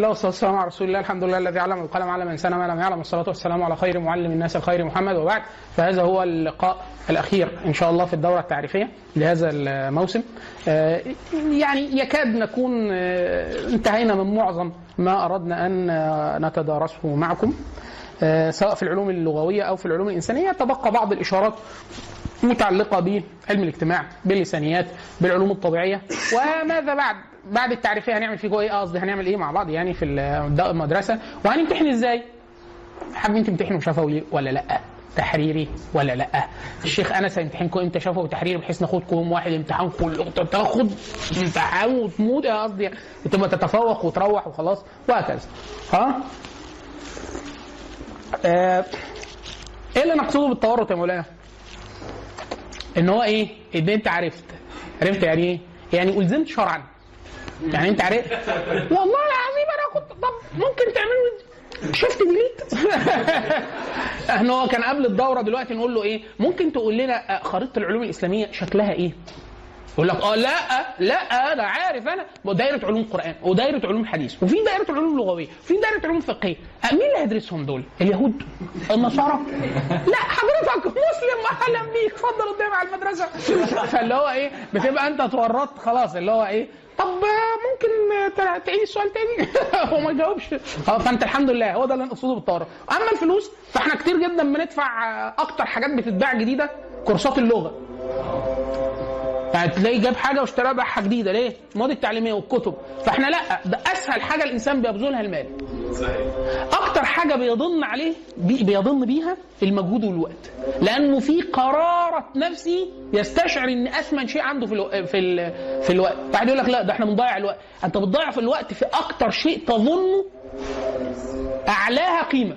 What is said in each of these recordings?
الله والصلاة والسلام على رسول الله الحمد لله الذي علم القلم علم الإنسان ما لم يعلم والصلاة والسلام على خير معلم الناس الخير محمد وبعد. فهذا هو اللقاء الأخير إن شاء الله في الدورة التعريفية لهذا الموسم. آه، يعني يكاد نكون آه، انتهينا من معظم ما أردنا أن آه، نتدارسه معكم. سواء في العلوم اللغوية أو في العلوم الإنسانية تبقى بعض الإشارات متعلقة بعلم الاجتماع باللسانيات بالعلوم الطبيعية وماذا بعد؟ بعد التعريفيه هنعمل فيكم إيه؟ قصدي هنعمل إيه مع بعض يعني في المدرسة؟ وهنمتحن إزاي؟ حابين تمتحنوا شفوي ولا لأ؟ تحريري ولا لأ؟ الشيخ أنس هيمتحنكم إمتى شفوي وتحريري بحيث ناخدكم واحد امتحان كل تاخد امتحان وتموت يا قصدي. تبقى تتفوق وتروح وخلاص وهكذا. ها؟ آه، إيه اللي نقصده بالتورط يا مولانا؟ ان هو إيه؟ ان انت عرفت. عرفت يعني إيه؟ يعني ألزمت شرعا. يعني انت عرفت والله العظيم أنا كنت طب ممكن تعملوا شفت ديليت إحنا هو كان قبل الدورة دلوقتي نقول له إيه؟ ممكن تقول لنا آه، خريطة العلوم الإسلامية شكلها إيه؟ يقول لك آه لا لا أنا عارف أنا دايرة علوم قرآن ودايرة علوم حديث وفي دايرة علوم لغوية وفي دايرة علوم فقهية. آه، مين اللي هيدرسهم دول؟ اليهود؟ النصارى؟ لا حضرتك مسلم أهلا بيك اتفضل قدامي على المدرسة. فاللي هو إيه؟ بتبقى أنت اتورطت خلاص اللي هو إيه؟ طب آه، ممكن آه، تع- تعيد السؤال تاني؟ هو ما جاوبش آه فانت الحمد لله هو ده اللي نقصده بالطارئ أما الفلوس فإحنا كتير جدا بندفع آه، أكتر حاجات بتتباع جديدة كورسات اللغة. يعني تلاقي جاب حاجة واشتراها باعها جديدة. ليه؟ المواد التعليمية والكتب. فاحنا لا ده أسهل حاجة الإنسان بيبذلها المال. أكتر حاجة بيضن عليه بي بيضن بيها المجهود والوقت. لأنه في قرارة نفسي يستشعر إن أثمن شيء عنده في ألو... في ال... في الوقت. واحد يقول لك لا ده إحنا بنضيع الوقت. أنت بتضيع في الوقت في أكتر شيء تظنه أعلاها قيمة.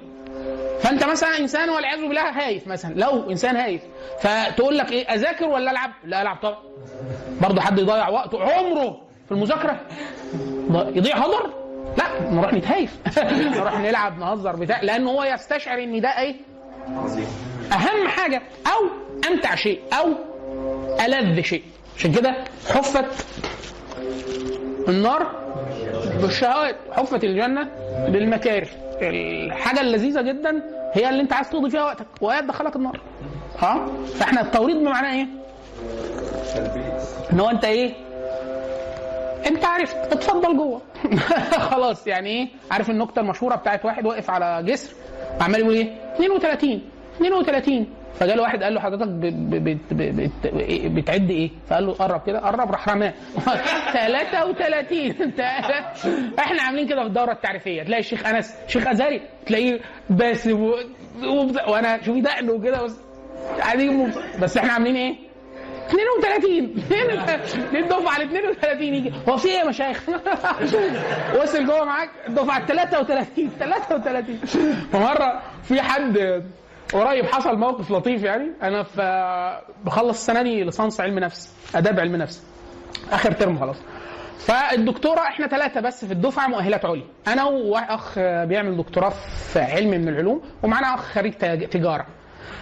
فانت مثلا انسان والعياذ بالله هايف مثلا لو انسان هايف فتقول لك إيه أذاكر ولا ألعب؟ لا ألعب طبعا. برضه حد يضيع وقته عمره في المذاكرة. يضيع هدر؟ لا نروح نتهايف. نروح نلعب نهزر بتاع. لأن هو يستشعر إن ده إيه؟ أهم حاجة. أو أمتع شيء أو ألذ شيء. عشان كده حفت النار بالشهوات حفت الجنة بالمكاره الحاجة اللذيذة جدا هي اللي أنت عايز تقضي فيها وقتك وهي تدخلك النار. ها؟ فإحنا التوريط بمعنى إيه؟ إن هو أنت إيه؟ أنت عرفت اتفضل جوه. خلاص يعني إيه؟ عارف النكتة المشهورة بتاعت واحد واقف على جسر عمال يقول إيه؟ 32 32 فجاله واحد قال له حضرتك إيه- بتعد إيه؟ فقال له قرب كده. قرب راح رماه. 33 انت إحنا عاملين كده في الدورة التعريفية. تلاقي الشيخ أنس شيخ أزهري تلاقيه باسم و... وأنا شوفي دقنه وكده بس مبس- بس إحنا عاملين إيه؟ 32 دي الدفعة على 32 يجي. هو في إيه يا مشايخ؟ وصل جوه معاك. الدفعة ال 33 33 فمرة في حد قريب حصل موقف لطيف يعني. أنا في بخلص دي ليسانس علم نفس آداب علم نفس. آخر ترم خلاص. فالدكتورة إحنا ثلاثة بس في الدفعة مؤهلات عليا. أنا واخ بيعمل دكتوراه في علم من العلوم ومعانا أخ خريج تج- تجارة.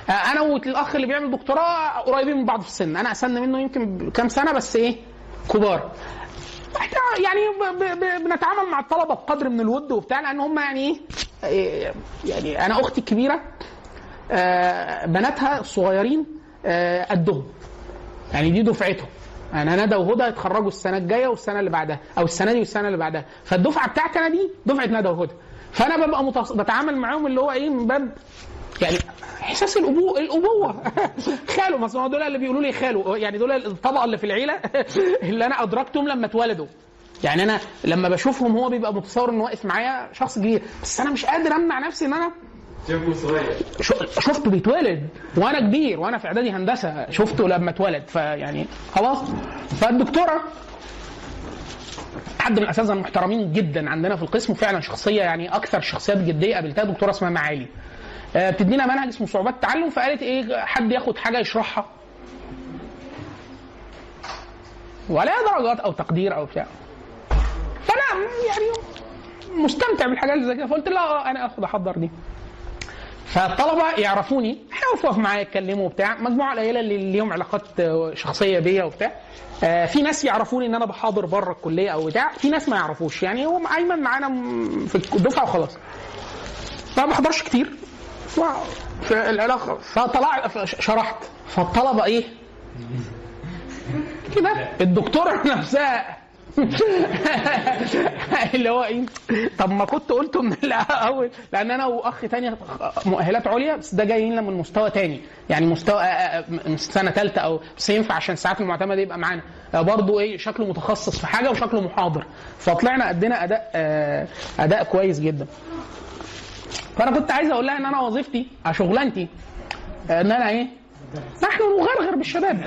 آه، أنا والأخ اللي بيعمل دكتوراه قريبين من بعض في السن. أنا أسن منه يمكن بكام سنة بس إيه؟ كبار. يعني بنتعامل مع الطلبة بقدر من الود وبتاع لأن هم يعني إيه؟ إيه، يعني أنا أختي الكبيرة آه، بناتها الصغيرين آه، قدهم. يعني دي دفعتهم. أنا ندى وهدى يتخرجوا السنة الجاية والسنة اللي بعدها أو السنة دي والسنة اللي بعدها. فالدفعة بتاعتي أنا دي دفعة ندى وهدى فأنا ببقى متص... بتعامل معاهم اللي هو إيه من باب يعني إحساس الأبوة. الابوه خاله مثلا دول اللي بيقولوا لي خاله يعني دول الطبقة اللي في العيلة اللي أنا أدركتهم لما اتولدوا. يعني أنا لما بشوفهم هو بيبقى متصور انه واقف معايا شخص كبير. بس أنا مش قادر أمنع نفسي إن أنا شفته بيتولد وأنا كبير وأنا في إعدادي هندسة شفته لما اتولد فيعني خلاص. فالدكتورة حد من الأساتذة المحترمين جدا عندنا في القسم وفعلا شخصية يعني أكثر الشخصيات جديه قابلتها دكتورة اسمها معالي. آه، بتدينا منهج اسمه صعوبات التعلم فقالت إيه حد ياخد حاجة يشرحها؟ ولا درجات أو تقدير أو بتاع. فأنا يعني مستمتع بالحاجات اللي زي كده فقلت لها آه، أنا أخد أحضر دي. فالطلبه يعرفوني يقف معايا يتكلموا وبتاع. مجموعة قليلة اللي ليهم علاقات آه، شخصية بيا وبتاع. آه، في ناس يعرفوني إن أنا بحاضر بره الكلية أو بتاع. في ناس ما يعرفوش يعني هو أيمن معانا في الدفعة وخلاص. ما بحضرش كتير. في العلاقة فطلع شرحت. فالطلبة إيه؟ كده. الدكتورة نفسها اللي هو إيه؟ طب ما كنت قلته من الأول. لأن أنا وأخ تاني مؤهلات عليا بس ده جاي لنا من مستوى تاني. يعني مستوى آه، آه، سنة ثالثه أو بس ينفع عشان الساعات المعتمده يبقى معانا. آه، برضه إيه شكله متخصص في حاجة وشكله محاضر. فطلعنا ادينا أداء أداء كويس جدا. فأنا كنت عايز أقول لها إن أنا وظيفتي شغلانتي إن أنا إيه نحن نغرغر بالشباب.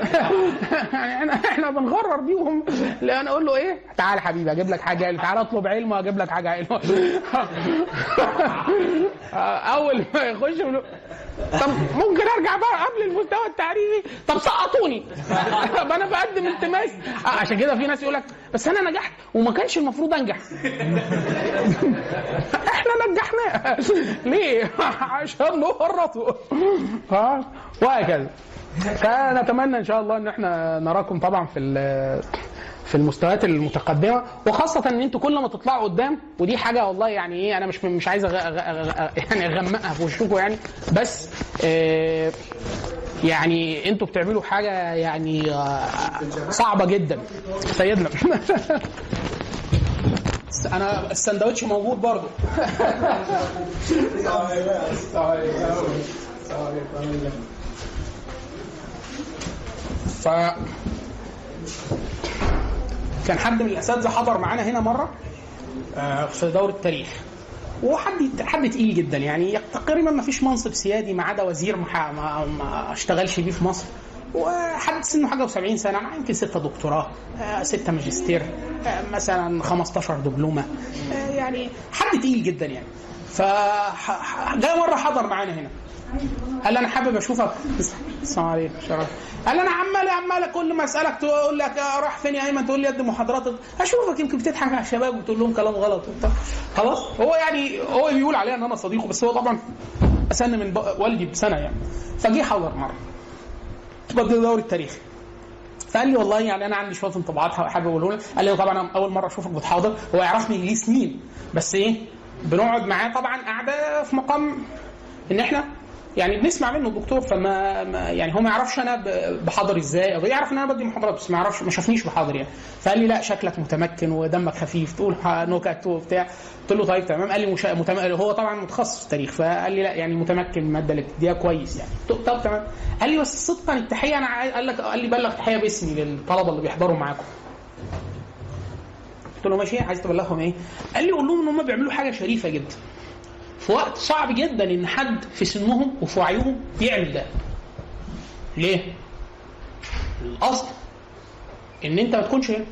يعني إحنا إحنا بنغرر بيهم. لأن أقول له إيه؟ تعال حبيبي أجيب لك حاجة تعال اطلب علم وأجيب لك حاجة علم. أول ما يخش طب ممكن أرجع بقى قبل المستوى التعريفي طب سقطوني. طب أنا بقدم التماس. آه، عشان كده في ناس يقول لك بس أنا نجحت وما كانش المفروض أنجح. إحنا نجحناه ليه؟ عشان نورطه ها وهكذا. فنتمنى إن شاء الله إن إحنا نراكم طبعا في في المستويات المتقدمة وخاصة إن أنتوا كل ما تطلعوا قدام ودي حاجة والله يعني إيه أنا مش مش عايز أغ... أغ... أغ... يعني أغمقها في وشكم يعني. بس آه يعني أنتوا بتعملوا حاجة يعني آه صعبة جدا. سيدنا أنا السندوتش موجود برضه. ف كان حد من الأساتذة حضر معانا هنا مرة؟ آه، في دور التاريخ. وحد حد تقيل جدا يعني تقريبا ما فيش منصب سيادي ما عدا وزير ما, ما, ما اشتغلش بيه في مصر. وحد سنه حاجة و70 سنة يمكن ستة دكتوراه آه، ستة ماجستير آه، مثلا 15 دبلومة. يعني حد تقيل جدا يعني. ف جاء مرة حضر معانا هنا. قال أنا حابب أشوفك؟ السلام عليكم شرف. قال أنا عمال عمال كل ما أسألك تقول لك يا راح فين يا أيمن؟ تقول لي قد محاضراتك أشوفك يمكن بتضحك على الشباب وتقول لهم كلام غلط وبتاع. خلاص؟ هو يعني هو بيقول عليا إن أنا صديقه بس هو طبعا اسن من والدي بسنة يعني. فجه حضر مرة. بدي دوري التاريخ. فقال لي والله يعني أنا عندي شوية انطباعات حابب اقوله لك. قال لي طبعا أنا أول مرة أشوفك بتحاضر. هو يعرفني ليه سنين. بس إيه؟ بنقعد معاه طبعا قاعدة في مقام إن إحنا يعني بنسمع منه الدكتور فما ما يعني هو ما يعرفش أنا ب- بحاضر إزاي أو يعرف إن أنا بدي محاضرات بس ما يعرفش ما شافنيش بحاضر يعني. فقال لي لا شكلك متمكن ودمك خفيف تقول نكت وبتاع. قلت له طيب تمام. قال لي مش متم... هو طبعا متخصص في التاريخ فقال لي لا يعني متمكن المادة اللي بتديها كويس يعني. طب تمام. قال لي بس صدقا التحية أنا قال لك قال لي بلغ تحية باسمي للطلبة اللي بيحضروا معاكم. قلت له ماشي. عايز تبلغهم إيه؟ قال لي قول لهم إن هم بيعملوا حاجة شريفة جدا. في وقت صعب جدا إن حد في سنهم وفي وعيهم يعمل ده. ليه؟ الأصل إن أنت ما تكونش هنا.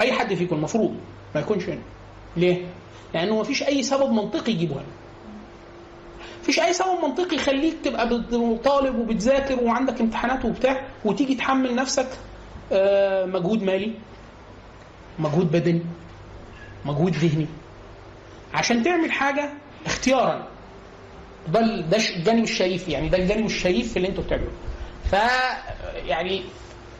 أي حد فيكم المفروض ما يكونش هنا. ليه؟ لأنه ما فيش أي سبب منطقي يجيبه هنا. مفيش أي سبب منطقي يخليك تبقى طالب وبتذاكر وعندك امتحانات وبتاع وتيجي تحمل نفسك آه، مجهود مالي مجهود بدني مجهود ذهني. عشان تعمل حاجة اختيارا. ده ده الجانب الشريف يعني ده الجانب الشريف في اللي أنتوا بتعملوه. ف يعني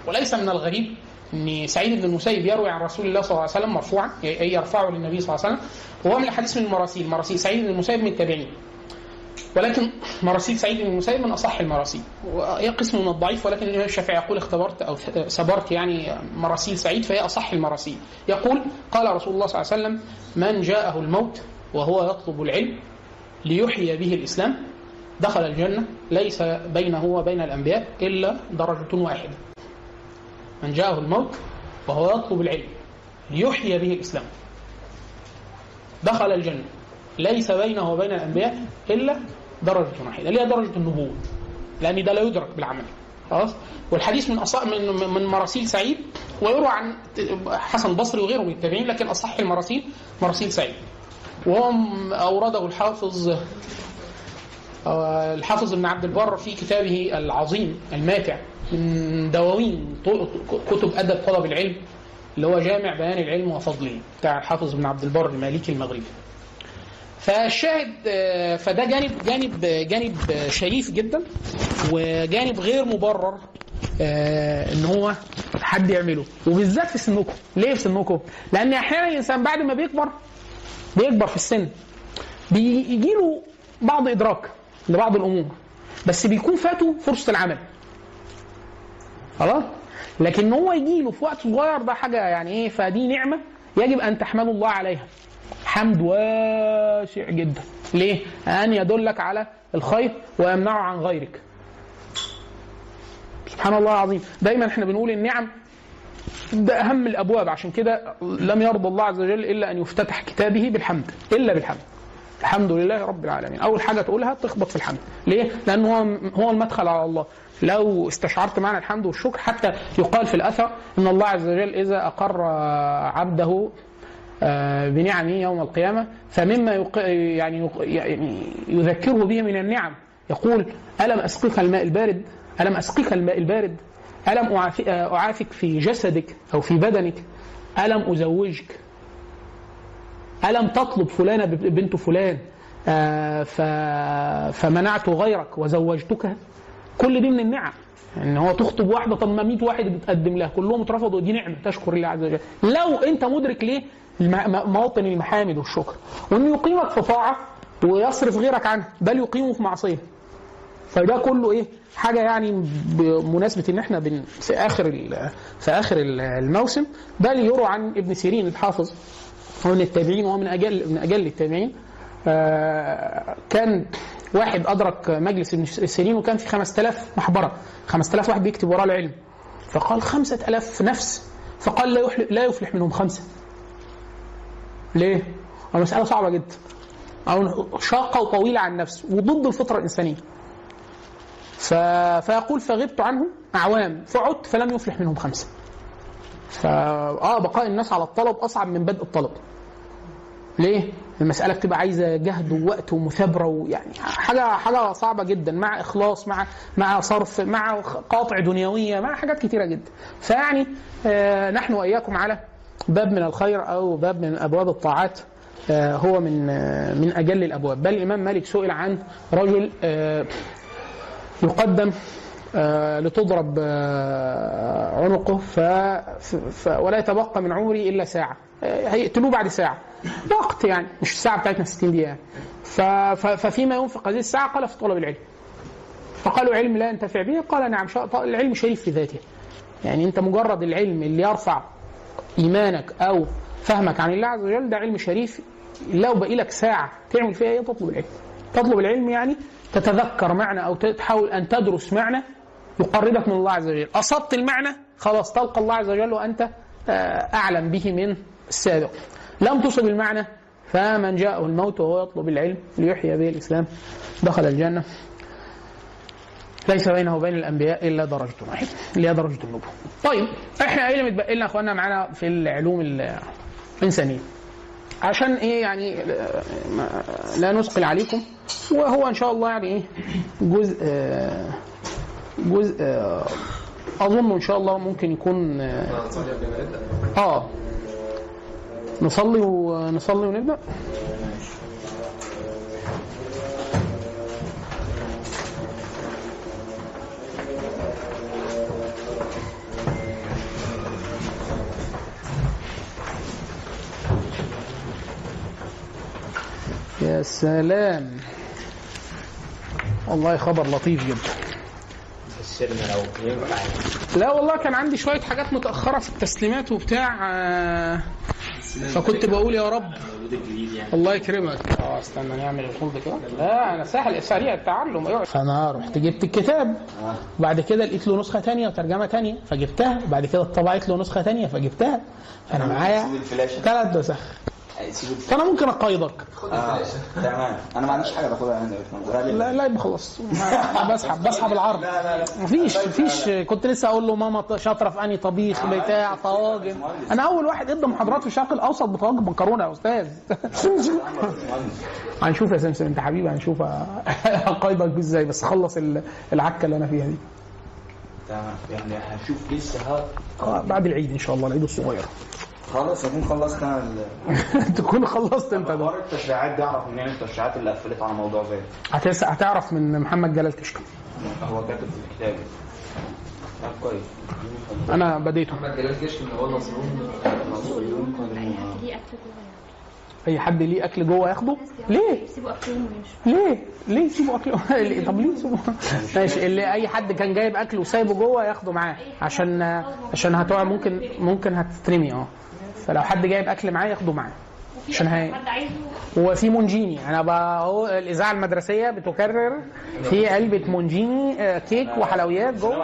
وليس من الغريب إن سعيد بن المسيب يروي عن رسول الله صلى الله عليه وسلم مرفوعا يرفعه للنبي صلى الله عليه وسلم. وهو من الحديث من المراسيل. مراسيل سعيد بن المسيب من التابعين. ولكن مراسيل سعيد بن المسيب من أصح المراسيل. قسم من الضعيف ولكن الإمام الشافعي يقول اختبرت أو سبرت يعني مراسيل سعيد فهي أصح المراسيل. يقول قال رسول الله صلى الله عليه وسلم من جاءه الموت وهو يطلب العلم ليحيي به الإسلام دخل الجنة ليس بينه وبين الأنبياء إلا درجة واحدة. من جاءه الموت وهو يطلب العلم ليحيي به الإسلام. دخل الجنة ليس بينه وبين الأنبياء إلا درجة واحدة اللي هي درجة النبوة لأن ده لا يدرك بالعمل. خلاص؟ والحديث من أصح من من مراسيل سعيد ويروى عن حسن البصري وغيره من التابعين لكن أصح المراسيل مراسيل سعيد. وهو م- أورده الحافظ الحافظ ابن عبد البر في كتابه العظيم الماتع من دواوين كتب أدب طلب العلم اللي هو جامع بيان العلم وفضله بتاع الحافظ ابن عبد البر المالكي المغربي. فالشاهد فده جانب جانب جانب شريف جدا وجانب غير مبرر آه، إن هو حد يعمله. وبالذات في سنكم ليه في سنكم لأن أحيانا الإنسان بعد ما بيكبر بيكبر في السن. بيجي له بعض إدراك لبعض الأمور بس بيكون فاته فرصة العمل. خلاص؟ لكن هو يجي له في وقت صغير ده حاجة يعني إيه فدي نعمة يجب أن تحمدوا الله عليها. حمد واسع جدا. ليه؟ أن يدلك على الخير ويمنعه عن غيرك. سبحان الله العظيم. دايما إحنا بنقول النعم ده أهم الأبواب. عشان كده لم يرضى الله عز وجل إلا أن يفتتح كتابه بالحمد إلا بالحمد. الحمد لله رب العالمين. أول حاجة تقولها تخبط في الحمد. ليه؟ لأنه هو هو المدخل على الله. لو استشعرت معنى الحمد والشكر حتى يقال في الأثر إن الله عز وجل إذا أقر عبده آه، بنعمه يوم القيامة فمما. يعني. يعني يذكره به من النعم. يقول ألم أسقيك الماء البارد؟ ألم أسقيك الماء البارد؟ أعاف- آه، أعافك في جسدك أو في بدنك؟ ألم أزوجك؟ ألم تطلب فلانة بنت فلان؟ آه، فمنعت غيرك وزوجتك؟ كل دي من النعم. إن هو تخطب واحدة طب ما 100 واحد بتقدم لها. كلهم اترفضوا. دي نعمة تشكر الله عز وجل. لو أنت مدرك ليه الم- م- مواطن المحامد والشكر وانه يقيمك في طاعة ويصرف غيرك عنها بل يقيمه في معصية. فده كله إيه؟ حاجة يعني بمناسبة إن إحنا بن في آخر في آخر ال- الموسم بل يروى عن ابن سيرين الحافظ هو من التابعين وهو من أجل من أجل التابعين. آه، كان واحد أدرك مجلس ابن سيرين وكان في 5000 محبرة. 5000 واحد بيكتب وراه العلم. فقال 5000 نفس. فقال لا يفلح لا يفلح منهم خمسة. ليه؟ المساله صعبة جدا. أو شاقة وطويلة عن النفس وضد الفطرة الإنسانية. فيقول فغبت عنهم أعوام فعدت فلم يفلح منهم خمسة فا آه بقاء الناس على الطلب أصعب من بدء الطلب ليه؟ المسألة بتبقى عايزة جهد ووقت ومثابرة ويعني حاجة حاجة صعبة جدا مع إخلاص مع مع صرف مع قاطع دنيوية مع حاجات كتيرة جدا. فيعني آه نحن وإياكم على باب من الخير أو باب من أبواب الطاعات آه هو من آه من أجل الأبواب، بل الإمام مالك سئل عن رجل آه يقدم آه، لتضرب آه، عنقه ف... ف... ولا يتبقى من عمري إلا ساعة. آه، هيقتلوه بعد ساعة. وقت يعني مش الساعة بتاعتنا 60 دقيقة. ف... ف... ففيما ينفق هذه الساعة قال في طلب العلم. فقالوا علم لا ينتفع به؟ قال نعم شاء العلم شريف في ذاته. يعني أنت مجرد العلم اللي يرفع إيمانك أو فهمك عن الله عز وجل ده علم شريف لو بقي لك ساعة تعمل فيها إيه؟ تطلب العلم. تطلب العلم يعني تتذكر معنى أو تحاول أن تدرس معنى يقربك من الله عز وجل أصبت المعنى خلاص تلقى الله عز وجل وأنت آه، أعلم به من السابق لم تصب المعنى فمن جاءه الموت وهو يطلب العلم ليحيي به الإسلام دخل الجنة ليس بينه وبين الأنبياء إلا درجة واحدة اللي هي درجة النبوة. طيب إحنا إيه اللي متبقي لنا يا اخوانا معانا في العلوم ال- الإنسانية؟ عشان إيه يعني لا نثقل عليكم وهو إن شاء الله يعني إيه جزء جزء أظن إن شاء الله ممكن يكون آه. نصلي ونصلي ونبدأ يا سلام والله خبر لطيف جدا. لا والله كان عندي شوية حاجات متأخرة في التسليمات وبتاع آه، فكنت بقول يا رب. الله يكرمك. آه استنى نعمل الخلط كده. لا أنا سهل سريع التعلم. أيوه. فانا رحت جبت الكتاب. وبعد كده لقيت له نسخة تانية وترجمة تانية فجبتها. وبعد كده اتطبعت له نسخة تانية فجبتها. فأنا معايا. ثلاث نسخ. فأنا ممكن اقيدك آه. تمام. أنا ما عنديش حاجة باخدها باشمهندس. لا لا يبقى خلاص. بسحب بسحب العرض. لا لا مفيش مفيش. كنت لسه أقول له ماما شاطرة في أنهي طبيخ بتاع طواجن. أنا أول واحد إدى محاضرات في الشرق الأوسط بطواجن مكرونة يا أستاذ. هنشوف يا سمسم أنت حبيبي هنشوف أقايضك إزاي. بس خلص ال- العكة اللي أنا فيها دي. تمام. يعني هشوف لسه آه، بعد العيد إن شاء الله العيد الصغير. خلاص أكون خلصت أنا ال- تكون خلصت أنت ده. حوار التشريعات دي أعرف منين التشريعات اللي قفلت على موضوع زي ده. هتس- هتعرف من محمد جلال كشك هو كاتب في الكتاب. كويس. أنا بديته. محمد جلال كشك اللي هو جوه أي حد ليه أكل جوه ياخده؟ ليه؟ يسيبوا اكلهم ويمشوا ليه؟ ليه يسيبوا اكله ليه؟ طب ليه يسيبوا؟ ماشي اللي أي حد كان جايب أكل وسايبه جوه ياخده معاه. عشان عشان هتقع ممكن ممكن هتترمي أه. فلو حد جايب أكل معاه ياخده معاه عشان هي حد عايزه؟ وفي مونجيني. أنا بقى أهو الإذاعة المدرسية بتكرر. في علبة مونجيني آه، كيك وحلويات جوه.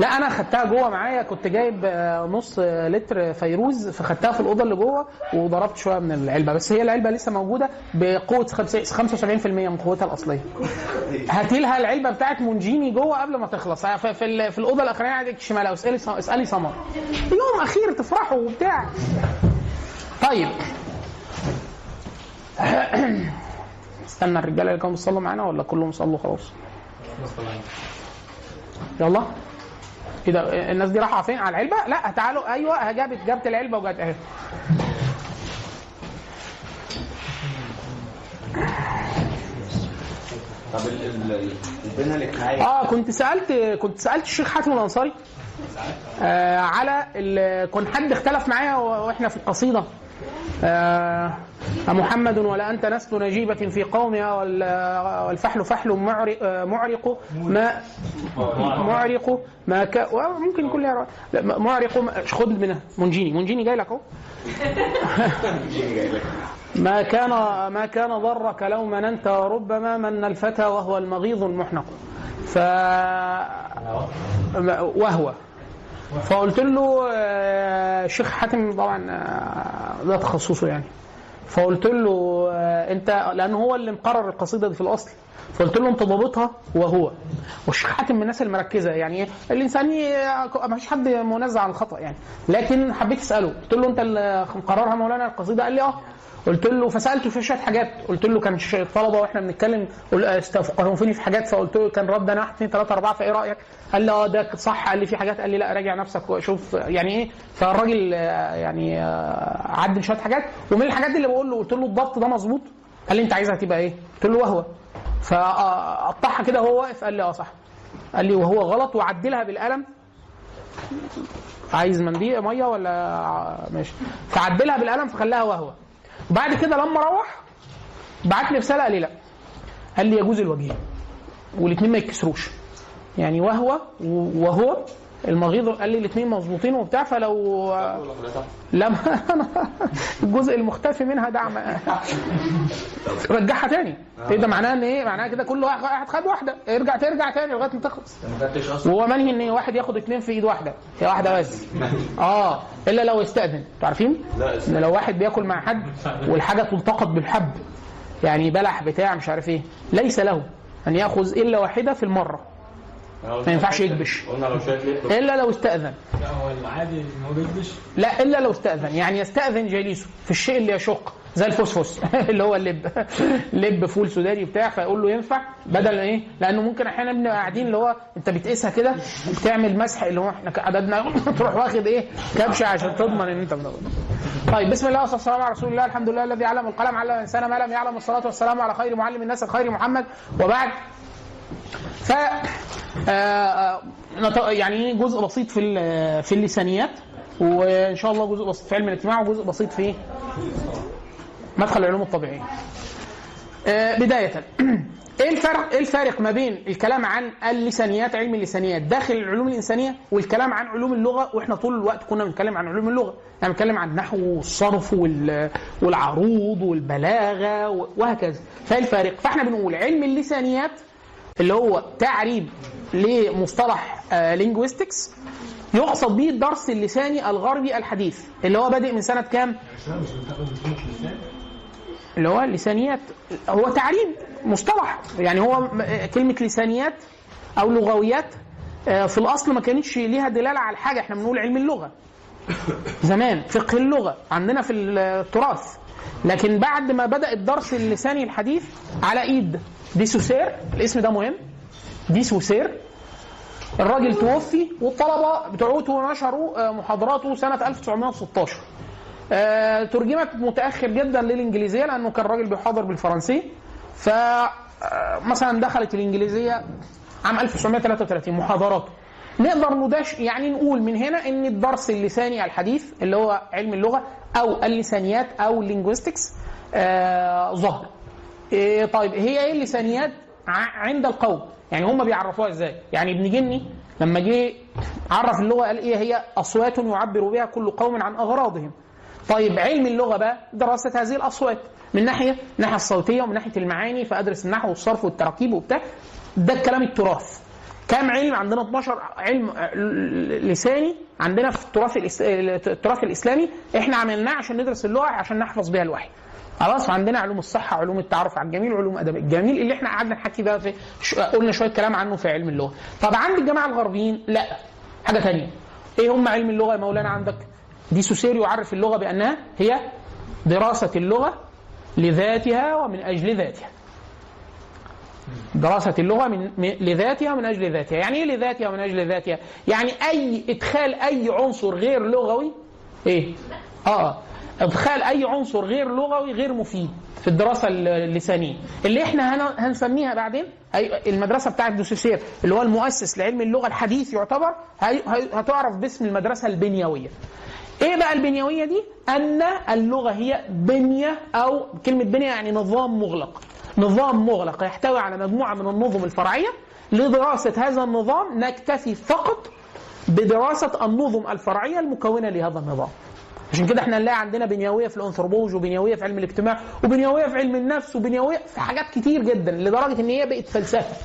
لا أنا خدتها جوه معايا. كنت جايب آه، نص آه، لتر فيروز فخدتها في الأوضة اللي جوه وضربت شوية من العلبة. بس هي العلبة لسه موجودة بقوة خمسة- 75% من قوتها الأصلية. هاتي لها العلبة بتاعت مونجيني جوه قبل ما تخلص. ف- في, في الأوضة الأخرانية عندك شمال اسألي اسألي سمر يوم أخير تفرحوا وبتاع. طيب. استنى الرجاله اللي كانوا بيصلوا معانا ولا كلهم صلوا خلاص؟ يلا. إيه ده؟ الناس دي رايحه فين؟ على العلبة؟ لا تعالوا. أيوه جابت جابت العلبة وجت أهي. طب ال- ال- ال- البنى الاجتماعيه آه كنت سالت كنت سألت الشيخ حاتم الأنصاري. آه على كان حد اختلف معايا وإحنا في القصيدة. محمد ولا أنت نسل نجيبة في قومها وال- والفحل فحل معرق, آه، معرق ما معرق ما ك... ممكن يكون لها لا، معرق ما- خد منها. منجيني. منجيني جاي لك أهو. ما كان ما كان ضرك لو مننت وربما من الفتى وهو المغيظ المحنق. ف وهو. فقلت له آه، الشيخ حاتم طبعا آه، ده تخصصه يعني. فقلت له آه، أنت لأن هو اللي مقرر القصيدة دي في الأصل. فقلت له انت ضابطها وهو والشيخ من الناس المركزة؟ يعني إيه؟ الانسان ما فيش حد منزه عن الخطا يعني. لكن حبيت أسأله. قلت له أنت اللي مقررها مولانا القصيدة؟ قال لي آه. قلت له فسألته في شوية حاجات. قلت له كان طلبة وإحنا بنتكلم. قل- استفقهوني في حاجات. فقلت له كان رد أنا واحد اثنين ثلاثة أربعة فإيه رأيك؟ قال لي آه ده صح. قال لي في حاجات. قال لي لا راجع نفسك وشوف يعني إيه. فالراجل آه، يعني آه، عدل شوية حاجات. ومن الحاجات اللي بقول له قلت له الضبط ده مظبوط. قال لي أنت عايزها تبقى إيه؟ قلت له وهو. فقطعها كده وهو واقف قال لي آه صح. قال لي وهو غلط وعدلها بالقلم. عايز منديل مية ولا ماشي. فعدلها بالقلم فخلاها وهو. بعد كده لما روح بعت لي رسالة قال لي لا. قال لي يجوز الوجهين والاثنين ما يتكسروش. يعني وهو وهو المغيض قال لي الاثنين مظبوطين وبتاع فلو لا ما أنا الجزء المختفي منها دعم. رجعها تاني. إيه ده معناه إن إيه؟ معناه كده كل واحد خد واحدة. ارجع ترجع تاني لغاية ما تخلص. وهو منهي إن واحد ياخد اثنين في إيد واحدة. هي واحدة بس. آه. إلا لو استأذن. أنتوا عارفين إن لو واحد بياكل مع حد والحاجة تلتقط بالحب. يعني بلح بتاع مش عارف إيه. ليس له أن يأخذ إلا واحدة في المرة. ما ينفعش يكبش. إلا لو استأذن. لا هو العادي إن هو بيكبش. لا إلا لو استأذن. يعني يستأذن جليسه في الشيء اللي يشق زي الفوسفوس اللي هو اللب. لب فول سوداني بتاع فيقول له ينفع؟ بدل إيه؟ لأنه ممكن أحيانا بنبقى قاعدين اللي هو أنت بتقيسها كده بتعمل مسح اللي هو إحنا عددنا تروح واخد إيه؟ كبشة عشان تضمن إن أنت بنقول. طيب بسم الله والصلاه والسلام على رسول الله الحمد لله الذي علم القلم علم الإنسان ما لم يعلم الصلاه والسلام على خير معلم الناس الخير محمد. وبعد ف آه، آه، يعني جزء بسيط في في اللسانيات وإن شاء الله جزء بسيط في علم الاجتماع وجزء بسيط في مدخل العلوم الطبيعية. آه، بداية. إيه الفرق إيه الفارق ما بين الكلام عن اللسانيات علم اللسانيات داخل العلوم الإنسانية والكلام عن علوم اللغة؟ وإحنا طول الوقت كنا بنتكلم عن علوم اللغة. يعني بنتكلم عن النحو والصرف وال- والعروض والبلاغة وهكذا. فإيه الفارق؟ فإحنا بنقول علم اللسانيات اللي هو تعريب لمصطلح لينجويستكس يقصد به الدرس اللساني الغربي الحديث اللي هو بادئ من سنة كام؟ اللي هو اللسانيات هو تعريب مصطلح يعني هو م- كلمة لسانيات أو لغويات آه، في الأصل ما كانتش ليها دلالة على حاجة. إحنا بنقول علم اللغة. زمان فقه اللغة عندنا في التراث. لكن بعد ما بدأ الدرس اللساني الحديث على إيد دي سوسير الاسم ده مهم. دي سوسير. الراجل توفي والطلبة بتوعته نشروا آه، محاضراته سنة 1916 آه، ترجمت متأخر جدا للإنجليزية لأنه كان راجل بيحاضر بالفرنسيه ف آه، مثلا دخلت الإنجليزية عام 1933 محاضراته نقدر نداش يعني نقول من هنا إن الدرس اللساني الحديث اللي هو علم اللغة أو اللسانيات أو اللينجويستكس آه ظهر إيه طيب هي إيه اللسانيات عند القوم؟ يعني هم بيعرفوها إزاي؟ يعني ابن جني لما جه عرف اللغة قال إيه؟ هي أصوات يعبر بها كل قوم عن أغراضهم. طيب علم اللغة بقى دراسه هذه الأصوات من ناحية الناحيه الصوتية ومن ناحية المعاني فأدرس النحو والصرف والتراكيب وبتاع. ده الكلام التراث. كام علم؟ عندنا 12 علم آه، لساني. عندنا في التراث التراث الإسلامي إحنا عملناه عشان ندرس اللغة عشان نحفظ بيها الوحي. خلاص وعندنا علوم الصحة علوم التعرف على الجميل وعلوم أدب. الجميل اللي إحنا قعدنا نحكي بقى في قلنا شوية كلام عنه في علم اللغة. طب عند الجماعة الغربيين؟ لا. حاجة ثانية إيه هم علم اللغة يا مولانا عندك؟ دي سوسيري يعرف اللغة بأنها هي دراسة اللغة لذاتها ومن أجل ذاتها. دراسة اللغة من لذاتها ومن أجل ذاتها، يعني إيه لذاتها ومن أجل ذاتها؟ يعني أي إدخال أي عنصر غير لغوي؟ إيه؟ آه. إدخال أي عنصر غير لغوي غير مفيد في الدراسة الل- اللسانية، اللي إحنا هن- هنسميها بعدين أي المدرسة بتاعت دوسوسير اللي هو المؤسس لعلم اللغة الحديث يعتبر هتعرف باسم المدرسة البنيوية. إيه بقى البنيوية دي؟ أن اللغة هي بنية أو كلمة بنية يعني نظام مغلق. نظام مغلق يحتوي على مجموعة من النظم الفرعية لدراسة هذا النظام نكتفي فقط بدراسة النظم الفرعية المكونة لهذا النظام. عشان كده إحنا نلاقي عندنا بنيوية في الأنثروبولوجي وبنيوية في علم الاجتماع وبنيوية في علم النفس وبنيوية في حاجات كتير جدا لدرجة إن هي بقت فلسفة.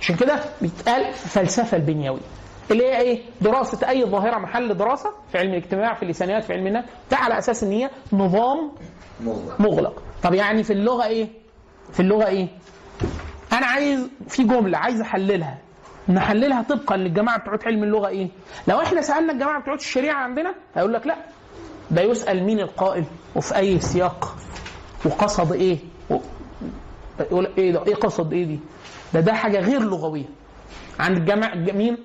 عشان كده بيتقال فلسفة البنيوية. اللي هي إيه؟ دراسة أي ظاهرة محل دراسة في علم الاجتماع في اللسانيات في علم النفس ده على أساس إن هي نظام مغلق مغلق. طب يعني في اللغة إيه؟ في اللغة إيه؟ أنا عايز في جملة عايز أحللها نحللها طبقا للجماعة بتوع علم اللغة إيه؟ لو إحنا سألنا الجماعة بتوع الشريعة عندنا هيقول لك لا ده يسأل مين القائل وفي أي سياق وقصد؟ و... يقول إيه ده؟ إيه قصد إيه دي؟ ده ده حاجة غير لغوية. عند الجماعه مين؟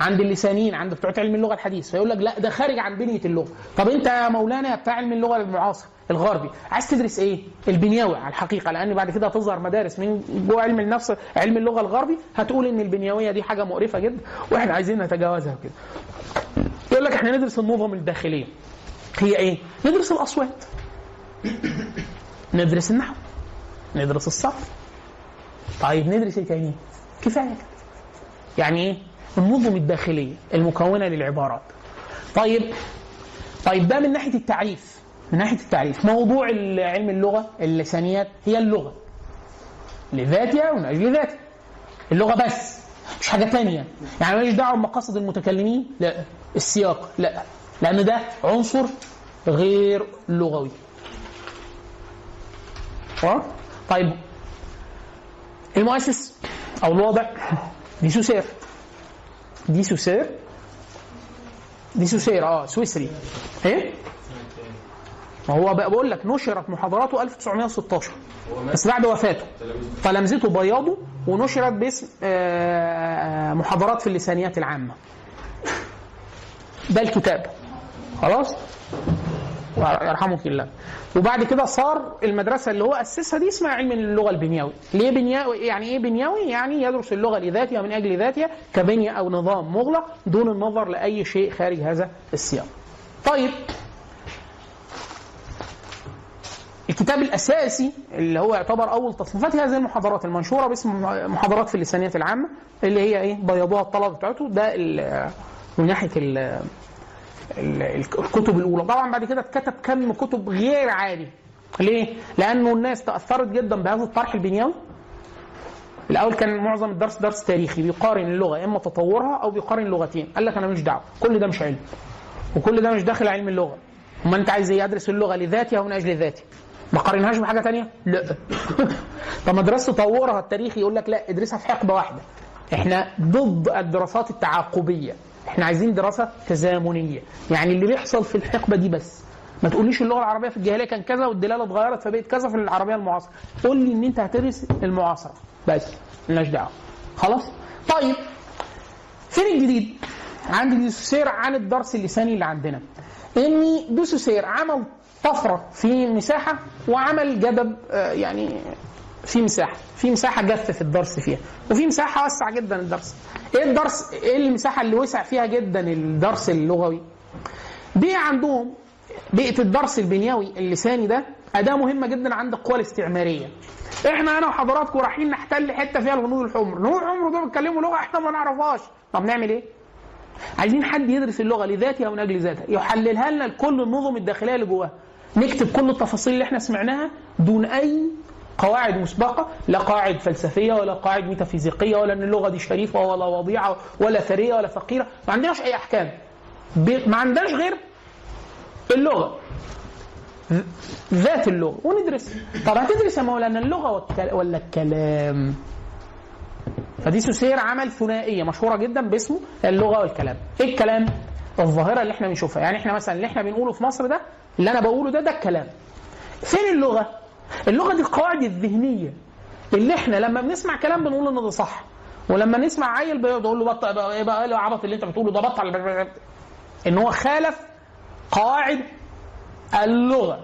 عند اللسانيين عند بتوع علم اللغة الحديث فيقول لك لا ده خارج عن بنية اللغة طب أنت يا مولانا بتاع علم اللغة المعاصر الغربي عايز تدرس إيه البنيوي على الحقيقة لأن بعد كده هتظهر مدارس من جوه علم النفس علم اللغة الغربي هتقول إن البنيويه دي حاجة مقرفة جدا وإحنا عايزين نتجاوزها كده يقول لك إحنا ندرس النظم الداخلية هي إيه؟ ندرس الأصوات. ندرس النحو. ندرس الصرف. طيب ندرس إيه تاني كفاية. كده يعني إيه؟ النظم الداخلية المكونة للعبارات. طيب طيب ده من ناحية التعريف. من ناحية التعريف. موضوع علم اللغة اللسانيات هي اللغة. لذاتها ومن أجل ذاتها. اللغة بس مش حاجة تانية. يعني ماليش دعوة بمقاصد المتكلمين. لا السياق. لا لأن ده عنصر غير لغوي. طيب. المؤسس أو الوضع. دي سوسير دي سوسير دي سوسير آه سويسري. إيه؟ ما هو بقول لك نشرت محاضراته 1916 بس بعد وفاته. تلامذته بياضوا ونشرت باسم آه، محاضرات في اللسانيات العامة. ده الكتاب. خلاص؟ يرحمك الله. وبعد كده صار المدرسة اللي هو أسسها دي اسمها علم اللغة البنيوي ليه بنيوي يعني إيه بنيوي يعني يدرس اللغة لذاتها من أجل ذاتها كبنية أو نظام مغلق دون النظر لأي شيء خارج هذا السياق. طيب. الكتاب الأساسي اللي هو يعتبر أول تصنيفات هذه المحاضرات المنشورة باسم محاضرات في اللسانيات العامة اللي هي إيه؟ بيضوها الطلبة بتاعته ده من ناحية الكتب الأولى. طبعا بعد كده اتكتب كم كتب غير عادي. ليه؟ لأنه الناس تأثرت جدا بهذا الطرح البنيوي. الأول كان معظم الدرس درس تاريخي بيقارن اللغة إما تطورها أو بيقارن لغتين. قال لك أنا مش دعوة. كل ده مش علم. وكل ده مش داخل علم اللغة. أما أنت عايز إيه؟ أدرس اللغة لذاتها ومن أجل ذاتها ما قارنهاش بحاجة تانية؟ لا. طب مدرسه تطورها التاريخي يقول لك لا ادرسها في حقبة واحدة. إحنا ضد الدراسات التعاقبية. إحنا عايزين دراسة تزامنية. يعني اللي بيحصل في الحقبة دي بس. ما تقوليش اللغة العربية في الجاهلية كان كذا والدلالة اتغيرت فبقت كذا في العربية المعاصرة. قول لي إن أنت هتدرس المعاصرة. بس مالناش دعوة. خلاص؟ طيب فين الجديد؟ عندي دوسوسير عن الدرس اللساني اللي عندنا. إن دوسوسير عمل طفرة في مساحة وعمل جدب آه، يعني في مساحة في مساحة جف في الدرس فيها وفي مساحة وسع جدا الدرس. إيه الدرس؟ إيه المساحة اللي وسع فيها جدا الدرس اللغوي؟ بيئة عندهم بيئة الدرس البنيوي اللساني ده أداة مهمة جدا عند القوى الاستعمارية. إحنا أنا وحضراتكم رايحين نحتل حتة فيها الهنود الحمر الهنود الحمر دول بيتكلموا لغة إحنا ما نعرفهاش. طب نعمل إيه؟ عايزين حد يدرس اللغة لذاتها ومن أجل ذاتها. يحللها لنا لكل النظم الداخلية اللي جواها. نكتب كل التفاصيل اللي إحنا سمعناها دون أي قواعد مسبقة لا قواعد فلسفية ولا قواعد ميتافيزيقية ولا إن اللغة دي شريفة ولا وضيعة ولا ثرية ولا فقيرة. ما عندناش أي أحكام. ب- ما عندناش غير اللغة. ذ- ذات اللغة. وندرس. طب هتدرس يا مولانا والكل- ولا الكلام؟ فدي سوسير عمل ثنائية مشهورة جدا باسمه اللغة والكلام. إيه الكلام؟ الظاهرة اللي إحنا بنشوفها. يعني إحنا مثلا اللي إحنا بنقوله في مصر ده اللي أنا بقوله ده ده الكلام. فين اللغة؟ اللغة دي القواعد الذهنيه اللي إحنا لما بنسمع كلام بنقول إن ده صح. ولما نسمع عيل بيقعد يقول له بطل إيه بقى؟ إيه العبط اللي انت بتقوله ده؟ بطل. إن هو خالف قواعد اللغة.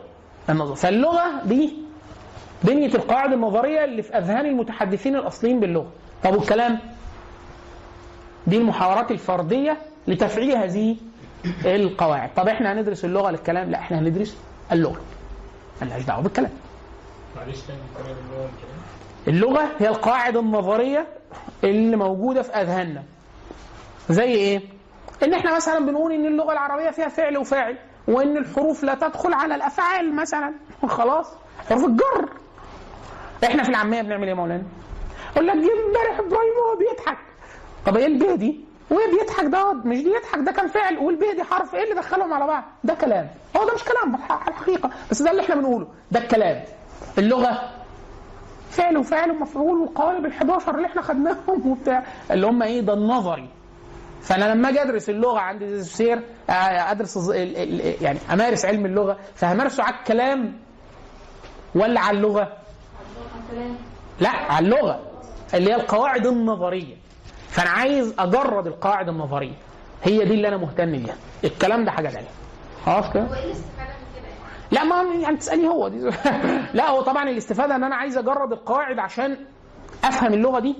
النظر. فاللغة دي بنية القواعد النظرية اللي في أذهان المتحدثين الأصليين باللغة. طب والكلام؟ دي المحاورات الفردية لتفعيل هذه القواعد. طب إحنا هندرس اللغة للكلام؟ لا إحنا هندرس اللغة. ملهاش دعوة بالكلام. اللغة هي القواعد النظرية اللي موجودة في أذهاننا. زي إيه؟ إن إحنا مثلا بنقول إن اللغة العربية فيها فعل وفاعل وإن الحروف لا تدخل على الأفعال مثلا. خلاص؟ حروف الجر إحنا في العامية بنعمل إيه يا مولانا؟ أقول لك جه امبارح إبراهيم وهو بيضحك. طب إيه البيه دي وهي بيضحك ده مش دي يضحك ده كان فعل. والبيه دي حرف إيه اللي دخلهم على بعض؟ ده كلام. هو ده مش كلام الحقيقة. بس ده اللي إحنا بنقوله. ده الكلام. اللغة فعل وفاعل ومفعول والقوالب ال11 اللي إحنا خدناهم وبتاع. اللي هم إيه؟ ده النظري. فأنا لما أجي أدرس اللغة عندي سير أدرس يعني أمارس علم اللغة فهمارسه على الكلام ولا على اللغة؟ لا على اللغة اللي هي القواعد النظرية. فأنا عايز أجرد القواعد النظرية. هي دي اللي أنا مهتم بيها. الكلام ده حاجة ثانية خلاص كده؟ وايه الاستفاده من كده يعني؟ لا ما يعني تسالي هو. دي لا هو طبعا الاستفادة إن أنا عايز اجرد القواعد عشان أفهم اللغة دي.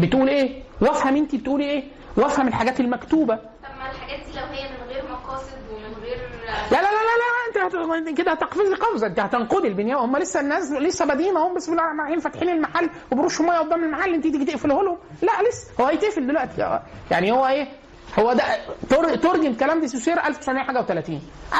بتقول إيه؟ وأفهم انت بتقولي إيه؟ وأفهم الحاجات المكتوبة. طب ما الحاجات دي لو هي من غير مقاصد ومن غير لا لا لا لا, لا انت كده هتقفزي قفزة. أنت هتنقضي البنيان هم لسه الناس لسه بادئين اهم بسم الله الرحمن الرحيم. فاتحين المحل وبرشوا ميه قدام المحل. أنت تيجي تقفله لهم؟ لا لسه. هو هيتقفل دلوقتي. يعني هو إيه؟ هو ده تر- ترجم كلام دي سوسير 1900 حاجة و30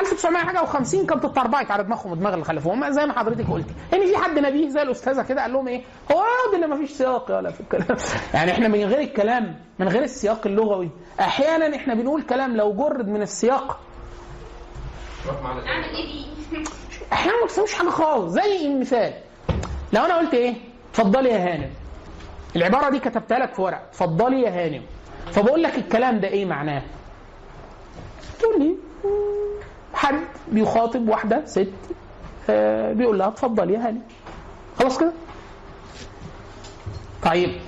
1900 حاجة و50 كانت اتربعت على دماغهم ودماغ اللي خلفوهم زي ما حضرتك قلتي. ان في حد نبيه زي الأستاذة كده قال لهم إيه؟ هو يقعد اللي ما فيش سياق ولا في الكلام. يعني إحنا من غير الكلام من غير السياق اللغوي. أحيانا إحنا بنقول كلام لو جرد من السياق. إيه دي؟ أحيانا ما تفهمش حاجة خالص. زي المثال. لو أنا قلت إيه؟ اتفضلي يا هانم. العبارة دي كتبتها لك في ورق. اتفضلي يا هانم. فبقول لك الكلام ده إيه معناه؟ تقول لي حد بيخاطب واحدة ست آه، بيقول لها اتفضلي يا هانم. خلاص كده؟ طيب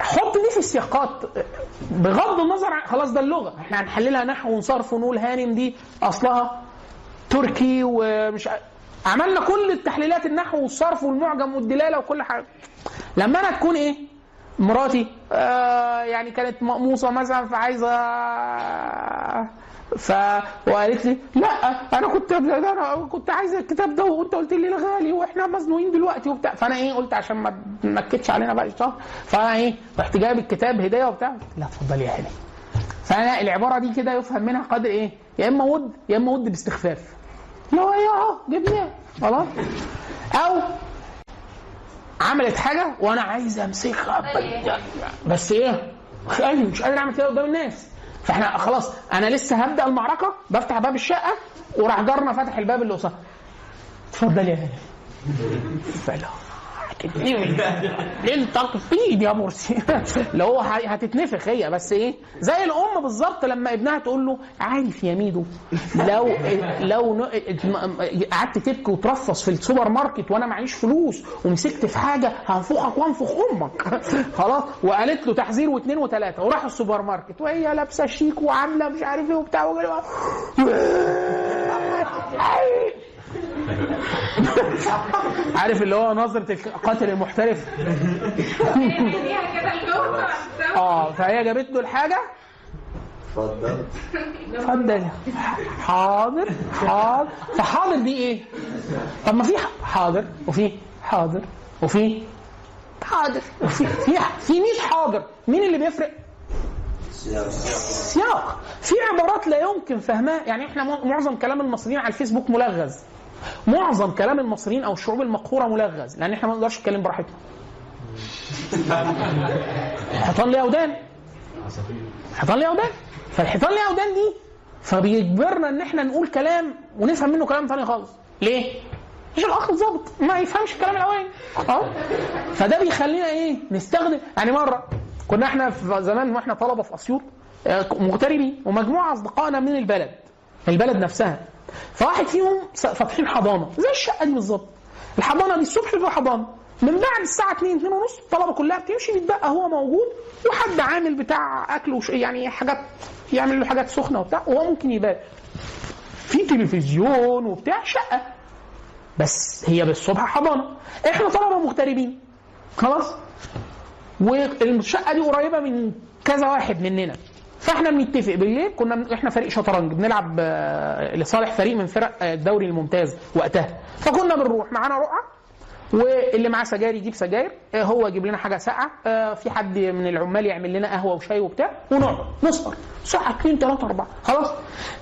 حط دي في السياقات بغض النظر عن خلاص ده اللغة. إحنا هنحللها نحو وصرف ونقول هانم دي أصلها تركي ومش عملنا كل التحليلات النحو والصرف والمعجم والدلالة وكل حاجة. لما أنا تكون إيه؟ مراتي آه يعني كانت مقموصة مثلا فعايزة ف وقالت لي لا أنا كنت أنا كنت عايزه الكتاب ده وأنت قلت لي لا غالي وإحنا مزنوقين دلوقتي وبتاع. فأنا إيه قلت عشان ما تنكدش علينا بقى الشهر فأنا إيه رحت جايب الكتاب هدية وبتاع لا اتفضلي يا هاني فأنا العبارة دي كده يفهم منها قدر إيه يا إما ود يا إما ود باستخفاف. اللي هو إيه اهو جبناه خلاص. أو عملت حاجة وأنا عايز امسكها ب- بس إيه؟ مش قادر مش قادر أعمل كده قدام الناس. فإحنا خلاص أنا لسه هبدأ المعركة بفتح باب الشقة وراح جارنا فتح الباب اللي قصاد اتفضل يا هاني فلا هتتنفخ. للتخفيض يا مرسي؟ اللي هو هتتنفخ هي بس إيه؟ زي الأم بالظبط لما ابنها تقول له عارف يا ميدو لو لو قعدت تبكي وترفص في السوبر ماركت وأنا معيش فلوس ومسكت في حاجة هنفخك وأنفخ أمك. خلاص وقالت له تحذير واثنين وثلاثه وراح السوبر ماركت وهي لابسة شيك وعاملة مش عارف إيه وبتاع عارف اللي هو نظرة القاتل المحترف؟ آه فهي جابت له الحاجة. اتفضل. اتفضل. حاضر حاضر. فحاضر دي إيه؟ طب ما في حاضر وفي حاضر وفي حاضر وفي في في 100 حاضر. مين اللي بيفرق؟ سياق. في عبارات لا يمكن فهمها. يعني إحنا مع- معظم كلام المصريين على الفيسبوك ملغز. معظم كلام المصريين أو الشعوب المقهورة ملغز لأن إحنا ما نقدرش نتكلم براحتنا. الحيطان ليها ودان الحيطان ليها ودان فالحيطان ليها ودان دي؟ فبيجبرنا إن إحنا نقول كلام ونفهم منه كلام تاني خالص. ليه؟ مش الأخ الظابط ما يفهمش الكلام الاولاني أه؟ فده بيخلينا إيه؟ نستخدم يعني مرة كنا إحنا في زمان وإحنا طلبة في أسيوط آه، مغتربين ومجموعة أصدقائنا من البلد البلد نفسها. فواحد فيهم فاتحين حضانه زي الشقة دي بالظبط. الحضانة دي الصبح في حضانه من بعد الساعة 2 2 ونص الطلبة كلها بتمشي بيتبقى هو موجود وحد عامل بتاع أكل وش يعني حاجات يعمل له حاجات سخنة وبتاع وهو ممكن يبات. في تلفزيون وبتاع شقة. بس هي بالصبح حضانة. إحنا طلبة مغتربين. خلاص؟ والشقة دي قريبة من كذا واحد مننا. فاحنا بنتفق بالليل. كنا إحنا فريق شطرنج بنلعب آه، لصالح فريق من فرق آه، الدوري الممتاز وقتها. فكنا بنروح معانا رقعه واللي معاه سجاير يجيب سجاير آه، هو يجيب لنا حاجة ساقعة في حد من العمال يعمل لنا قهوة وشاي وبتاع ونقعد نسهر. ساعة 2 3 4 خلاص.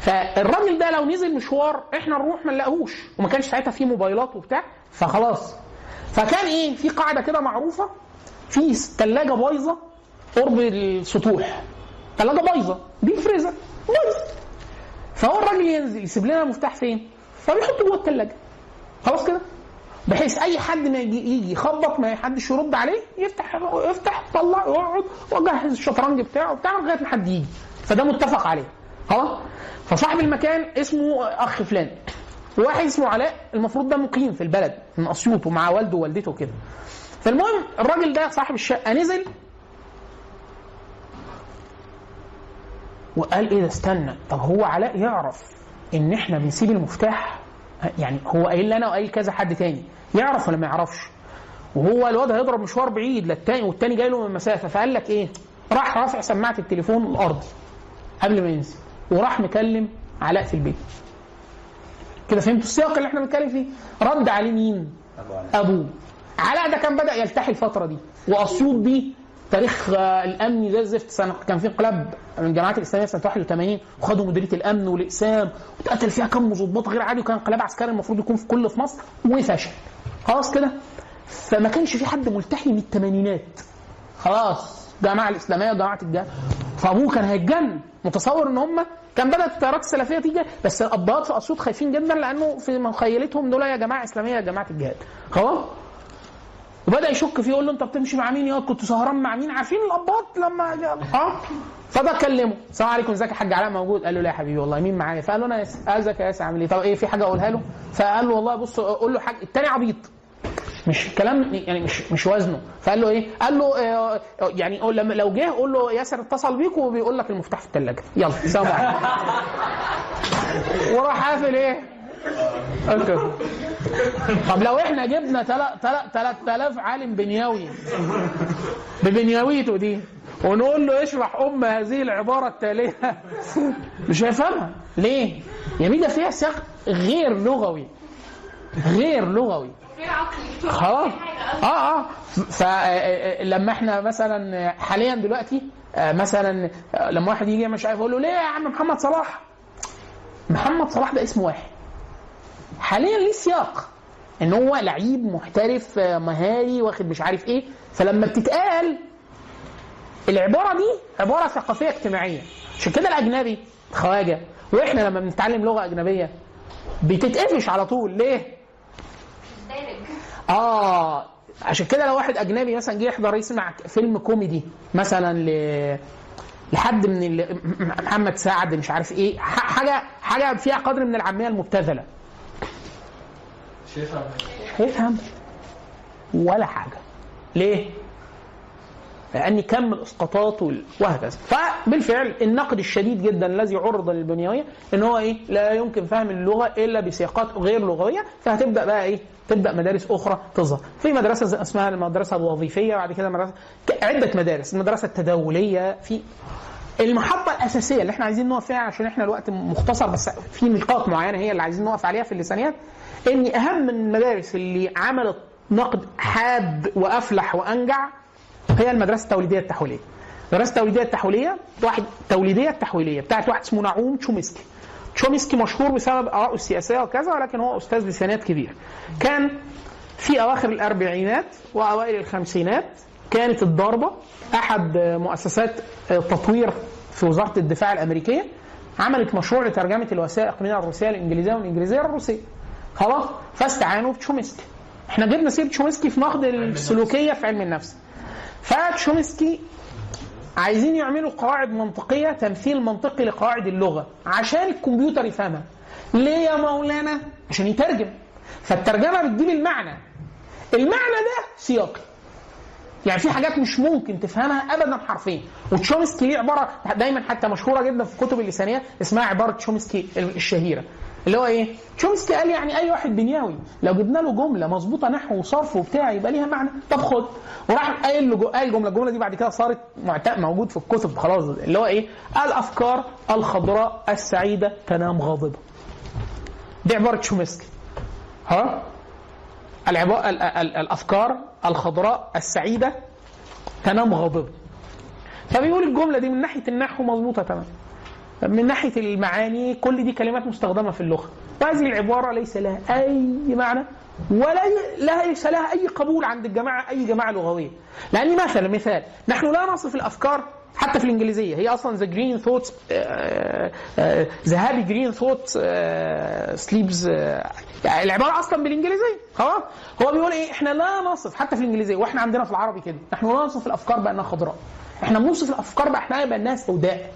فالراجل ده لو نزل مشوار إحنا نروح ما نلاقوهوش وما كانش ساعتها في موبايلات وبتاع فخلاص. فكان إيه في قاعدة كده معروفة في ثلاجه بايظة قرب السطوح. ثلاجه بايظه دي فريزر بايظ فهو الراجل ينزل يسيب لنا المفتاح فين؟ فبيحطه جوه الثلاجه خلاص كده بحيث اي حد ما يجي يجي يخبط ما حدش يرد عليه يفتح يفتح يطلع يقعد واجهز الشطرنج بتاعه بتاع لغايه ما حد يجي فده متفق عليه خلاص فصاحب المكان اسمه اخ فلان وواحد اسمه علاء المفروض ده مقيم في البلد من اسيوط ومع والده ووالدته كده فالمهم الراجل ده صاحب الشقه نزل وقال إيه ده استنى طب هو علاء يعرف ان إحنا بنسيب المفتاح؟ يعني هو قايل لنا وقايل كذا حد تاني يعرف ولا ما يعرفش؟ وهو الواد هيضرب مشوار بعيد للتاني والتاني جاي له من مسافة فقال لك إيه؟ راح رافع سماعة التليفون الارضي قبل ما ينزل وراح مكلم علاء في البيت. كده فهمتوا السياق اللي إحنا بنتكلم فيه؟ رد عليه مين؟ أبوه. علاء ده كان بدأ يلتحي الفترة دي واسيوط دي تاريخ آه، الامني زي الزفت سنة كان في انقلاب من الجماعات الإسلامية سنة 81 وخدوا مديرية الأمن والإقسام واتقتل فيها كم ضباط غير عادي وكان انقلاب عسكري المفروض يكون في كل في مصر وفشل. خلاص كده؟ فما كانش في حد ملتحي من الثمانينات خلاص الجماعه الإسلامية وجماعة الجهاد فأبوه كان هيتجنن. متصور إن هم كان بدأت التيارات السلفية تيجي بس الاباء في أسيوط خايفين جدا لأنه في مخيلتهم دول يا جماعة إسلامية يا جماعة الجهاد. خلاص؟ وبدأ يشك فيه يقول له أنت بتمشي مع مين يا؟ كنت سهران مع مين؟ عارفين الأباط لما آه. فده كلمه السلام عليكم إزيك يا حاج؟ علاء موجود. قال له لا يا حبيبي والله مين معايا؟ فقال له أنا ياسر قال ازيك يا ياسر؟ عامل إيه؟ طب إيه في حاجة أقولها له؟ فقال له والله بص قول له حاجة. التاني عبيط. مش كلام يعني مش مش وزنه. فقال له إيه؟ قال له آه، يعني قول لما لو جه قول له ياسر اتصل بيك وبيقول لك المفتاح في الثلاجه يلا سلام وراح قافل إيه؟ طب لو إحنا جبنا 3000 عالم بنيوي ببنيويته دي ونقول له اشرح أم هذه العبارة التالية. مش هيفهمها. ليه؟ يا ميدا فيها سياق غير لغوي. غير لغوي. خلاص. آه آه. فلما إحنا مثلا حاليا دلوقتي آه، مثلا آه، لما واحد يجي مش عارف يقول له ليه يا عم محمد صلاح؟ محمد صلاح ده اسم واحد. حاليا ليه سياق. إن هو لعيب محترف آه، مهاري واخد مش عارف إيه. فلما بتتقال العبارة دي عبارة ثقافية اجتماعية. عشان كده الأجنبي خواجة وإحنا لما بنتعلم لغة أجنبية بتتقفش على طول. ليه؟ آه عشان كده لو واحد أجنبي مثلا جه يحضر يسمع فيلم كوميدي مثلا ل لحد من. محمد سعد مش عارف إيه حاجة حاجة فيها قدر من العامية المبتذلة. شايفها هيفهم. ولا حاجة. ليه؟ لأن كم الاسقاطات وال- وهكذا. فبالفعل النقد الشديد جدا الذي عرض للبنيوية إن هو إيه؟ لا يمكن فهم اللغة إلا بسياقات غير لغوية. فهتبدأ بقى إيه؟ تبدأ مدارس أخرى تظهر. في مدرسة اسمها المدرسة الوظيفية بعد كده مدرسه عدة مدارس. المدرسة التداولية في المحطة الأساسية اللي إحنا عايزين نقف فيها عشان إحنا الوقت مختصر بس في نقاط معينة هي اللي عايزين نقف عليها في اللسانيات إن أهم المدارس اللي عملت نقد حاد وأفلح وأنجع هي المدرسة التوليدية التحويلية. المدرسة التوليدية التحويلية واحد توليدية التحويلية بتاعت واحد اسمه نعوم تشومسكي. تشومسكي مشهور بسبب آرائه السياسية وكذا ولكن هو أستاذ لسانيات كبير. كان في أواخر الأربعينات وأوائل الخمسينات كانت الضربة أحد مؤسسات التطوير في وزارة الدفاع الأمريكية عملت مشروع لترجمة الوثائق من الروسية للانجليزيه والانجليزيه للروسية. خلاص فاستعانوا بتشومسكي إحنا جبنا سيره تشومسكي في نقد السلوكية في علم النفس. فتشومسكي عايزين يعملوا قواعد منطقية تمثيل منطقي لقواعد اللغة عشان الكمبيوتر يفهمها. ليه يا مولانا؟ عشان يترجم. فالترجمة بتجيب المعنى. المعنى ده سياقي. يعني في حاجات مش ممكن تفهمها ابدا حرفيا. وتشومسكي ليه عبارة دايما حتى مشهورة جدا في الكتب اللسانية اسمها عبارة تشومسكي الشهيرة. اللي هو إيه؟ تشومسكي قال يعني أي واحد بنياوي لو جبنا له جملة مظبوطة نحو وصرف وبتاع يبقى ليها معنى. طب خد. وراح قايل له قال جملة الجملة دي بعد كده صارت موجود في الكتب. خلاص. اللي هو إيه؟ الأفكار الخضراء السعيدة تنام غاضبة. دي عبارة تشومسكي. ها؟ العبا... ال... ال... الأفكار الخضراء السعيدة تنام غاضبة. فبيقول الجملة دي من ناحية النحو مظبوطة تمام. من ناحية المعاني كل دي كلمات مستخدمة في اللغة. وهذه العبارة ليس لها أي معنى ولا ليس لها أي قبول عند الجماعة أي جماعة لغوية. لأن مثلا مثال نحن لا نصف الأفكار حتى في الإنجليزية. هي أصلا the green thoughts the happy green thought sleeps العبارة أصلا بالإنجليزية. خلاص؟ هو بيقول إيه؟ إحنا لا نصف حتى في الإنجليزية. وإحنا عندنا في العربي كده. نحن لا نصف الأفكار بأنها خضراء. إحنا بنوصف الأفكار باحيانا بانها سوداء.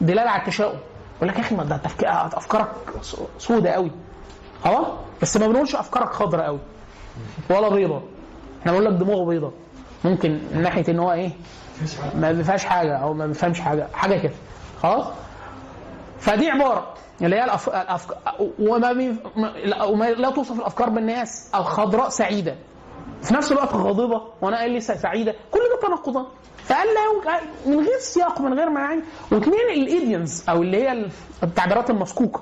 دلالة على التشاؤم. يقول لك يا أخي ما ده تفكير أفكارك سوداء قوي. خلاص؟ بس ما بنقولش أفكارك خضراء قوي. ولا بيضة. إحنا بنقول لك دماغه بيضة. ممكن من ناحية إن هو إيه؟ ما بيفهمش حاجة أو ما بيفهمش حاجة حاجة كده. خلاص؟ فدي عبارة اللي هي الأف... وما, بي... لا- توصف الأفكار بالناس. الخضراء سعيدة. في نفس الوقت غاضبة وأنا قال لسه سعيدة. كل ده تناقضات. فقال لا من غير سياق من غير معاني. واثنين الايديومز أو اللي هي التعبيرات المسكوكة.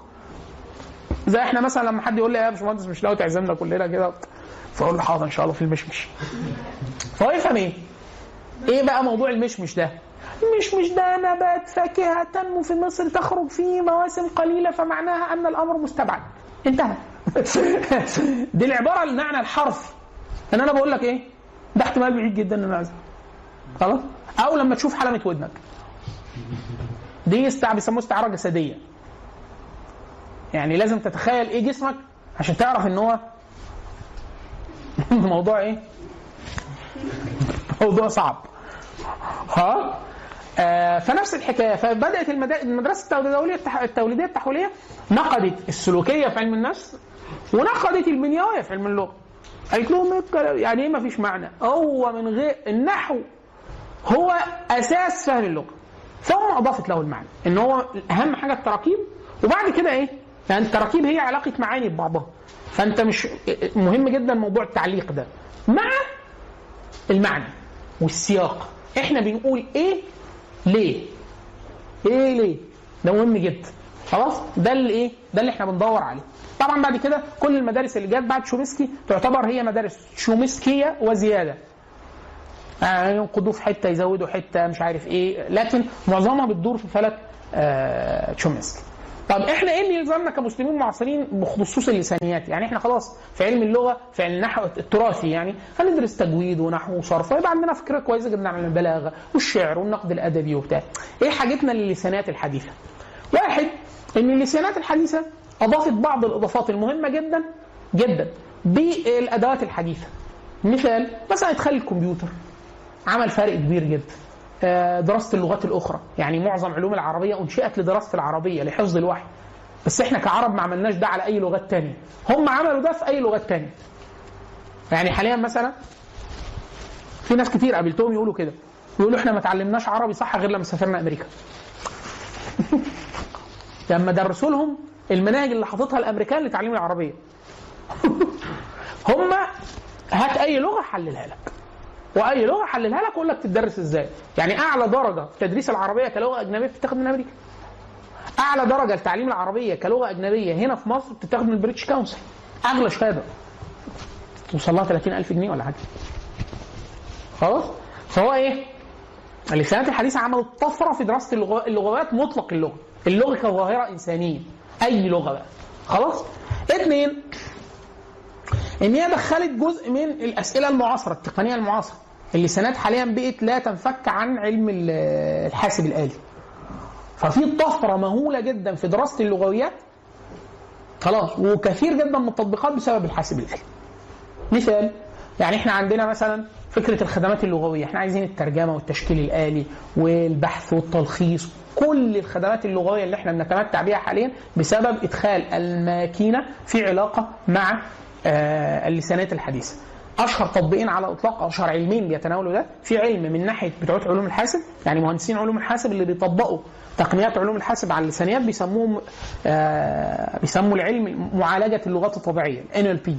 زي إحنا مثلا لما حد يقول لي يا باشمهندس مش ناوي تعزمنا كلنا كده؟ فأقول له حاضر إن شاء الله في المشمش. فهو يفهم إيه؟ إيه بقى موضوع المشمش ده؟ المشمش ده نبات فاكهة تنمو في مصر تخرج في مواسم قليلة فمعناها أن الأمر مستبعد انتهى دي العبارة المعنى الحرفي إن أنا بقول لك إيه؟ ده احتمال بعيد جدا ان أنا خلاص؟ أو لما تشوف حلمة ودنك دي استع بيسموها استعاره جسدية يعني لازم تتخيل إيه جسمك عشان تعرف إن هو الموضوع إيه؟ موضوع صعب. ها؟ آه فنفس الحكاية. فبدأت المدرسة التوليدية التوليدية التحويليه نقدت السلوكية في علم النفس ونقدت البنيويه في علم اللغة. قالت لهم إيه؟ يعني إيه ما فيش معنى؟ هو من غير النحو هو أساس فهم اللغة. ثم أضافت له المعنى. إن هو أهم حاجة التراكيب. وبعد كده إيه؟ يعني التراكيب هي علاقة معاني ببعضها فأنت مش مهم جدا موضوع التعليق ده. مع المعنى. والسياق. إحنا بنقول إيه؟ ليه؟ إيه ليه؟ ده مهم جدا. خلاص؟ ده اللي إيه؟ ده اللي إحنا بندور عليه. طبعا بعد كده كل المدارس اللي جت بعد شومسكي تعتبر هي مدارس شومسكيه وزيادة. يعني ينقضوا في حتة يزودوا حتة مش عارف إيه. لكن معظمها بتدور في فلك آه تشومسكي طب إحنا إيه اللي يلزمنا كمسلمين معاصرين بخصوص اللسانيات يعني إحنا خلاص في علم اللغة في علم النحو التراثي يعني هندرس تجويد ونحو وصرف. ويبقى عندنا فكرة كويسة جدا عن البلاغة والشعر والنقد الأدبي وبتاع. إيه حاجتنا للسانات الحديثة؟ واحد إن اللسانات الحديثة أضافت بعض الإضافات المهمة جدا جدا بالأدوات الحديثة. مثال مثلا إدخال الكمبيوتر عمل فرق كبير جدا. دراسة اللغات الأخرى. يعني معظم علوم العربية أنشئت لدراسة العربية لحفظ الوحي. بس إحنا كعرب ما عملناش ده على أي لغات تانية. هم عملوا ده في أي لغات تانية. يعني حاليا مثلا في ناس كتير قابلتهم يقولوا كده. يقولوا إحنا ما اتعلمناش عربي صح غير لما سافرنا أمريكا. لما درسوا لهم المناهج اللي حاططها الأمريكان لتعليم العربية. هم هات أي لغة حللها لك. واي لغه حللها لك واقول لك تدرس إزاي. يعني أعلى درجة في تدريس العربية كلغة أجنبية بتتاخد من أمريكا أعلى درجة لتعليم العربية كلغة أجنبية هنا في مصر بتتاخد من ال British Council. أغلى شهادة. توصل لها 30000 جنيه ولا حاجة. خلاص؟ فهو إيه؟ اللسانات الحديثة عملت طفرة في دراسة اللغات مطلق اللغة. اللغة كظاهرة إنسانية. أي لغة بقى. خلاص؟ اثنين إن هي دخلت جزء من الأسئلة المعاصرة التقنية المعاصرة. اللسانات حاليا بقت لا تنفك عن علم ال- الحاسب الآلي. ففي طفره مهولة جدا في دراسة اللغويات. خلاص وكثير جدا من التطبيقات بسبب الحاسب الآلي. مثال يعني إحنا عندنا مثلا فكرة الخدمات اللغوية. إحنا عايزين الترجمة والتشكيل الآلي والبحث والتلخيص. كل الخدمات اللغوية اللي إحنا بنتمتع بها حاليا بسبب إدخال الماكينة في علاقة مع آه، اللسانات الحديثة. أشهر تطبيقين على الاطلاق أو اشهر علمين بيتناولوا ده في علم من ناحية بتوع علوم الحاسب يعني مهندسين علوم الحاسب اللي بيطبقوا تقنيات علوم الحاسب على اللسانيات بيسموهم آه بيسموا العلم معالجة اللغات الطبيعية NLP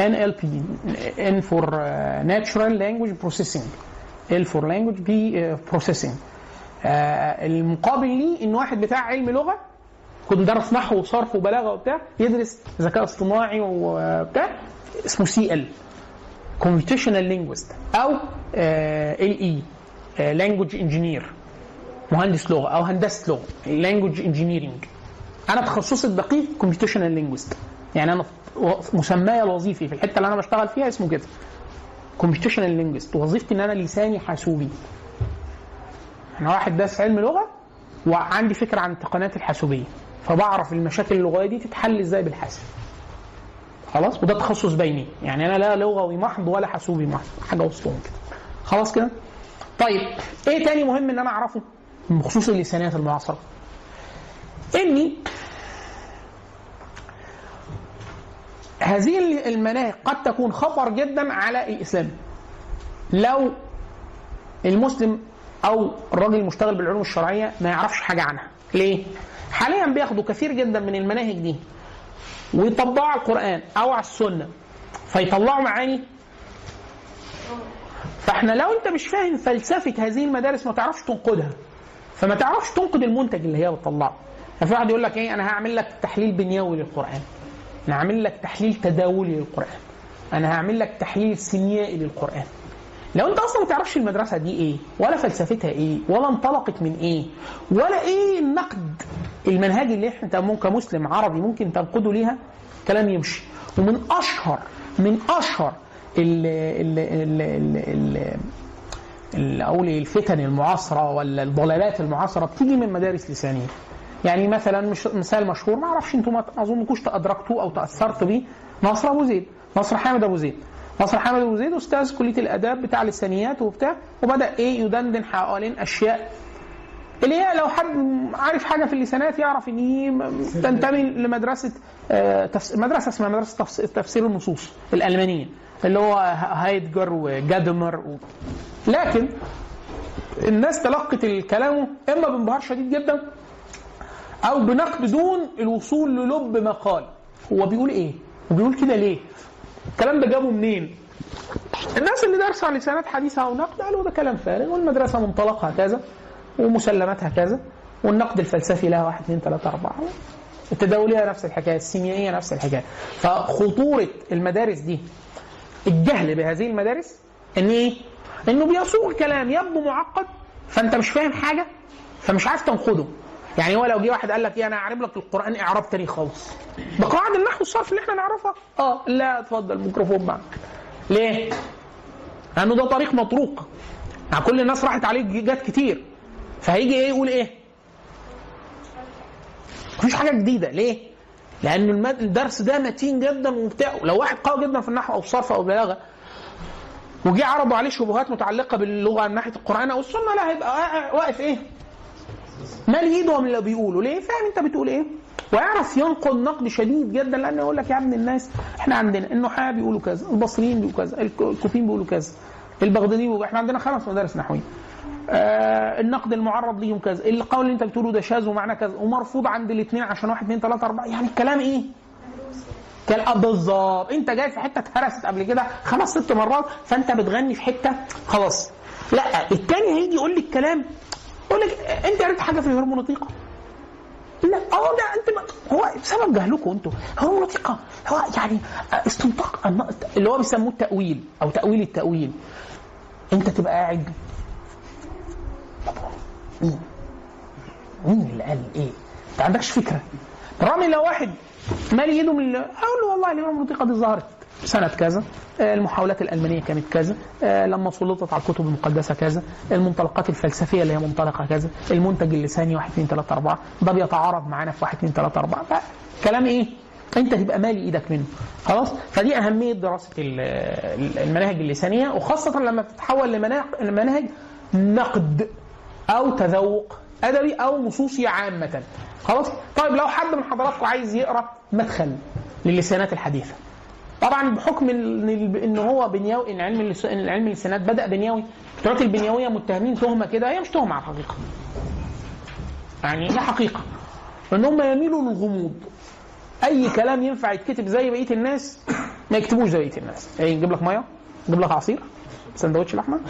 NLP N for uh, Natural Language Processing. L for Language P uh, Processing. آه المقابل ليه إن واحد بتاع علم لغة كنت درس نحو وصرف وبلاغة وبتاع يدرس ذكاء اصطناعي وبتاع اسمه CL computational linguist أو LE language engineer مهندس لغة أو هندسة لغة language engineering أنا تخصصي الدقيق computational linguist يعني أنا مسماي الوظيفي في الحتة اللي أنا بشتغل فيها اسمه كده. computational linguist وظيفتي إن أنا لساني حاسوبي. أنا واحد دارس علم لغة وعندي فكرة عن التقنيات الحاسوبية. فبعرف المشاكل اللغوية دي تتحل إزاي بالحاسب. خلاص؟ وده تخصص بيني. يعني أنا لا لغوي محض ولا حاسوبي محض حاجة وسطهم كده خلاص كده؟ طيب إيه تاني مهم إن أنا أعرفه؟ بخصوص اللسانات المعاصرة. إني هذه المناهج قد تكون خطر جدا على الإسلام. لو المسلم أو الراجل المشتغل بالعلوم الشرعية ما يعرفش حاجة عنها. ليه؟ حاليا بياخدوا كثير جدا من المناهج دي. ويطبقوا على القرآن أو على السنة. فيطلعوا معاني. فإحنا لو أنت مش فاهم فلسفة هذه المدارس ما تعرفش تنقدها. فما تعرفش تنقد المنتج اللي هي بتطلعه. ففي واحد يقول لك إيه أنا هعمل لك تحليل بنيوي للقرآن. أنا هعمل لك تحليل تداولي للقرآن. أنا هعمل لك تحليل سيميائي للقرآن. لو انت أصلا ما تعرفش المدرسة دي إيه ولا فلسفتها إيه ولا انطلقت من إيه ولا إيه النقد المنهجي اللي إحنا كمسلم عربي ممكن تنقده ليها كلام يمشي. ومن اشهر من اشهر ال ال ال ال ال ال أقول إيه الفتن المعاصرة ولا الضلالات المعاصرة بتيجي من مدارس لسانيه يعني مثلا مش مثال مشهور ما أعرفش أنتم ما اظنكوش ادركتوه أو تاثرت بيه نصر ابو زيد نصر حامد ابو زيد. نصر حامد ابو زيد أستاذ كلية الأداب بتاع لسانيات وبتاع. وبدأ إيه؟ يدندن حوالين أشياء. اللي هي لو حد عارف حاجة في اللسانات يعرف إن هي تنتمي لمدرسة آه، مدرسة اسمها مدرسة تفس- تفسير النصوص الألمانية اللي هو هايدجر وجادمر و... لكن الناس تلقت الكلام إما بانبهار شديد جدا أو بنقد دون الوصول للب ما قال هو بيقول إيه؟ وبيقول كده ليه؟ الكلام ده جابه منين؟ الناس اللي دارسة لسانات حديثه أو نقد قالوا ده كلام فارغ والمدرسة منطلقها كذا ومسلماتها كذا والنقد الفلسفي لها واحد اثنين ثلاثة أربعة. التداولية نفس الحكاية السيميائية نفس الحكاية. فخطورة المدارس دي الجهل بهذه المدارس إن إيه؟ إنه بيصوغ كلام يبدو معقد فأنت مش فاهم حاجة فمش عارف تنقده. يعني هو لو جه واحد قال لك إيه أنا هعرب لك القرآن إعراب تاني خالص بقواعد النحو والصرف اللي إحنا نعرفها آه لا اتفضل الميكروفون معك ليه؟ لأنه ده طريق مطروق يعني كل الناس راحت عليه جات كتير فهيجي إيه يقول إيه؟ مفيش حاجة جديدة ليه؟ لأن الدرس ده متين جدا وبتاع لو واحد قوي جدا في النحو أو الصرف أو البلاغة وجي عرضوا عليه شبهات متعلقة باللغة من ناحية القرآن أو السنة لا هيبقى واقف إيه؟ مال ايده من اللي بيقوله ليه؟ فاهم انت بتقول إيه؟ ويعرف ينقد نقد شديد جدا لأنه يقول لك يا ابن الناس إحنا عندنا النحاة بيقولوا كذا، البصريين بيقولوا كذا، الك- الكوفيين بيقولوا كذا، البغداديين بيقولوا إحنا عندنا خمس مدارس نحوية. آه النقد المعرض ليهم كذا، القول اللي أنت بتقوله ده شاذ ومعناه كذا ومرفوض عند الاثنين عشان واحد اثنين ثلاثة أربعة يعني الكلام إيه؟ كان آه بالظبط أنت جاي في حتة اتهرست قبل كده خمس ست مرات فأنت بتغني في حتة خلاص لا التاني هيجي يقول لي الكلام يقول لك أنت قريت حاجة في الهرمونوتيقه لا. آه ده أنت ما هو بسبب جهلكم أنتوا. هرمونوتيقه هو يعني استنطاق الن- اللي هو بيسموه التأويل أو تأويل التأويل. أنت تبقى قاعد. مين؟ مين اللي قال إيه؟ انت ما عندكش فكرة. رامي لو واحد مالي ايده من أقول له والله المنطقة دي ظهرت. سنة كذا آه، المحاولات الألمانية كانت كذا آه، لما سلطت على الكتب المقدسة كذا المنطلقات الفلسفية اللي هي منطلقة كذا المنتج اللساني 1 2 3 4 ده بيتعارض معانا في 1 2 3 4 كلام إيه؟ أنت تبقى مالي إيدك منه. خلاص؟ فدي أهمية دراسة ال- ال- المناهج اللسانية وخاصة لما بتتحول لمناهج نقد أو تذوق أدبي أو نصوصي عامة. خلاص؟ طيب لو حد من حضراتكم عايز يقرأ مدخل للسانات الحديثة طبعا بحكم إن هو بنيوي إن علم علم اللسانات بدأ بنيوي بتوع البنيويه متهمين تهمة كده هي مش تهمة على الحقيقة. يعني هي حقيقة. إن هم يميلوا للغموض. أي كلام ينفع يتكتب زي بقية الناس ما يكتبوش زي بقية الناس. يعني نجيب لك مية؟ نجيب لك عصير؟ سندوتش لحمة؟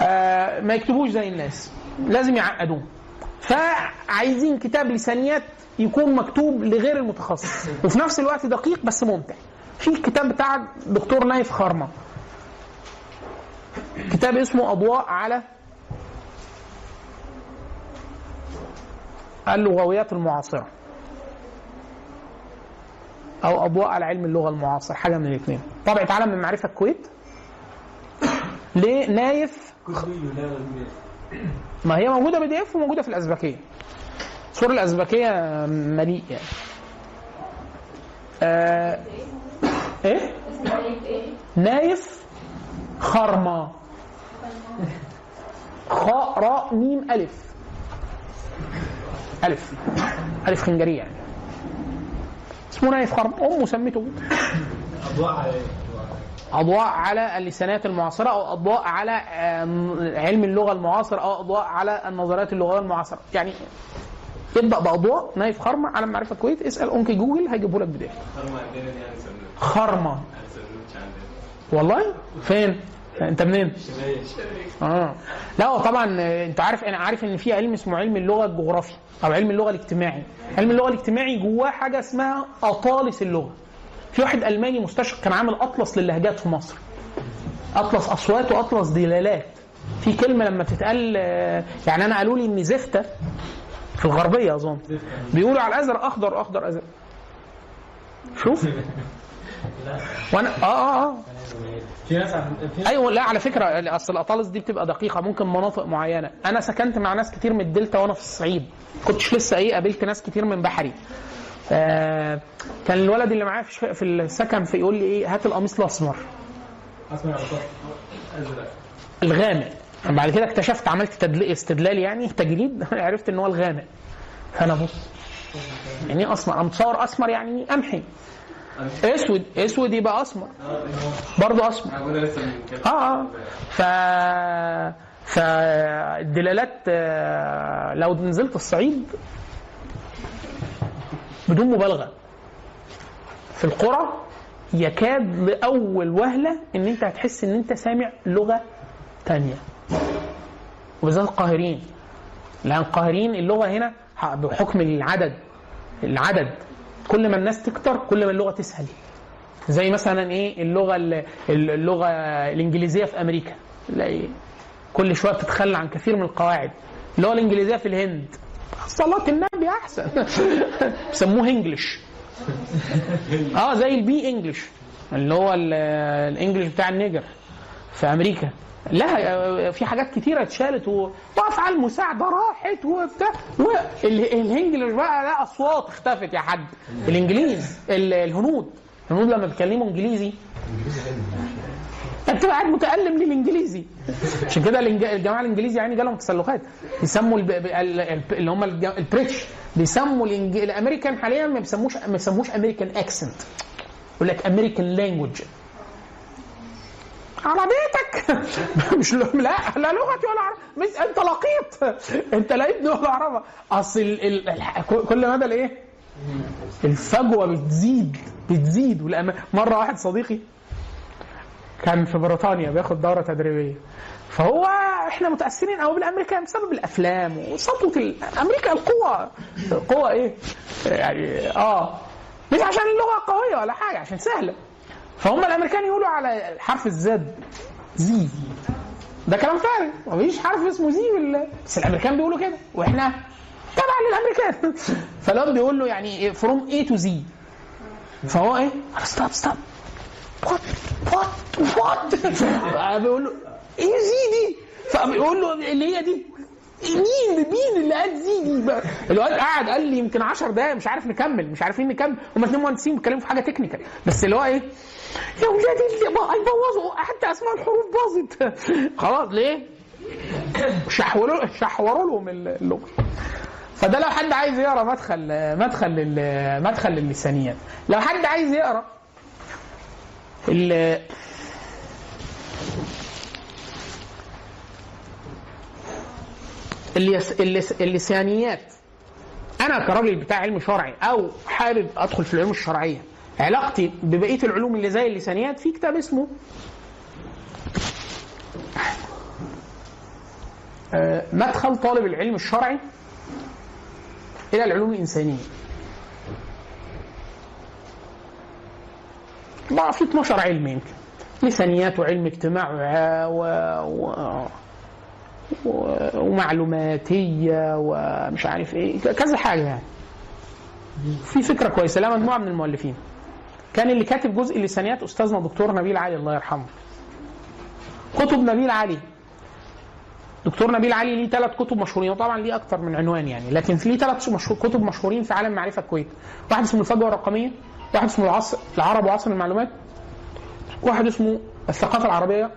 آه ما يكتبوش زي الناس. لازم يعقدوه. فعايزين كتاب لسانيات يكون مكتوب لغير المتخصص. وفي نفس الوقت دقيق بس ممتع. في الكتاب بتاع دكتور نايف خرمة. كتاب اسمه أضواء على اللغويات المعاصرة. أو أضواء على علم اللغة المعاصر حاجة من الاثنين طبعة عالم من معرفة الكويت. لنايف ما هي موجودة PDF وموجودة في الازبكيه الصورة الازبكيه مليء يعني. آه إيه؟ نايف خرمة خاء راء ميم ألف. ألف. ألف خنجرية يعني. اسمه نايف خرمة أمه سمته أضواء على أضواء على اللسانات المعاصرة أو أضواء على علم اللغة المعاصر أو أضواء على النظريات اللغوية المعاصرة. يعني ابدأ بأضواء نايف خرمه على معرفة كويت اسأل انكي جوجل هيجيبه لك بداية. خرمة عندنا يعني خرمة. والله؟ فين؟ انت منين؟ آه. لا طبعا انت عارف أنا عارف ان في علم اسمه علم اللغة الجغرافي أو علم اللغة الاجتماعي. علم اللغة الاجتماعي جواه حاجة اسمها أطالس اللغة. في واحد ألماني مستشرق كان عامل أطلس للهجات في مصر. أطلس أصوات وأطلس دلالات. في كلمة لما تتقال آه، يعني أنا قالوا لي ان زفته في الغربية أظن. بيقولوا على الازرق أخضر أخضر ازرق شوف. وأنا آه آه آه. أيوه لا على فكرة أصل الأطالس دي بتبقى دقيقة ممكن مناطق معينة. أنا سكنت مع ناس كتير من الدلتا وأنا في الصعيد. كنتش لسه إيه قابلت ناس كتير من بحري. آه كان الولد اللي معايا في في السكن في يقول لي إيه هات القميص الأسمر. الغامق. بعد كده اكتشفت عملت تدل... استدلال يعني تجريد عرفت إن هو الغامق. فأنا بص يعني إيه أسمر؟ أنا متصور أسمر يعني قمحي. اسود اسود يبقى أسمر. برضه أسمر. آه آه. ف فالدلالات آه، لو نزلت الصعيد بدون مبالغة في القرى يكاد لأول وهلة إن أنت هتحس إن أنت سامع لغة تانية. وبالذات القاهرين. لأن القاهرين اللغة هنا بحكم العدد العدد كل ما الناس تكتر كل ما اللغة تسهل. زي مثلا إيه اللغة ال- اللغة الإنجليزية في أمريكا. تلاقي كل شوية بتتخلى عن كثير من القواعد. اللغة الإنجليزية في الهند. صلاة النبي أحسن. بيسموه English آه زي ال B English اللي هو ال- ال English بتاع ال nigger في أمريكا. لها في حاجات كتيرة اتشالت وافعال مساعده راحت وبتاع. وال English بقى لا أصوات اختفت يا حاج. الإنجليز ال- الهنود. الهنود لما بيتكلموا إنجليزي. أنت قاعد متألم للانجليزي عشان كده الجماعة الإنجليزي يعني جالهم تسلخات. يسموا الب... ب- ال- ال- اللي هم ال British. بيسموا. الأمريكان حاليا ما بيسموش ما بيسموش American accent يقول لك American language عربيتك مش لا لا لغتي ولا عربي. انت لقيط. انت لا ابن ولا عربة. أصل ال... ال... كل مدى الايه الفجوة بتزيد بتزيد. مرة واحد صديقي كان في بريطانيا بياخد دورة تدريبية. فهو إحنا متأثرين قوي بالأمريكان بسبب الأفلام وسطوه أمريكا القوة. القوة إيه؟ يعني آه. مش عشان اللغة قوية ولا حاجة عشان سهلة. فهم الأمريكان يقولوا على حرف الزد زي. ده كلام فارغ مفيش حرف اسمه زي ولا بس الأمريكان بيقولوا كده وإحنا تبع للأمريكان. فالواد بيقول له يعني from A to Z فهو إيه؟ stop stop what what what بيقول له إيه Z دي؟ فبيقول له اللي هي دي؟ مين مين اللي قال Z دي؟ بقى؟ الواد قعد قال لي يمكن 10 دقايق مش عارف نكمل مش عارفين نكمل. هم اثنين مهندسين بيتكلموا في حاجة technical بس اللي هو إيه؟ يا ولاد اللي بقى يبوظوا حتى أسماء الحروف باظت. خلاص ليه؟ شحوروا شحوروا لهم اللغة. فده لو حد عايز يقرأ مدخل مدخل مدخل للسانيات لو حد عايز يقرأ ال- اللسانيات. أنا كراجل بتاع علم شرعي أو حابب أدخل في العلوم الشرعية علاقتي ببقية العلوم اللي زي اللسانيات في كتاب اسمه مدخل طالب العلم الشرعي إلى العلوم الإنسانية. بقى في 12 علم يمكن. لسانيات وعلم اجتماع و... و... ومعلوماتية ومش عارف إيه. كذا حاجة يعني. في فكرة كويسة. لها مجموعة من المؤلفين. كان اللي كاتب جزء اللسانيات أستاذنا دكتور نبيل علي الله يرحمه. كتب نبيل علي. دكتور نبيل علي ليه ثلاث كتب مشهورين. وطبعا ليه أكتر من عنوان يعني. لكن ليه ثلاث مشهور كتب مشهورين في عالم معرفة الكويت. واحد اسمه الفجوة الرقمية واحد اسمه العصر العرب وعصر المعلومات واحد اسمه الثقافة العربية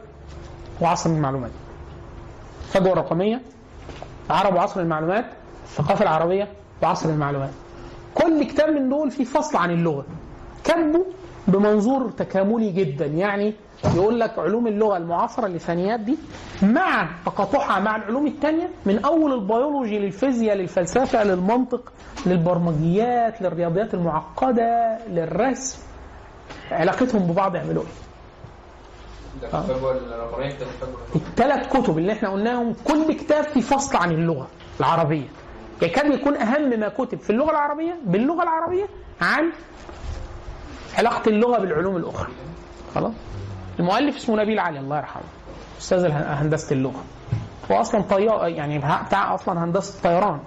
وعصر المعلومات. الفجوه الرقميه العرب وعصر المعلومات الثقافة العربية وعصر المعلومات. كل كتاب من دول فيه فصل عن اللغة. كاتبه بمنظور تكاملي جدا. يعني يقول لك علوم اللغة المعاصرة اللسانيات دي مع تقاطعها مع العلوم الثانية من أول البيولوجي للفيزياء للفلسفة للمنطق للبرمجيات للرياضيات المعقدة للرسم. علاقتهم ببعض يعملوا إيه؟ ده الفجوه الرقميه ده الفجوه الثلاث كتب اللي إحنا قلناهم كل كتاب فيه فصل عن اللغة العربية. يكاد يكون أهم ما كتب في اللغة العربية باللغة العربية عن علاقة اللغة بالعلوم الأخرى. خلاص؟ المؤلف اسمه نبيل علي الله يرحمه. أستاذ هندسة اللغة. هو أصلا طيار يعني بتاع أصلا هندسة طيران.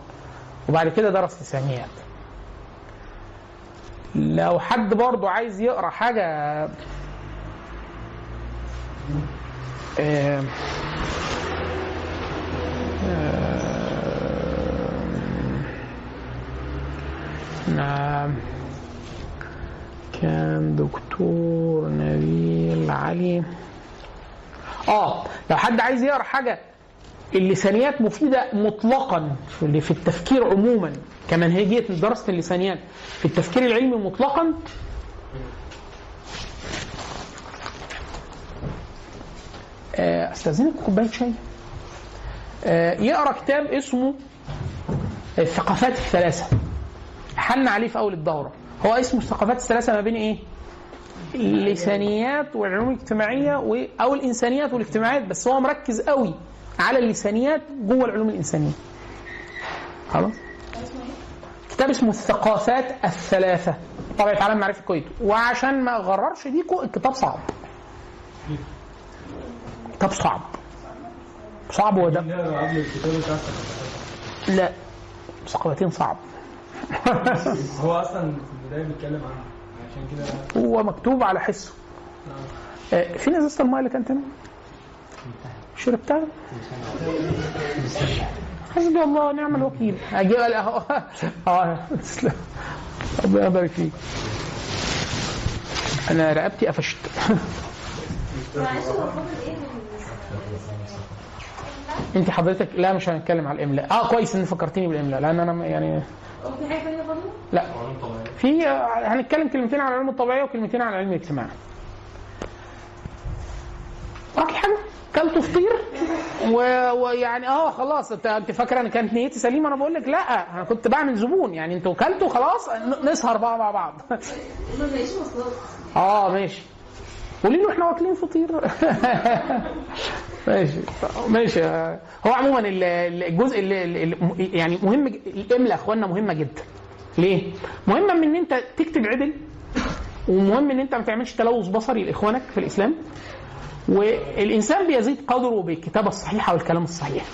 وبعد كده درس لسانيات لو حد برضه عايز يقرأ حاجة نعم. كان دكتور نبيل علي. آه لو حد عايز يقرأ حاجة اللسانيات مفيدة مطلقا في التفكير عموما. كمنهجيه لدراسه اللسانيات. في التفكير العلمي مطلقا أستاذنك كوباية شاي. آه، يقرأ كتاب اسمه الثقافات الثلاثة. حن عليه في أول الدورة. هو اسمه الثقافات الثلاثة ما بين إيه؟ اللسانيات والعلوم الاجتماعية و... أو الإنسانيات والاجتماعيات بس هو مركز قوي على اللسانيات جوه العلوم الإنسانية. خلاص؟ كتاب اسمه الثقافات الثلاثة. طبعا عالم معرفة الكويت وعشان ما أغررش بيكم الكتاب صعب. كتاب صعب. صعب بتاع الثقافات. لا ثقافتين صعب. هو أصلا في البداية بيتكلم عنه عشان كده هو مكتوب على حسه. آه، فين ازازه الماء اللي كانت هنا؟ شربتها حسبي الله ونعم الوكيل. أجيب القهوه آه تسلم. ربنا يبارك فيك. أنا رقبتي قفشت. انت حضرتك لا مش هنتكلم على الإملاء. آه كويس إن فكرتني بالإملاء لأن أنا يعني في حاجة ثانية برضه؟ لا. في هنتكلم كلمتين عن العلوم الطبيعية وكلمتين عن علم الاجتماع. وراكي حاجة كلت فطير ويعني آه خلاص أنت أنت فاكرة إن كانت نيتي سليمة؟ أنا بقول لك لا أنا كنت بعمل زبون. يعني أنتوا كلتوا خلاص نسهر بقى مع بعض. آه ماشي. قولي له إحنا واكلين فطير. ماشي. ماشي. هو عموما ال- ال- الجزء اللي يعني مهم يا إخوانا مهمة جدا. ليه؟ مهمه من إن أنت تكتب عدل ومهم إن أنت ما تعملش تلوث بصري لإخوانك في الإسلام. والإنسان بيزيد قدره بالكتابة الصحيحة والكلام الصحيح.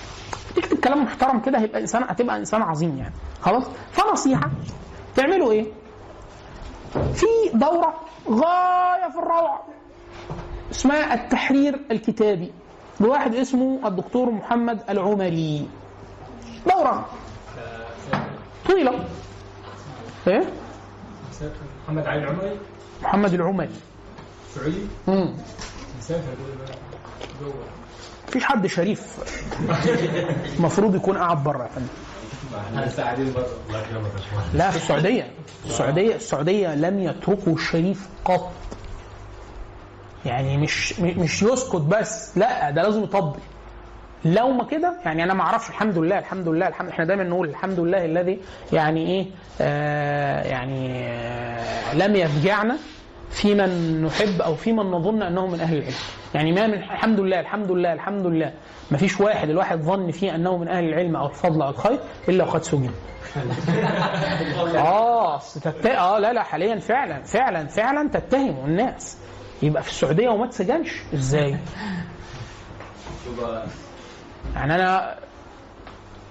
تكتب كلام محترم كده هيبقى انسان هتبقى إنسان عظيم يعني. خلاص؟ فنصيحة تعملوا إيه؟ في دورة غاية في الروعة. اسمها التحرير الكتابي لواحد اسمه الدكتور محمد العمري. دورة. طويلة. إيه؟ محمد علي العمري. محمد العمري. سعودي مم. مسافر جوه مفيش حد شريف. المفروض يكون قاعد بره يا فندم. لا في السعودية. السعودية السعودية لم يتركوا الشريف قط. يعني مش مش يسكت بس لا ده لازم يطبل لو ما كده يعني أنا ما أعرفش الحمد لله الحمد لله الحمد إحنا دايما نقول الحمد لله الذي يعني إيه آه يعني آه لم يفجعنا في من نحب أو في من نظن أنه من أهل العلم. يعني ما من الحمد لله الحمد لله الحمد لله. ما فيش واحد الواحد ظن فيه أنه من أهل العلم أو الفضل أو الخير إلا وقد سجن. آه تت... آه لا لا حاليا فعلا فعلا فعلا تتهموا الناس. يبقى في السعودية وما اتسجنش إزاي؟ يعني أنا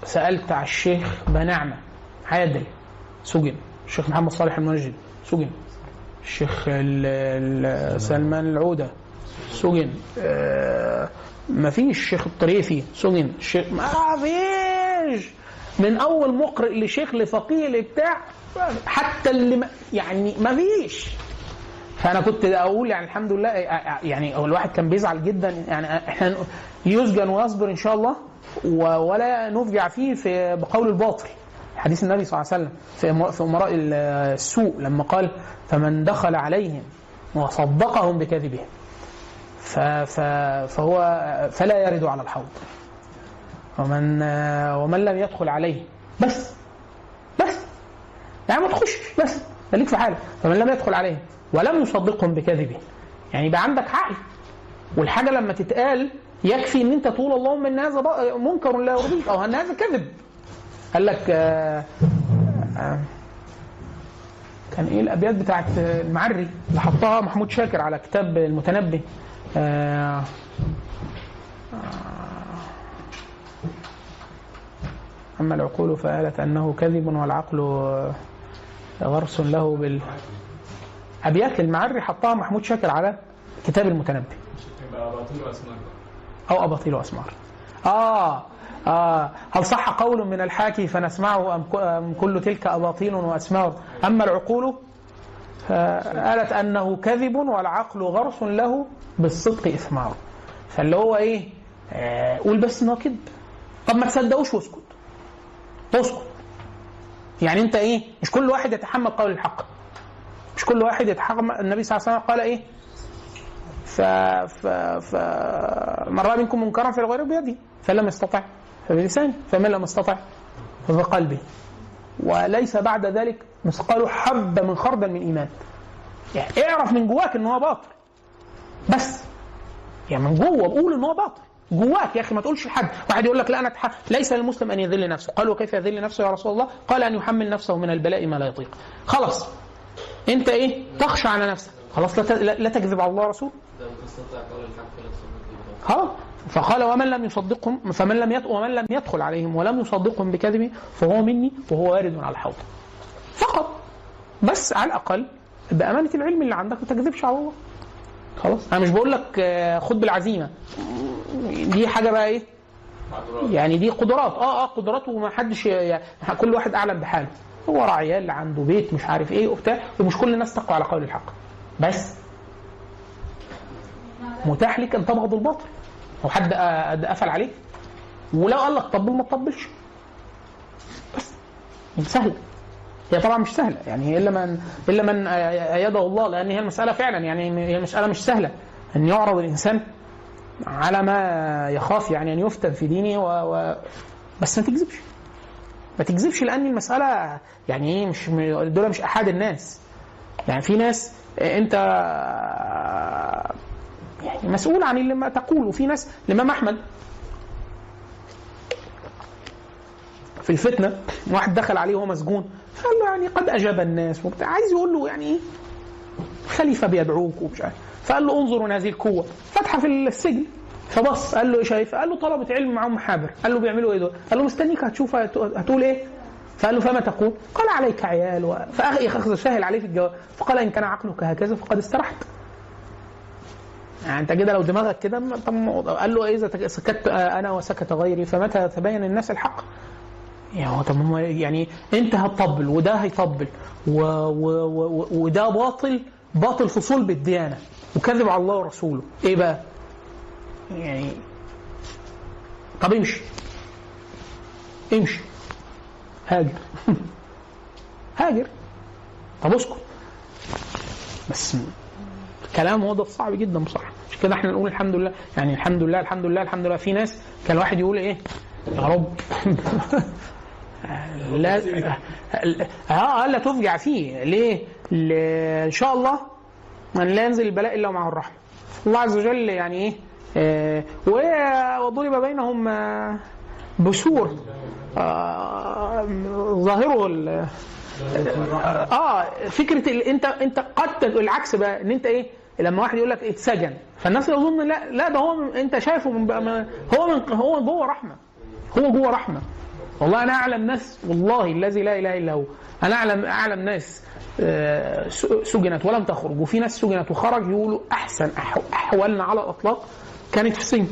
سألت على الشيخ بنعمة عادل سجن الشيخ محمد صالح المنجد سجن الشيخ ال- ال- سلمان العودة سجن آه ما فيش الشيخ الطريفي سجن الشيخ ما فيش. من أول مقرئ لشيخ لفقيه لبتاع حتى اللي يعني ما فيش. فأنا كنت أقول يعني الحمد لله يعني الواحد كان بيزعل جدا يعني إحنا يسجن ويصبر إن شاء الله ولا نفجع فيه في بقول الباطل. حديث النبي صلى الله عليه وسلم في أمراء السوء لما قال فمن دخل عليهم وصدقهم بكذبهم فهو فلا يرد على الحوض. ومن ومن لم يدخل عليه بس بس يعني ما تخش بس خليك في حالك. فمن لم يدخل عليه ولم يصدقهم بكذبه يعني يبقى عندك عقل. والحاجة لما تتقال يكفي إن أنت تقول اللهم إن هذا منكر لا يرضيك أو إن هذا كذب. قال لك آه آه كان إيه الأبيات بتاعت المعري اللي حطها محمود شاكر على كتاب المتنبي. آه أما العقول فآلت أنه كذب والعقل غرس له بال أبيات المعري حطها محمود شاكر على كتاب المتنبي. واسماء أو أباطيل وأسمار. آه آه. هل صح قول من الحاكي فنسمعه أم كل تلك أباطيل وأسمار؟ أما العقول فآلت أنه كذب والعقل غرس له بالصدق إثمار. فاللي هو إيه؟ آه قول بس إن هو كذب. طب ما تصدقوش واسكت. اسكت. يعني أنت إيه؟ مش كل واحد يتحمل قول الحق. مش كل واحد يتحمل النبي صلى الله عليه وسلم قال إيه؟ ف ف ف من راى منكم منكرا فليغيره بيده فلم يستطع فبلسانه فمن لم يستطع فبقلبه وليس بعد ذلك مثقال حبه من خردل من إيمان. يعني اعرف من جواك إن هو باطل. بس. يعني من جوه قول إن هو باطل. جواك يا أخي ما تقولش لحد. واحد يقول لك لا أنا. ليس للمسلم أن يذل نفسه. قال وكيف يذل نفسه يا رسول الله؟ قال أن يحمل نفسه من البلاء ما لا يطيق. خلاص. انت إيه؟ تخشى على نفسك. خلاص لا. لا تكذب على الله ورسوله. خلاص فقال ومن لم يصدقهم فمن لم. ومن لم يدخل عليهم ولم يصدقهم بكذبه فهو مني وهو وارد على الحوض. فقط. بس على الأقل بأمانة العلم اللي عندك ما تكذبش على الله. خلاص. أنا مش بقول لك آه، خد بالعزيمة. دي حاجة بقى إيه؟ يعني دي قدرات. آه آه قدرات وما حدش يعني كل واحد أعلم بحاله. هو راعي اللي عنده بيت مش عارف إيه وبتاع ومش كل الناس تقوى على قول الحق. بس متاح لك أن تبغض الباطل. هو حد قفل عليك. ولو قال لك طبل ما تطبلش. بس. سهله هي طبعا مش سهلة. يعني إلا من إلا من ايده الله لأن هي المسألة فعلا يعني هي المساله مش سهلة. أن يعرض الإنسان على ما يخاف يعني أن يفتن في دينه و... و... بس ما تكذبش. ما تكذبش لأن المسألة يعني إيه مش دول مش أحد الناس. يعني في ناس أنت يعني مسؤول عن اللي ما تقول وفي ناس الإمام أحمد في الفتنة واحد دخل عليه وهو مسجون قال له يعني قد أجاب الناس وبتاع. عايز يقول له يعني إيه؟ خليفة بيدعوك ومش عارف. فقال له انظروا هذه القوة. فتحة في السجن. فبص قال له إيه شايف؟ قال له طلبة علم معاهم محابر قال له بيعملوا إيه دول؟ قال له مستنيك هتشوف هت- هتقول إيه؟ فقال له فما تقول؟ قال عليك عيال و... فاخذ سهل عليه في الجواب فقال إن كان عقلك هكذا فقد استرحت يعني أنت كده لو دماغك كده طب قال له إذا تك- سكت أنا وسكت غيري فمتى تبين الناس الحق؟ يعني طب هم يعني أنت هتطبل وده هيطبل و و و وده باطل باطل في صلب الديانه وكذب على الله ورسوله إيه بقى؟ يعني. طب امشي. امشي. هاجر. هاجر. طب اسكت. بس كلام واضح صعب جدا بصراحة. مش كده إحنا نقول الحمد لله. يعني الحمد لله الحمد لله الحمد لله. في ناس كان الواحد يقول إيه؟ يا رب. لا آه لا تفجع فيه. ليه؟ إن شاء الله من لا ينزل البلاء إلا معه الرحمة. الله عز وجل يعني إيه؟ وضرب بينهم آه، بسور. آه، ظاهره آه فكرة انت انت قد العكس بقى ان انت إيه لما واحد يقول لك اتسجن فالناس يظن لا لا ده هو انت شايفه من هو من هو جوه رحمة. هو جوه رحمة. والله أنا أعلم ناس والله الذي لا إله إلا هو. أنا أعلم أعلم ناس آه، سجنت ولم تخرج. وفي ناس سجنت وخرج يقولوا أحسن احوالنا على الإطلاق. كانت في السجن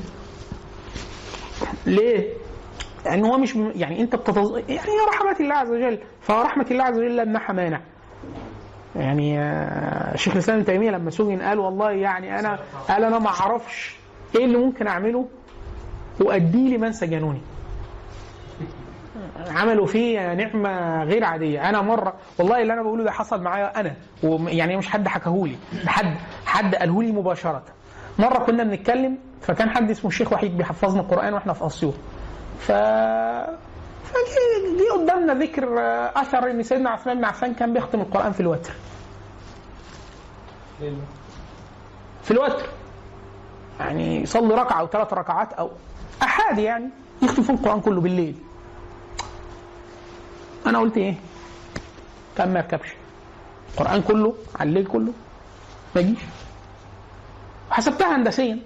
ليه؟ لأن هو مش يعني أنت بتتظ... يعني هي رحمة الله عز وجل. فرحمة الله عز وجل لمنحها مانع يعني آه، شيخ الإسلام ابن تيمية لما سجن قال والله يعني أنا قال أنا ما أعرفش إيه اللي ممكن أعمله وأديه لمن سجنوني. عملوا فيه نعمة غير عادية. أنا مره والله اللي أنا بقوله ده حصل معايا أنا. ويعني مش حد حكاهولي. حد حد قاله لي مباشرة. مرة كنا بنتكلم فكان حد اسمه الشيخ وحيد بيحفظنا القرآن وإحنا في أسيوط. ف فجي قدامنا ذكر آه، اثر إن سيدنا عثمان بن عفان كان بيختم القرآن في الوتر. في الوتر. يعني يصلي ركعة أو ثلاث ركعات أو احاد يعني يختم فيهم القرآن كله بالليل. أنا قلت إيه؟ كان ما يركبش. القرآن كله على الليل كله ما يجيش. حسبتها هندسيا.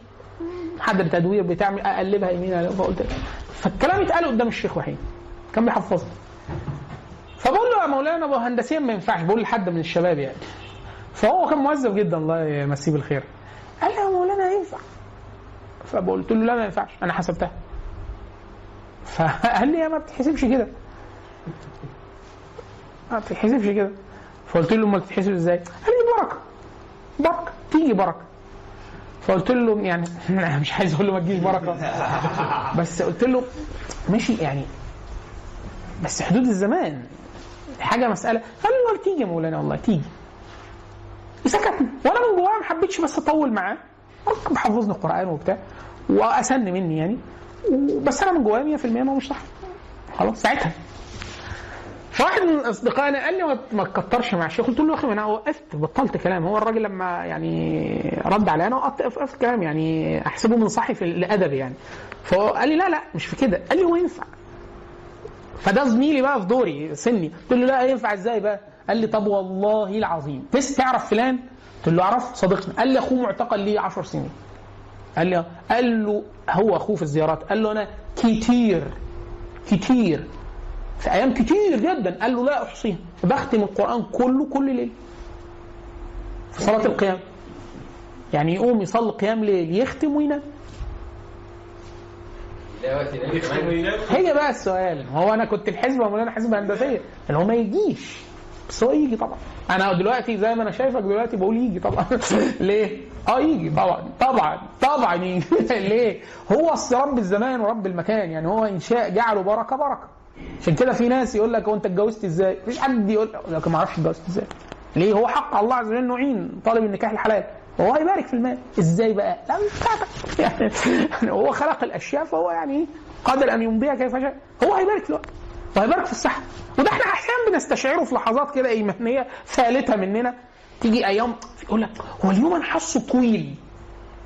حد تدوير بتعمل أقلبها يمين فقلت فالكلام اتقال قدام الشيخ وحيد. كان بيحفظني. فبقول له يا مولانا هندسيا ما ينفعش. بقول لحد من الشباب يعني. فهو كان مؤدب جدا الله يمسيه بالخير. قال لي يا مولانا ينفع. فقلت له لا ما ينفعش. أنا حسبتها. فقال لي يا ما بتتحسبش كده. ما بتتحسبش كده. فقلت له امال بتتحسب إزاي؟ قال لي بركة. بركة. تيجي بركة. فقلت له يعني مش عايز أقول له ما تجيش بركة. بس قلت له ماشي يعني. بس حدود الزمان. حاجة مسألة. قال لي تيجي يا مولانا والله تيجي. سكتنا وأنا من جوايا ما حبيتش بس أطول معاه. كان بيحفظني القرآن وبتاع. وأسن مني يعني. بس أنا من جوايا 100% ما هو مش صح. خلاص ساعتها. فواحد من أصدقائنا قال لي ما- تكترش مع الشيخ؟ قلت له يا أخي أنا وقفت بطلت كلام. هو الراجل لما يعني رد عليا أنا وقفت كلام يعني أحسبه من صحي في الادب يعني. فهو قال لي لا لا مش في كده. قال لي هو ينفع. فده زميلي بقى في دوري سني. قلت له لا ينفع إزاي بقى؟ قال لي طب والله العظيم. بس تعرف فلان؟ قلت له اعرف صديقنا. قال لي أخوه معتقل لي 10 سنين. قال لي قال له هو أخوه في الزيارات. قال له أنا كتير كتير في أيام كتير جدا. قال له لا أحصيها. بختم القرآن كله كل ليله في صلاة القيام. يعني يقوم يصلي قيام ليل يختم وينام. هي بقى السؤال. هو أنا كنت في حزب مولانا حزب هندسيه اللي هو ما يجيش. بس هو يجي طبعا. أنا دلوقتي زي ما أنا شايفك دلوقتي بقول يجي طبعا. ليه؟ آه يجي طبعا. طبعا. طبعا يجي. ليه؟ هو أصل رب الزمان ورب المكان. يعني هو ان شاء جعله بركة بركة. عشان كده في ناس يقول لك هو انت اتجوزت إزاي؟ مفيش حد يقول لك ما أعرفش اتجوزت إزاي ليه؟ هو حق الله عز وجل انه يعين طالب النكاح الحلال هو هيبارك في المال إزاي بقى؟ لا مش يعني هو خلق الاشياء فهو يعني إيه؟ قادر أن يمضيها كيف شاء هو هيبارك في الوقت وهيبارك في الصحة وده إحنا أحيانا بنستشعره في لحظات كده إيمانية ثالثه مننا تيجي أيام يقول لك هو اليوم أنا حاسه طويل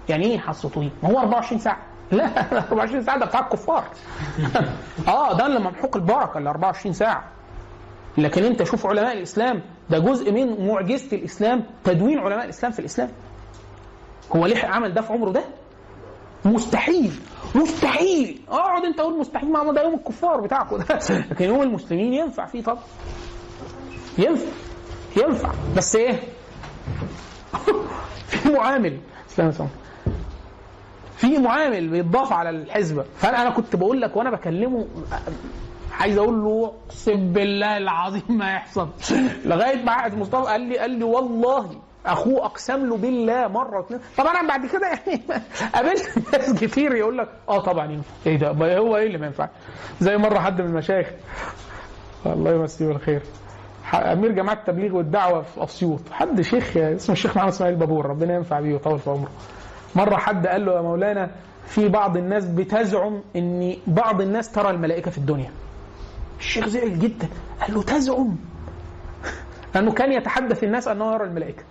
يعني إيه حاسه طويل؟ ما هو 24 ساعة لا 24 ساعة ده بتاع الكفار. آه ده اللي ممحوق البركة ال 24 ساعة. لكن أنت شوف علماء الإسلام ده جزء من معجزة الإسلام تدوين علماء الإسلام في الإسلام. هو ليه عمل ده في عمره ده؟ مستحيل مستحيل. اقعد انت قول مستحيل ما ده يوم الكفار بتاعكم. ده لكن يوم المسلمين ينفع فيه طبعا. ينفع ينفع. بس إيه؟ في معامل. استنى استنى. في معامل بيتضاف على الحسبه فانا أنا كنت بقول لك وأنا بكلمه عايز أقول له أقسم بالله العظيم ما يحصل. لغاية ما مصطفى قال لي قال لي والله أخوه أقسم له بالله مرة واثنين طبعا بعد كده يعني قابلت ناس كتير يقول لك آه طبعا. ينفع إيه ده؟ هو إيه اللي ما ينفعش؟ زي مرة حد من المشايخ. الله يمسيه بالخير. أمير جماعة التبليغ والدعوة في أسيوط. حد شيخ اسمه الشيخ محمد إسماعيل بابور. ربنا ينفع بيه ويطول في عمره. مرة حد قال له يا مولانا في بعض الناس بتزعم إن بعض الناس ترى الملائكة في الدنيا. الشيخ زعل جدا. قال له تزعم. لأنه كان يتحدث الناس أنه يرى الملائكة.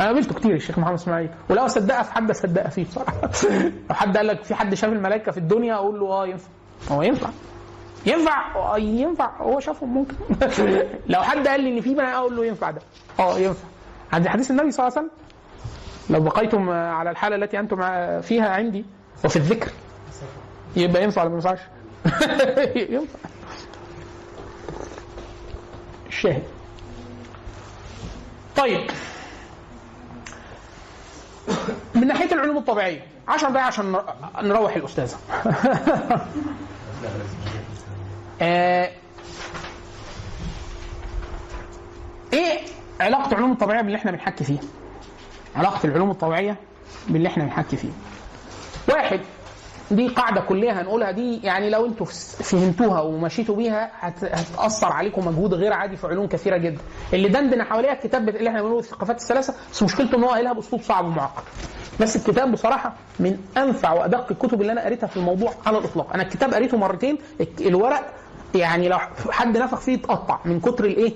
أنا قابلته كتير الشيخ محمد إسماعيل. ولو أصدقها في حد أصدقها فيه بصراحة. لو حد قال لك في حد شاف الملائكة في الدنيا أقول له آه ينفع. هو ينفع. ينفع؟ آه، ينفع. هو شافهم ممكن. لو حد قال لي إن في بني أقول له ينفع ده. آه ينفع. عند حديث النبي صلى الله عليه وسلم لو بقيتم على الحالة التي أنتم فيها عندي وفي الذكر يبقى ينفع ولا ما ينفعش؟ ينفع. الشاهد طيب. من ناحية العلوم الطبيعية 10 دقايق عشان نر- نروح الأستاذة. آه، إيه علاقة العلوم الطبيعية باللي إحنا بنحكي فيه علاقة العلوم الطبيعية باللي إحنا بنحكي فيه واحد دي قاعدة كلية هنقولها دي يعني لو أنتوا فهمتوها ومشيتوا بيها هت- هتأثر عليكم مجهود غير عادي في علوم كثيرة جدا. اللي دندن حواليها الكتاب اللي إحنا بنقوله الثقافات الثلاثة بس مشكلته إن هو قايلها بأسلوب صعب ومعقد. بس الكتاب بصراحة من أنفع وأدق الكتب اللي أنا قريتها في الموضوع على الإطلاق. أنا الكتاب قريته مرتين الورق يعني لو حد نفخ فيه يتقطع من كتر الإيه؟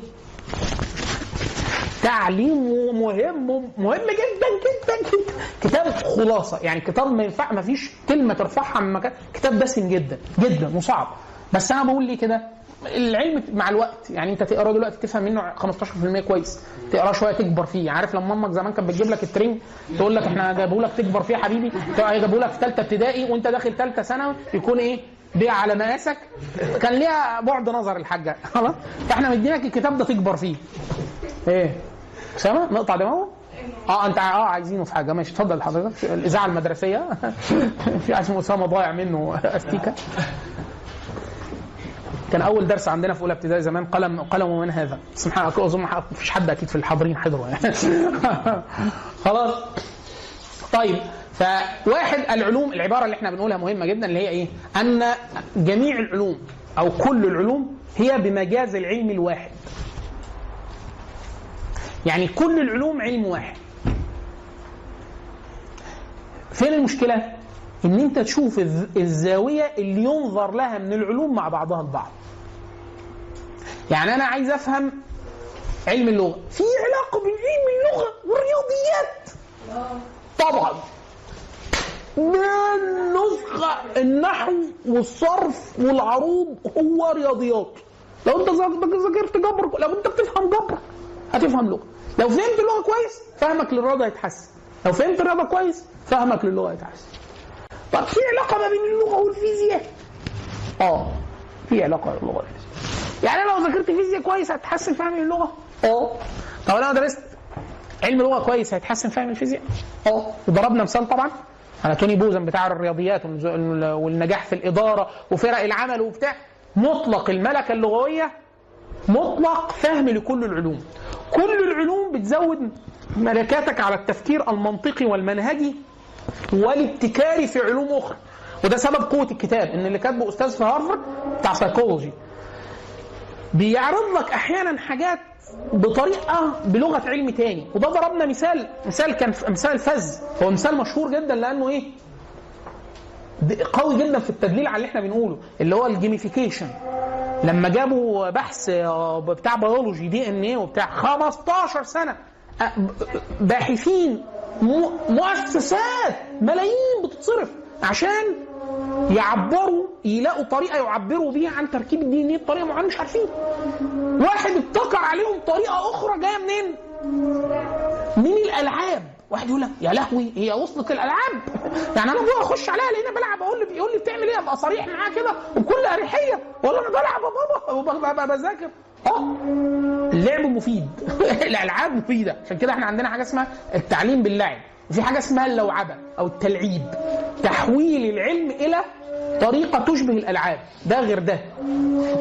تعليم مهم مهم جدا جدا جدا. كتاب خلاصة. يعني كتاب ما ينفع ما فيش كلمة ترفعها من مكان. كتاب دسم جدا جدا وصعب بس أنا بقول ليه كده؟ العلم مع الوقت. يعني أنت تقرا دلوقتي تفهم منه 15% كويس. تقرا شوية تكبر فيه. عارف لما أمك زمان كانت بتجيب لك الترنج تقول لك إحنا جابوا لك تكبر فيه يا حبيبي؟ جابوا لك في ثالثه ابتدائي وأنت داخل ثالثه ثانوي يكون إيه؟ بيع على مقاسك. كان ليها بعد نظر الحاجة. خلاص؟ فإحنا مدينك الكتاب ده تكبر فيه. إيه؟ اسامه نقطع دماغه؟ آه أنت آه عايزينه في حاجة. ماشي اتفضل حضرتك. الإذاعة المدرسية. في اسمه اسامه ضايع منه أستيكة. كان أول درس عندنا في أولى ابتدائي زمان قلم قلم ومن هذا. الله أظن ما فيش حد أكيد في الحاضرين حضروا يعني خلاص. طيب فواحد العلوم العبارة اللي إحنا بنقولها مهمة جدا اللي هي إيه؟ أن جميع العلوم أو كل العلوم هي بمجاز العلم الواحد. يعني كل العلوم علم واحد. فين المشكلة؟ إن أنت تشوف الز- الزاوية اللي ينظر لها من العلوم مع بعضها البعض. يعني أنا عايز أفهم علم اللغة، في علاقة بين علم اللغة والرياضيات. طبعا بالنسخة النحو والصرف والعروض هو رياضيات لو أنت ذاك- ذاكرت جبر لو أنت بتفهم جبر هتفهم لغة لو فهمت اللغة كويس فهمك للرياضة هيتحسن لو فهمت الرياضة كويس فهمك للغة هيتحسن طب في علاقة ما بين اللغة والفيزياء؟ آه في علاقة بين اللغة والفيزياء. يعني أنا لو ذاكرت فيزياء كويس هتحسن فهمي للغه آه. طب أنا درست علم لغة كويس هيتحسن فهم الفيزياء؟ آه. وضربنا مثال طبعا. أنا توني بوزن بتاع الرياضيات والنجاح في الإدارة وفرق العمل وبتاع. مطلق الملكة اللغوية مطلق فهم لكل العلوم. كل العلوم بتزود ملكاتك على التفكير المنطقي والمنهجي والابتكاري في علوم أخرى. وده سبب قوة الكتاب إن اللي كاتبه أستاذ في هارفارد بتاع سيكولوجي بيعرض لك أحيانا حاجات بطريقة بلغة علم تاني. وده ضربنا مثال مثال كان مثال فز هو مثال مشهور جدا لأنه إيه؟ قوي جدا في التدليل على اللي إحنا بنقوله اللي هو ال gamification. لما جابوا بحث بتاع biology DNA وبتاع 15 سنة باحثين مؤسسات ملايين بتتصرف عشان يعبروا يلاقوا طريقة يعبروا بيها عن تركيب الدي إن إيه بطريقة معينه مش عارفين واحد ابتكر عليهم طريقة أخرى جاية منين؟ من الألعاب واحد يقول لك يا لهوي هي وصلت الألعاب؟ يعني أنا ابويا أخش عليها لقينا بلعب أقول لي بيقول لي بتعمل إيه؟ أبقى صريح معاه كده وبكل أريحية. والله أنا بلعب يا بابا بذاكر. أه. اللعب مفيد. الألعاب مفيدة. عشان كده إحنا عندنا حاجة اسمها التعليم باللعب. وفي حاجة اسمها اللوعبة أو التلعيب. تحويل العلم إلى طريقة تشبه الألعاب. ده غير ده.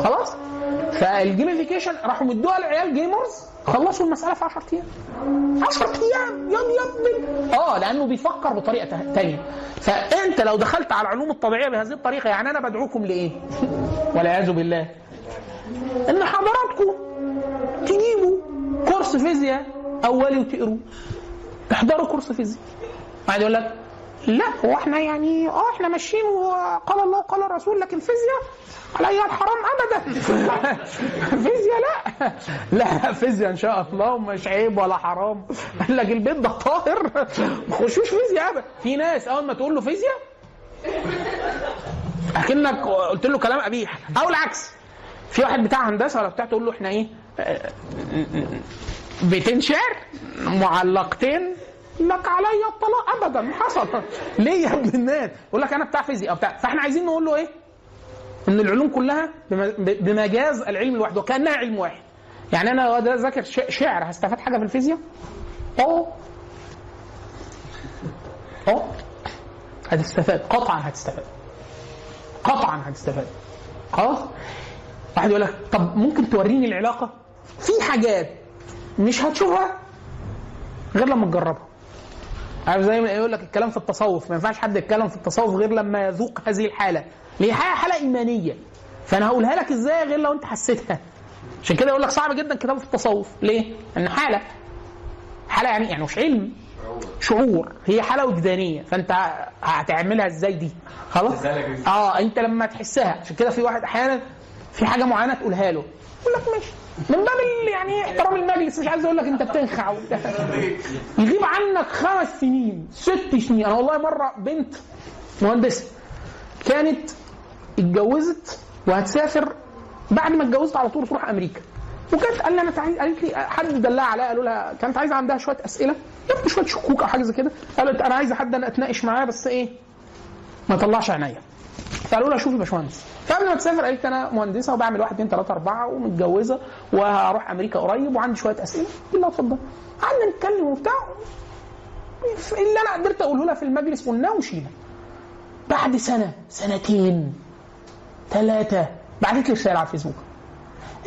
خلاص؟ فال gamification راحوا مدوها للعيال gamers. خلصوا المسألة في 10 أيام. 10 أيام يا ابني آه لأنه بيفكر بطريقة تانية. فأنت لو دخلت على العلوم الطبيعية بهذه الطريقة يعني أنا بدعوكم لإيه؟ والعياذ بالله. إن حضراتكم تجيبوا كورس فيزياء أولي وتقروه تحضروا كورس فيزياء. بعد يقول لك لا هو إحنا يعني آه إحنا ماشيين وقال الله وقال الرسول لكن فيزياء؟ عليها الحرام ابدا. فيزياء لا. لا فيزياء إن شاء الله ومش عيب ولا حرام. قال لك البيت ده طاهر. ما تخشوش فيزياء ابدا. في ناس أول ما تقول له فيزياء أكنك قلت له كلام قبيح. أو العكس. في واحد بتاع هندسة ولا بتاع تقول له إحنا إيه؟ آه، بيتين شعر معلقتين لك علي الطلاق ابدا. حصل. ليه يا ابن الناس؟ يقول لك أنا بتاع فيزياء بتاع فإحنا عايزين نقول له إيه؟ إن العلوم كلها بمجاز العلم لوحده وكأنها علم واحد. يعني أنا لو ذاكر شعر. هستفاد حاجة في الفيزياء؟ آه آه هتستفاد. قطعا هتستفاد. قطعا هتستفاد. خلاص؟ واحد يقول لك طب ممكن توريني العلاقة؟ في حاجات مش هتشوفها غير لما تجربها. عارف زي ما يقول لك الكلام في التصوف ما ينفعش حد يتكلم في التصوف غير لما يذوق هذه الحالة. اللي هي حاله إيمانية. فأنا هقولها لك إزاي غير لو أنت حسيتها. عشان كده يقول لك صعب جدا كتابة في التصوف. ليه؟ ان حالة. حالة يعني يعني مش علم. شعور. هي حالة وجدانية. فأنت هتعملها إزاي دي؟ خلاص؟ آه أنت لما تحسها. عشان كده في واحد أحيانا في حاجة معينة تقولها له. يقول لك ماشي. من باب يعني احترام المجلس مش عايز أقول لك أنت بتنخع. وبتاع. يغيب عنك خمس سنين ست سنين. أنا والله مرة بنت مهندسه كانت اتجوزت وهتسافر بعد ما اتجوزت على طول تروح أمريكا. وكانت قال لي أنا عايز قالت لي حد دلها عليها قالوا لها كانت عايزة عندها شوية أسئلة يبدو شوية شكوك أو حاجة زي كده. قالت أنا عايزة حد أنا أتناقش معاه بس إيه ما يطلعش عينيا. فقالوا لها شوفي باشمهندس. فقبل ما تسافر قالت أنا مهندسة وبعمل واحد اثنين ثلاثة أربعة ومتجوزة وهروح أمريكا قريب وعندي شوية أسئلة. لها اتفضل. قعدنا نتكلم وبتاع. اللي أنا قدرت أقوله لها في المجلس قلناه ومشينا. بعد سنة سنتين ثلاثة بعتت لي رسالة على الفيسبوك.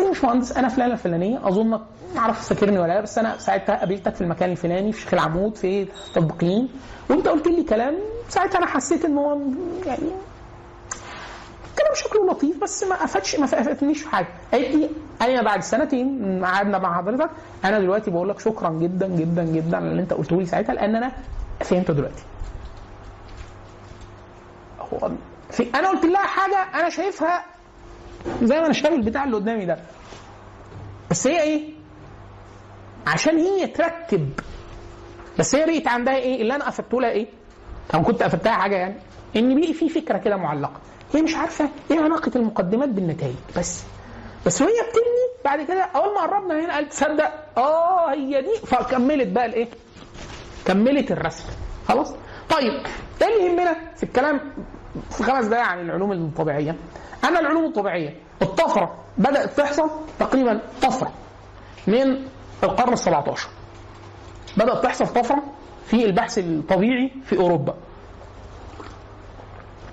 يا باشمهندس أنا فلانه الفلانيه اظنك ما اعرف تفكرني ولا لأ بس أنا ساعتها قابلتك في المكان الفلاني في شيخ العمود في تطبيقيين وأنت قلت لي كلام ساعتها أنا حسيت إن هو يعني كلام شكله لطيف بس ما افادش ما افادنيش في حاجة. قالت لي أنا بعد سنتين قعدنا مع حضرتك. أنا دلوقتي بقول لك شكرا جدا جدا جدا على اللي أنت قلته لي ساعتها لأن أنا فهمته دلوقتي. هو في أنا قلت لها حاجة أنا شايفها زي ما أنا شايف البتاع اللي قدامي ده. بس هي إيه؟ عشان هي ترتب. بس هي بقيت عندها إيه؟ اللي أنا أفدته لها إيه؟ أو كنت أفدتها حاجة يعني. إن بقي في فكرة كده معلقة. هي مش عارفة إيه علاقة المقدمات بالنتائج بس بس وهي بتبني بعد كده أول ما قربنا هنا قالت تصدق آه هي دي فكملت بقى الإيه؟ كملت الرسم خلاص؟ طيب إيه اللي يهمنا في الكلام في خمس دقائق عن العلوم الطبيعية؟ أنا العلوم الطبيعية الطفرة بدأت تحصل تقريبا طفرة من القرن ال 17 بدأت تحصل طفرة في البحث الطبيعي في أوروبا.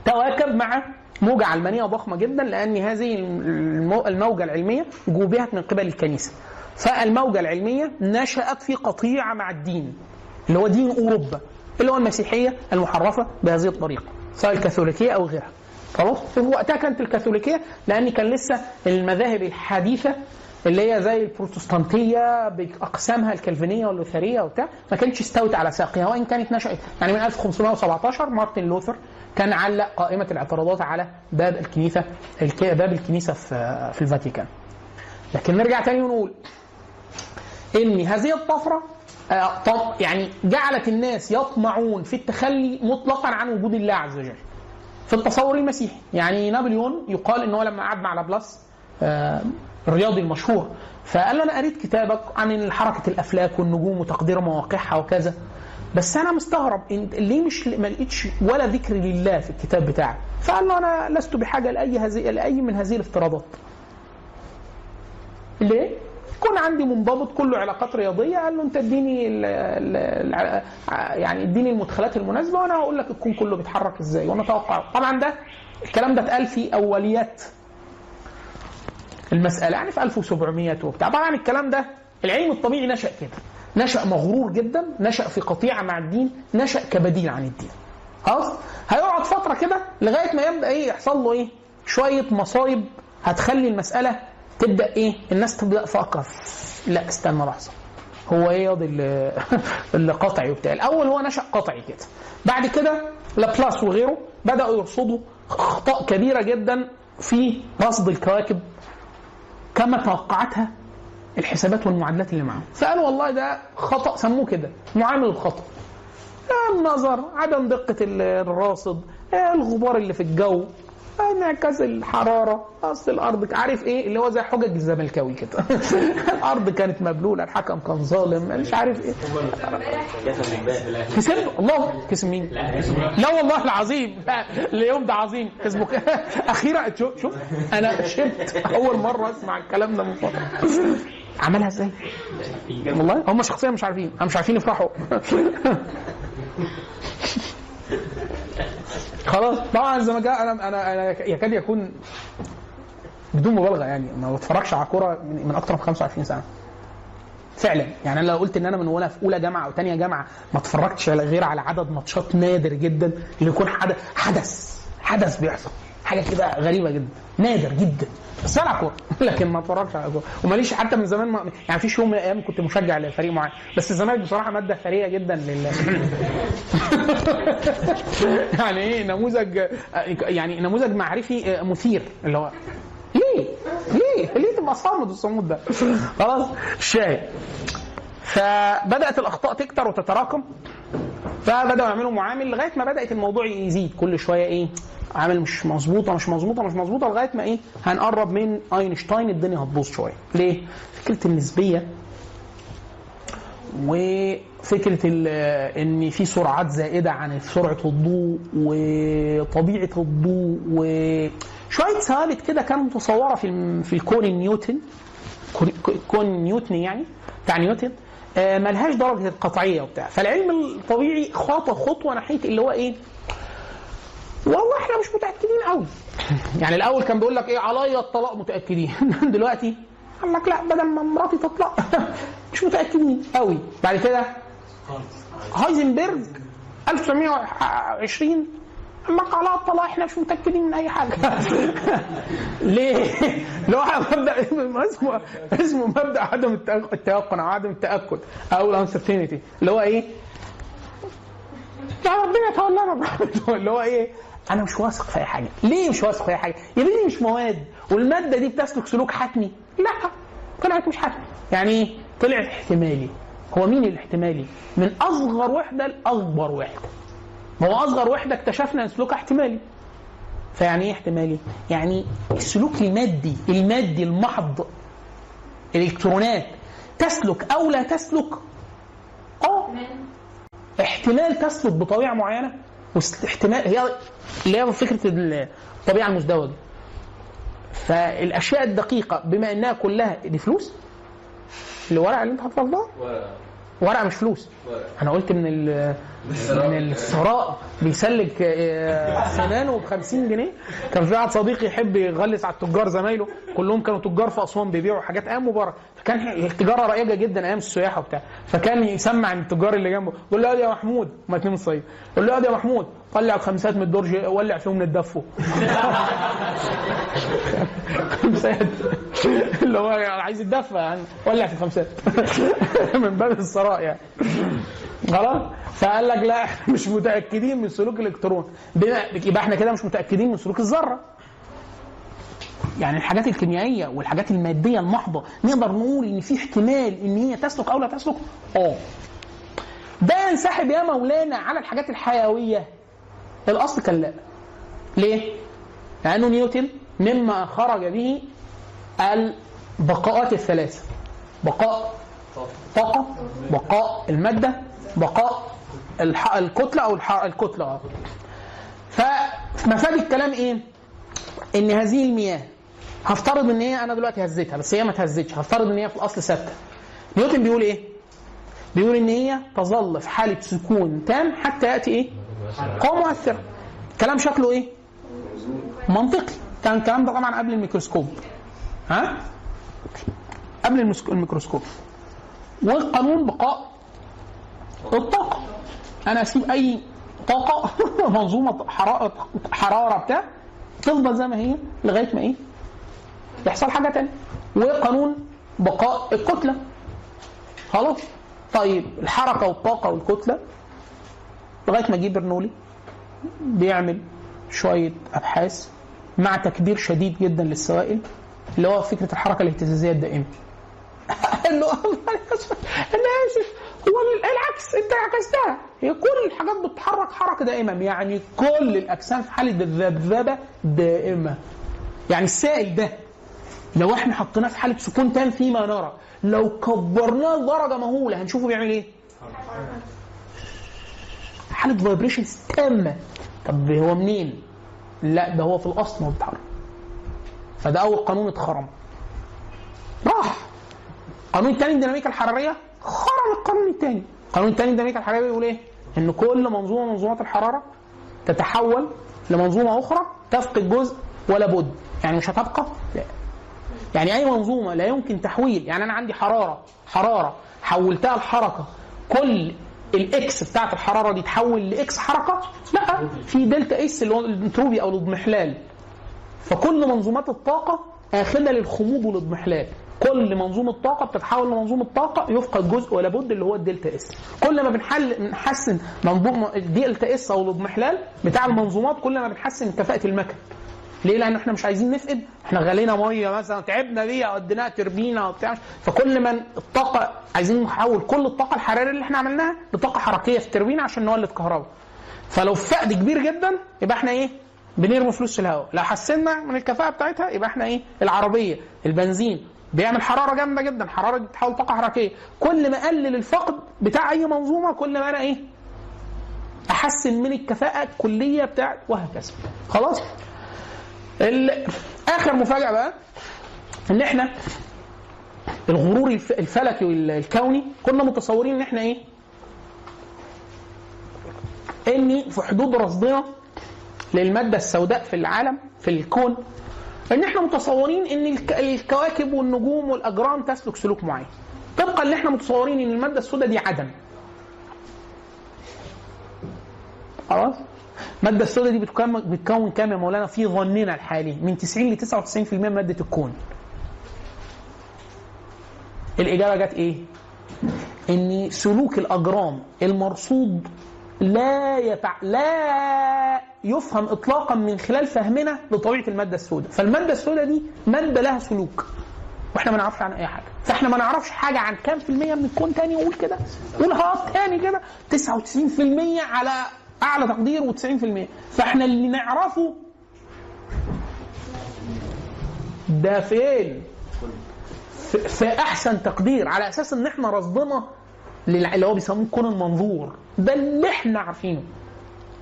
تواكب مع موجة علمانية ضخمة جدا لأن هذه المو- الموجة العلمية جوبهت من قبل الكنيسة. فالموجة العلمية نشأت في قطيعة مع الدين اللي هو دين أوروبا اللي هو المسيحية المحرفة بهذه الطريقة سواء الكاثوليكية أو غيرها. خلاص؟ وقتها كانت الكاثوليكية لأن كان لسه المذاهب الحديثة اللي هي زي البروتستانتية بأقسامها الكالفينية واللوثرية وبتاع ما كانتش استوت على ساقها وإن كانت نشأت يعني من 1517 مارتن لوثر كان علق قائمة الاعتراضات على باب الكنيسة الك- باب الكنيسة في في الفاتيكان. لكن نرجع تاني ونقول إن هذه الطفرة آه، يعني جعلت الناس يطمعون في التخلي مطلقا عن وجود الله عز وجل. في التصور المسيحي يعني نابليون يقال إن هو لما قعد مع لابلاس آه، الرياضي المشهور. فقال له أنا قريت كتابك عن حركة الأفلاك والنجوم وتقدير مواقعها وكذا. بس أنا مستغرب ليه مش ما لقيتش ولا ذكر لله في الكتاب بتاعك؟ فقال له أنا لست بحاجة لأي هذه لأي من هذه الافتراضات. ليه؟ يكون عندي منضبط كله علاقات رياضية. قال له أنت اديني يعني اديني المدخلات المناسبة وأنا هقول لك الكون كله بيتحرك إزاي. وأنا أتوقع طبعا ده الكلام ده اتقال في أوليات المسألة. يعني في 1700 وبتاع. طبعا الكلام ده العلم الطبيعي نشأ كده. نشأ مغرور جدا نشأ في قطيعة مع الدين نشأ كبديل عن الدين. خلاص؟ هيقعد فترة كده لغاية ما يبدأ إيه يحصل له إيه؟ شوية مصايب. هتخلي المسألة تبدأ إيه؟ الناس تبدأ تفكر. لا استنى لحظة. هو إيه ياض اللي قطعي وبتاع؟ الأول هو نشأ قطعي كده. بعد كده لابلاس وغيره بدأوا يرصدوا اخطاء كبيرة جدا في رصد الكواكب. كما توقعتها الحسابات والمعادلات اللي معاهم. فقالوا والله ده خطأ سموه كده معامل الخطأ. النظر عدم دقة الراصد الغبار اللي في الجو. انعكاس الحرارة أصل الأرض عارف إيه؟ اللي هو زي حجج الزملكاوي كده. الأرض كانت مبلولة الحكم كان ظالم مش عارف امبارح كسب الله كسب مين؟ لا والله العظيم اليوم ده عظيم. كسبه ك- أخيرا شوف شوف أنا شبت أول مرة أسمع الكلام ده من فتره عملها إزاي؟ والله هم شخصيا مش عارفين. هم مش عارفين يفرحوا. خلاص طبعا زي ما جاء أنا أنا أنا يكاد يكون بدون مبالغة يعني ما بتفرجش على كورة من, من أكتر من 25 سنة. فعلا. يعني أنا لو قلت إن أنا من وأنا في أولى جامعة أو ثانية جامعة ما اتفرجتش غير على عدد ماتشات نادر جدا اللي يكون حدث حدث حدث بيحصل. حاجة كده غريبة جدا. نادر جدا. بس بلعب كوره لكن ما اتفرجش على كوره وماليش حتى من زمان ما يعني فيش يوم من الأيام كنت مشجع لفريق معين. بس الزمالك بصراحة مادة ثريه جدا لل يعني إيه؟ نموذج يعني نموذج معرفي مثير. اللي هو ليه؟ ليه؟ ليه تبقى صامد الصمود ده؟ خلاص الشاهد فبدأت الأخطاء تكتر وتتراكم. فبدأوا يعملوا معامل لغاية ما بدأت الموضوع يزيد. كل شوية إيه؟ عامل مش مظبوطة مش مظبوطة مش مظبوطة لغاية ما إيه؟ هنقرب من أينشتاين الدنيا هتبوظ شوية. ليه؟ فكرة النسبية وفكرة إن في سرعات زائدة عن سرعة الضوء وطبيعة الضوء وشويه ثوابت كده كانت متصورة في في الكون النيوتن كون- نيوتني يعني؟ بتاع نيوتن. آه، ملهاش درجة القطعيه وبتاع. فالعلم الطبيعي خطوه خطوة ناحية اللي هو إيه؟ والله إحنا مش متأكدين قوي. يعني الأول كان بيقول لك إيه؟ عليا الطلاق متأكدين. دلوقتي قال لك لا بدل ما مراتي تطلق. مش متأكدين قوي. بعد كده هايزنبرج 1920 قال لك على الطلاق إحنا مش متأكدين من أي حاجة. ليه؟ اللي هو مبدأ اسمه اسمه مبدأ عدم التيقن أو عدم التأكد. أو الانسرتينتي اللي هو إيه؟ يا ربنا يتولانا برحمته اللي هو إيه؟ أنا مش واثق في اي حاجة، ليه مش واثق في اي حاجة؟ يا بنتي مش مواد والماده دي بتسلك سلوك حتمي، لا طلعت مش حتمي، يعني إيه؟ طلعت احتمالي. هو مين الاحتمالي؟ من اصغر وحده لاكبر وحده. ما هو اصغر وحده اكتشفنا إن سلوكها احتمالي. فيعني إيه احتمالي؟ يعني السلوك المادي، المادي المحض الالكترونات تسلك أو لا تسلك آه احتمال تسلك بطبيعة معينة واحتمال هي هي فكرة الطبيعة المزدوجة. فالأشياء الدقيقة بما إنها كلها دي فلوس الورقة اللي أنت حاططها ورقة مش فلوس. أنا قلت من ال من الثراء بيسلك آه، سنانه ب 50 جنيه. كان في واحد صديقي يحب يغلس على التجار زمايله. كلهم كانوا تجار في أسوان بيبيعوا حاجات أيام مبارك. فكان التجاره رائجه جدا أيام السياحة وبتاع. فكان يسمع عن التجار اللي جنبه. يقول له يا محمود. ما اتنين الصيف يقول له يا محمود. طلع الخمسات من الدرج ولع فيهم نتدفوا. خمسات. اللي هو عايز يتدفى يعني. ولع في الخمسات. من باب الثراء يعني. خلاص؟ فقال لك لا إحنا مش متأكدين من سلوك الإلكترون. يبقى إحنا كده مش متأكدين من سلوك الذرة. يعني الحاجات الكيميائية والحاجات المادية المحضة نقدر نقول إن في احتمال إن هي تسلك أو لا تسلك؟ آه ده ينسحب يا مولانا على الحاجات الحيوية. الأصل كان لا ليه؟ لأنه نيوتن مما خرج به البقاءات الثلاثة بقاء طاقة بقاء المادة بقاء. الكتلة أو. الكتلة فمفاد الكلام إيه؟ إن هذه المياه هفترض إن هي أنا دلوقتي هزيتها بس هي ما اتهزتش هفترض إن هي في الأصل ثابتة نيوتن بيقول إيه؟ بيقول إن هي تظل في حالة سكون تام حتى يأتي إيه؟ قوه مؤثره كلام شكله إيه؟ منطقي. كان الكلام ده طبعا قبل الميكروسكوب. ها؟ قبل الميكروسكوب. وقانون بقاء الطاقة. أنا أسيب أي طاقة منظومة حراره حرارة بتاع تفضل زي ما هي لغاية ما إيه؟ يحصل حاجة تانية. وقانون بقاء الكتلة. خلاص؟ طيب الحركة والطاقة والكتلة لغاية ما جه برنولي بيعمل شوية أبحاث مع تكبير شديد جدا للسوائل اللي هو فكرة الحركة الاهتزازية الدائمه قال له أنا اسف هو العكس أنت عكستها. هي كل الحاجات بتتحرك حركة دائمه يعني كل الأجسام في حالة ذبذبة دائمه يعني السائل ده لو إحنا حطيناه في حالة سكون تام فيما نرى لو كبرناه لدرجة مهولة هنشوفه بيعمل إيه؟ حالة vibrations تامة. طب هو منين؟ لا ده هو في الأصل ما بيتحرك. فده أول قانون اتخرم. راح. قانون الثاني الديناميكا الحرارية خرم القانون الثاني القانون الثاني الديناميكا الحرارية بيقول إيه؟ إن كل منظومة من منظومات الحرارة تتحول لمنظومة أخرى تفقد جزء ولا بد. يعني مش هتبقى؟ لا. يعني أي منظومة لا يمكن تحويل. يعني أنا عندي حرارة حرارة حولتها لحركة. كل ال x بتاعت الحرارة دي تحول ل x حركة؟ لا. في delta S اللي هو الانتروبي أو الاضمحلال فكل منظومات الطاقة آخذة للخمود والاضمحلال كل منظومة طاقة بتتحول لمنظومة طاقة يفقد جزء ولا بد اللي هو ال delta S كل ما بنحل بنحسن منظومة ال delta S أو الاضمحلال بتاع المنظومات كل ما بنحسن كفاءة المكن. ليه؟ لأن إحنا مش عايزين نفقد، إحنا غلينا مية مثلا تعبنا بيها وديناها تربينة وبتاع فكل ما الطاقة عايزين نحول كل الطاقة الحرارية اللي إحنا عملناها لطاقة حركية في التربينة عشان نولد كهرباء. فلو فقد كبير جدا يبقى إحنا إيه؟ بنرمي فلوس في الهواء، لو حسنا من الكفاءة بتاعتها يبقى إحنا إيه؟ العربية، البنزين بيعمل حرارة جامدة جدا، حرارة بتحول طاقة حركية، كل ما اقلل الفقد بتاع أي منظومة كل ما أنا إيه؟ أحسن من الكفاءة الكلية بتاعت وهكذا. خلاص؟ آخر مفاجأة بقى إن إحنا الغرور الف- الفلكي والكوني كنا متصورين إن إحنا إيه؟ إن في حدود رصدنا للمادة السوداء في العالم في الكون إن إحنا متصورين إن الك- الكواكب والنجوم والأجرام تسلك سلوك معين. طبقا اللي إحنا متصورين إن المادة السوداء دي عدم. خلاص؟ المادة السوداء دي بتكون كام يا مولانا في ظننا الحالي من 90 ل 99% من مادة الكون. الإجابة جت إيه؟ إن سلوك الأجرام المرصود لا يتع... لا يفهم إطلاقا من خلال فهمنا لطبيعة المادة السوداء، فالمادة السوداء دي مادة لها سلوك. وإحنا ما نعرفش عن أي حاجة فإحنا ما نعرفش حاجة عن كام في المية من الكون تاني وقول كده قول ها تاني كده 99% على أعلى تقدير و90% فإحنا اللي نعرفه ده فين؟ في, أحسن تقدير على أساس إن إحنا رصدنا اللي هو بيسموه الكون المنظور. ده اللي إحنا عارفينه.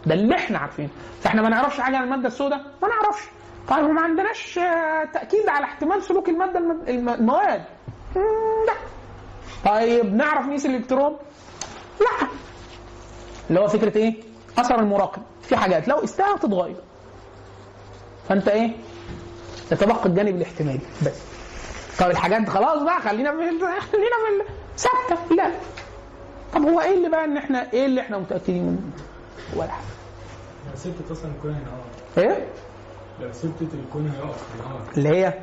ده اللي إحنا عارفينه. فإحنا ما نعرفش حاجة عن المادة السوداء؟ ما نعرفش. طيب وما عندناش تأكيد على احتمال سلوك المادة المواد. لا. طيب نعرف نقيس الإلكترون؟ لا. اللي هو فكرة إيه؟ أثر المراقب في حاجات. لو قستها تتغير. فأنت إيه؟ يتبقى الجانب الاحتمالي بس. طب الحاجات خلاص بقى خلينا في خلينا في ثابتة. لا. طب هو إيه اللي بقى إن إحنا إيه اللي إحنا متأكدين منه؟ ولا حاجة. لو سبت أصلا الكون هينهار إيه؟ لو سبت الكون هيقف. اللي هي؟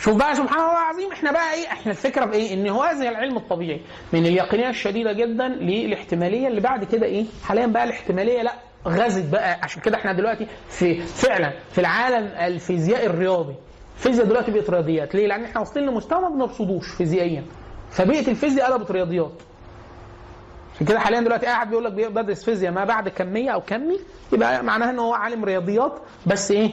شوف بقى سبحان الله العظيم إحنا بقى إيه إحنا الفكرة في إيه؟ إن هو هذا العلم الطبيعي. من اليقينية الشديدة جدا للاحتمالية اللي بعد كده إيه؟ حاليا بقى الاحتمالية لا غزت بقى. عشان كده إحنا دلوقتي في فعلا في العالم الفيزيائي الرياضي الفيزياء دلوقتي بقت رياضيات. ليه؟ لأن إحنا واصلين لمستوى ما بنرصدوش فيزيائيا. فبقت الفيزياء قلبت رياضيات. عشان كده حاليا دلوقتي قاعد بيقول لك بدرس فيزياء ما بعد كمية أو كمي يبقى معناها إن هو عالم رياضيات بس إيه؟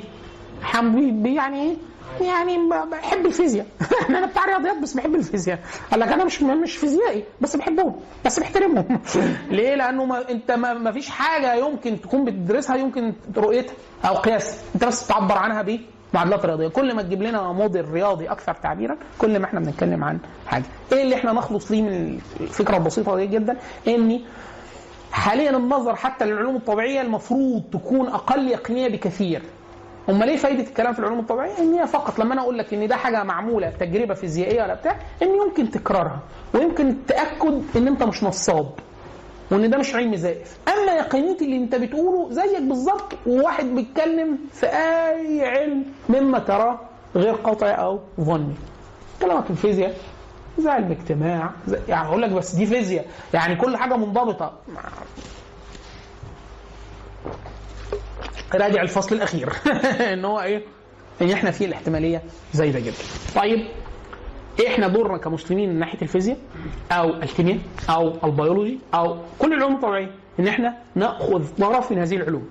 حم بي- يعني يعني بحب الفيزياء. أنا بتاع رياضيات بس بحب الفيزياء. قال لك أنا مش مش فيزيائي بس بحبهم بس بحترمهم. ليه؟ لأنه ما أنت ما ما فيش حاجة يمكن تكون بتدرسها يمكن رؤيتها أو قياسها أنت بس تعبر عنها بايه معادلات رياضية. كل ما تجيب لنا موديل رياضي أكثر تعبيرا كل ما إحنا بنتكلم عن حاجة. إيه اللي إحنا نخلص ليه من الفكرة البسيطة دي جدا؟ إني حاليا النظر حتى للعلوم الطبيعية المفروض تكون أقل يقينية بكثير. امال ليه فايدة الكلام في العلوم الطبيعية؟ إن هي فقط لما أنا أقول لك إن ده حاجة معمولة تجربة فيزيائية ولا بتاع إن يمكن تكرارها ويمكن التأكد إن أنت مش نصاب وإن ده مش علم زائف. أما يقينيه اللي أنت بتقوله زيك بالظبط وواحد بيتكلم في أي علم مما تراه غير قطعي أو ظني. كلامك في الفيزياء زي علم اجتماع زي يعني أقول لك بس دي فيزياء يعني كل حاجة منضبطة. راجع الفصل الأخير. إن هو إيه؟ إن إحنا في الاحتمالية زايدة جدا. طيب إحنا دورنا كمسلمين من ناحية الفيزياء أو الكيمياء أو البيولوجي أو كل العلوم الطبيعية إن إحنا نأخذ طرف من هذه العلوم.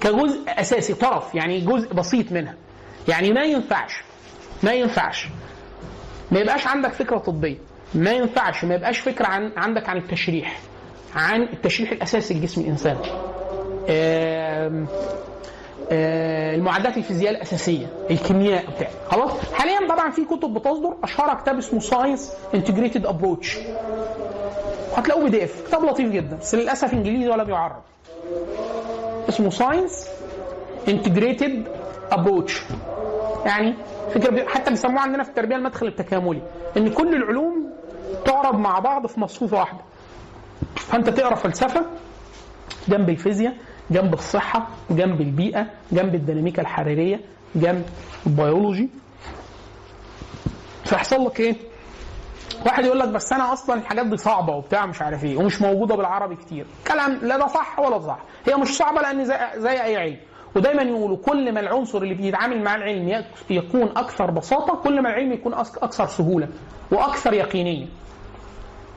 كجزء أساسي طرف يعني جزء بسيط منها. يعني ما ينفعش ما ينفعش. ما يبقاش عندك فكرة طبية. ما ينفعش ما يبقاش فكرة عن عندك عن التشريح عن التشريح الأساسي لجسم الإنسان. المعادلات الفيزياء الأساسية الكيمياء بتاع خلاص؟ حاليا طبعا في كتب بتصدر اشهرها كتاب اسمه Science Integrated Approach هتلاقوه PDF. كتاب لطيف جدا بس للأسف إنجليزي ولم يعرب اسمه Science Integrated Approach يعني فكرة حتى بيسموها عندنا في التربية المدخل التكاملي إن كل العلوم تعرض مع بعض في مصفوفة واحدة. فأنت تقرأ فلسفة جنب الفيزياء جنب الصحة جنب البيئة جنب الديناميكا الحرارية جنب البيولوجي. فيحصل لك إيه؟ واحد يقول لك بس أنا أصلا الحاجات دي صعبة وبتاع مش عارف إيه ومش موجودة بالعربي كتير. كلام لا ده صح ولا ده صح. هي مش صعبة لأن زي, زي أي علم. ودايما يقولوا كل ما العنصر اللي بيتعامل مع العلم يك- يكون أكثر بساطة كل ما العلم يكون أكثر سهولة وأكثر يقينية.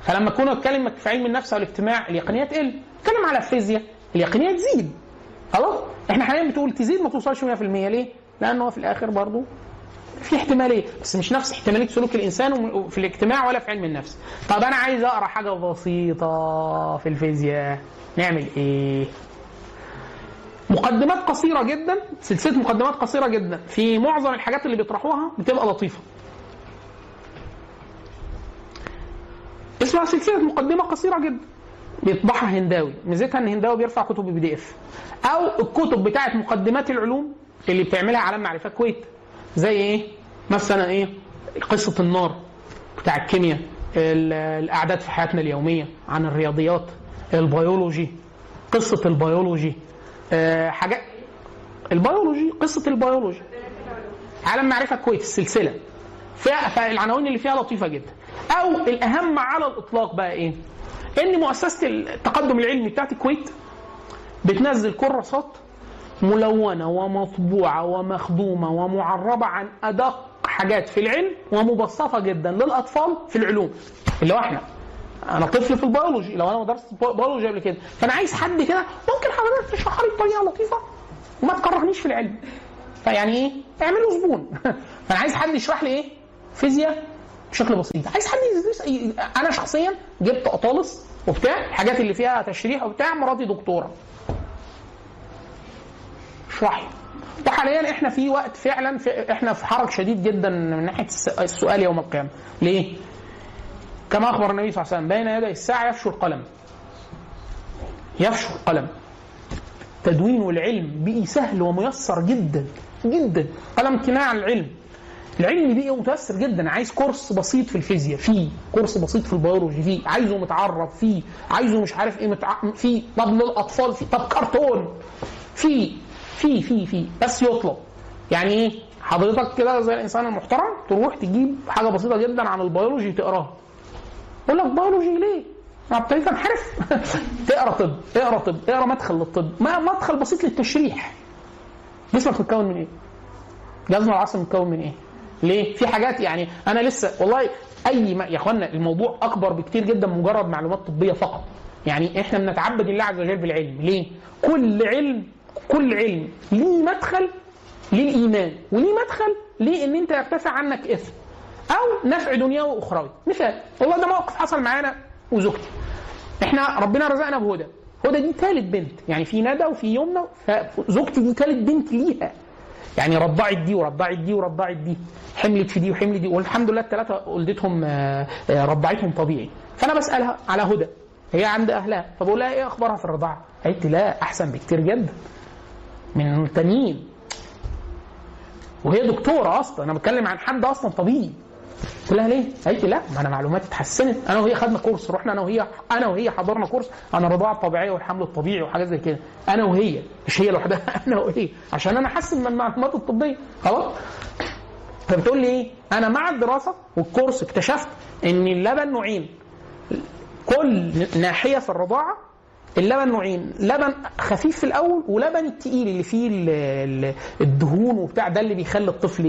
فلما كنا نتكلم في علم النفس والاجتماع اليقينية تقل. نتكلم على الفيزياء. اليقينيه تزيد خلاص؟ إحنا حاليا بتقول تزيد ما توصلش 100% ليه؟ لأنه في الآخر برضه في احتمالية. بس مش نفس احتمالية سلوك الإنسان في الاجتماع ولا في علم النفس. طب أنا عايز أقرأ حاجة بسيطة في الفيزياء. نعمل إيه؟ مقدمات قصيرة جدا سلسلة مقدمات قصيرة جدا. في معظم الحاجات اللي بيطرحوها بتبقى لطيفة. اسمها سلسلة مقدمة قصيرة جدا. بيطبعها هنداوي. ميزتها إن هنداوي بيرفع كتب بي دي اف أو الكتب بتاعه مقدمات العلوم اللي بتعملها علم معرفة الكويت زي إيه؟ مثلا إيه؟ قصة النار بتاع الكيمياء ال- الأعداد في حياتنا اليومية عن الرياضيات البيولوجي قصة البيولوجي. آه حاجات البيولوجي قصة البيولوجي. عالم معرفة الكويت السلسلة. فيها فالعناوين اللي فيها لطيفة جدا. أو الأهم على الإطلاق بقى إيه؟ ان مؤسسة التقدم العلمي بتاعت الكويت بتنزل كراسات ملونة ومطبوعة ومخدومة ومعربة عن أدق حاجات في العلم ومبسطة جدا للأطفال في العلوم. اللي هو إحنا أنا طفل في البيولوجي. لو أنا ما درست بيولوجي قبل كده فأنا عايز حد كده ممكن حضرتك تشرحها لي بطريقة لطيفة وما تكرهنيش في العلم. فيعني إيه؟ اعملوا زبون. فأنا عايز حد يشرح لي إيه؟ فيزياء بشكل بسيط. عايز حد يدرس أنا شخصيا جبت أطالس وبتاع الحاجات اللي فيها تشريح وبتاع مراتي دكتورة. اشرحي وحاليا إحنا في وقت فعلا في إحنا في حرج شديد جدا من ناحية الس- السؤال يوم القيامة. ليه؟ كما أخبر النبي صلى الله عليه وسلم بين يدي الساعة يفشو القلم يفشو القلم تدوين العلم بقي سهل وميسر جدا جدا. قلم كناية عن العلم. العلم بقي متيسر جدا. عايز course بسيط في الفيزياء فيه course بسيط في البيولوجي فيه عايزه متعرف فيه عايزه مش عارف إيه متع... فيه طب للأطفال فيه طب كرتون فيه فيه فيه فيه بس يطلب. يعني إيه؟ حضرتك كده زي الإنسان المحترم تروح تجيب حاجة بسيطة جدا عن البيولوجي تقراها. يقول لك بيولوجي ليه؟ ما ابتديت انحرف تقرأ طب اقرا طب اقرا مدخل للطب. ما مدخل بسيط للتشريح. جسمك متكون من إيه؟ جسم العصب متكون من إيه؟ ليه؟ في حاجات يعني أنا لسه والله أي ما يا إخوانا الموضوع أكبر بكتير جدا مجرد معلومات طبية فقط. يعني إحنا بنتعبد الله عز وجل بالعلم. ليه؟ كل علم كل علم ليه مدخل للإيمان وليه مدخل لإن أنت يرتفع عنك إثم أو نفع دنيوي وأخروي. مثال والله ده موقف حصل معانا وزوجتي. إحنا ربنا رزقنا بهدى. هدى دي ثالث بنت. يعني في ندى وفي يمنى فزوجتي دي ثالث بنت ليها. يعني رضعت دي ورضعت دي ورضعت دي حملت في دي وحملت دي والحمد لله الثلاثه والدتهم آه، آه، رضعتهم طبيعي. فأنا بسألها على هدى هي عند أهلها فبقول لها إيه أخبارها في الرضاعة؟ قالت لا أحسن بكتير جدا من التانيين وهي دكتورة أصلا أنا بتكلم عن حد أصلا طبيب قلت لها ليه؟ قالت لي لا ما أنا معلوماتي اتحسنت. أنا وهي خدنا كورس رحنا أنا وهي أنا وهي حضرنا كورس. عن الرضاعه الطبيعيه والحمل الطبيعي وحاجات زي كده. أنا وهي مش هي لوحدها أنا وهي. عشان أنا احسن من المعلومات الطبية. خلاص؟ فبتقول لي إيه؟ أنا مع الدراسة والكورس اكتشفت إن اللبن نوعين. كل ناحية في الرضاعة اللبن نوعين لبن خفيف في الأول ولبن التقيل اللي فيه ال- ال- الدهون وبتاع ده اللي بيخلي الطفل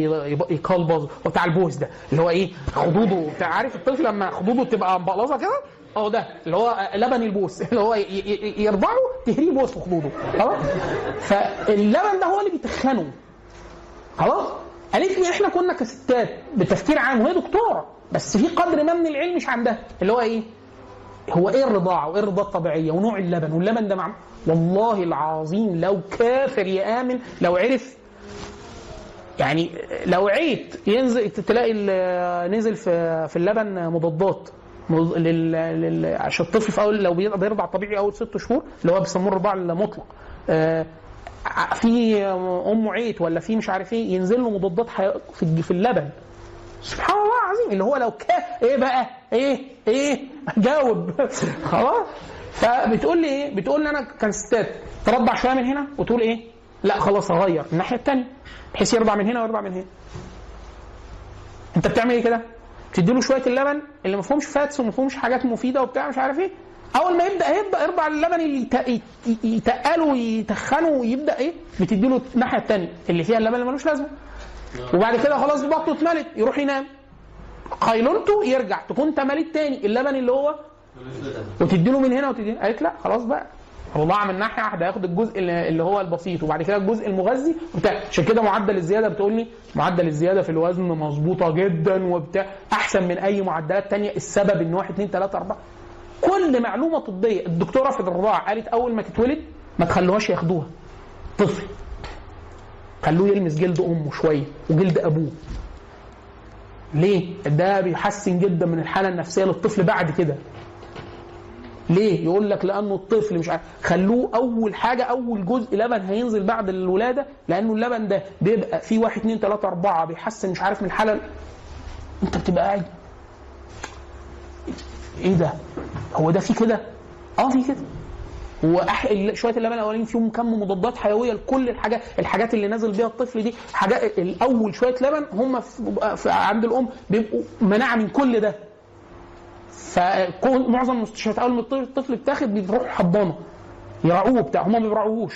يقلبظ بتاع البوز ده اللي هو إيه خدوده بتاع عارف الطفل لما خدوده تبقى مبقلظة كده؟ اهو ده اللي هو لبن البوس اللي هو يرضعه تهريه بوس في خدوده خلاص؟ فاللبن ده هو اللي بيتخنه. خلاص؟ قالت لي إحنا كنا كستات بتفكير عام وهي دكتورة بس في قدر ما من العلم مش عندها اللي هو إيه هو إيه الرضاعة وإيه الرضاعه الطبيعية ونوع اللبن واللبن ده والله العظيم لو كافر يامن لو عرف يعني لو عيت ينزل تلاقي نزل في في اللبن مضادات. عشان الطفل في اول لو بيرضع طبيعي أول ست شهور اللي هو بيسموه الرضاع المطلق آه، في أمه عيت ولا في مش عارف إيه ينزل له مضادات. في اللبن سبحان الله العظيم اللي هو لو كان إيه بقى إيه؟ إيه؟ جاوب خلاص. فبتقول لي إيه؟ بتقول لي أنا كان ستات. ترضع شوية من هنا وتقول إيه؟ لا خلاص اغير الناحية الثانية بحيث يرضع من هنا ويرضع من هنا. انت بتعمل إيه كده؟ تدي له شوية اللبن اللي ما فيهمش فاتس وما فيهمش حاجات مفيدة وبتاع مش عارف إيه. أول ما يبدأ يبدا يرضع اللبن اللي يت- يت- يتقله ويتخنه ويبدأ إيه؟ بتدي له الناحية الثانية اللي فيها اللبن اللي ملوش لازمة. وبعد كده خلاص بطنه اتملت يروح ينام. قيلولته يرجع. تكون انت مليت تاني. اللبن اللي هو وتدي له من هنا وتدي قالت لا خلاص بقى. رضاعة من ناحية واحدة هياخد الجزء اللي هو البسيط. وبعد كده الجزء المغذي وبتاع. عشان كده معدل الزيادة بتقول لي معدل الزيادة في الوزن مظبوطة جدا وبتاع. أحسن من أي معدلات تانية. السبب إن 1 2 3 4 كل معلومة طبية. الدكتورة في الرضاعة قالت أول ما تتولد ما تخلوهاش ياخدوها. طفل. خلوه يلمس جلد أمه شوية وجلد أبوه. ليه؟ ده بيحسن جدا من الحالة النفسية للطفل بعد كده. ليه؟ يقول لك لأنه الطفل مش عارف خلوه أول حاجة أول جزء لبن هينزل بعد الولادة لأنه اللبن ده بيبقى فيه واحد اثنين ثلاثة أربعة بيحسن مش عارف من الحالة أنت بتبقى قاعد إيه ده؟ هو ده في كده؟ آه في كده. وأح... شوية اللبن الأولانيين فيهم كم مضادات حيوية لكل الحاجات الحاجات اللي نازل بيها الطفل دي حاجات الأول شوية لبن هم في... عند الأم بيبقوا مناعة من كل ده. فكون معظم المستشفيات أول ما الطفل- بتاخد بيروح حضانة يراعوه بتاع هم ما بيراعوهوش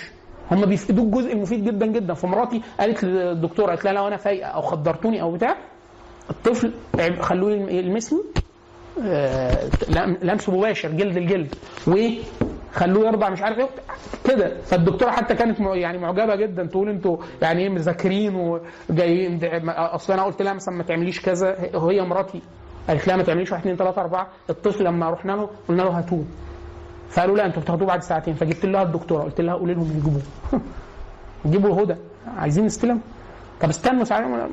هم بيفقدوه الجزء المفيد جدا جدا. فمراتي قالت للدكتورة قالت لها لو أنا فايقة أو خدرتوني أو بتاع الطفل خلوه يلمسني آه، لم- لمس مباشر جلد الجلد وخلوه يرضع مش عارف إيه. كده. فالدكتورة حتى كانت يعني معجبة جدا تقول أنتوا يعني إيه مذاكرين وجايين أصل أنا قلت لها مثلا ما تعمليش كذا. هي مراتي قالت لها ما تعمليش واحد اثنين ثلاثة أربعة. الطفل لما رحنا له قلنا له هاتوه فقالوا لا أنتوا بتاخدوه بعد ساعتين. فجبت لها الدكتورة قلت لها قولي لهم يجيبوه. جيبوا هدى عايزين نستلم؟ طب استنوا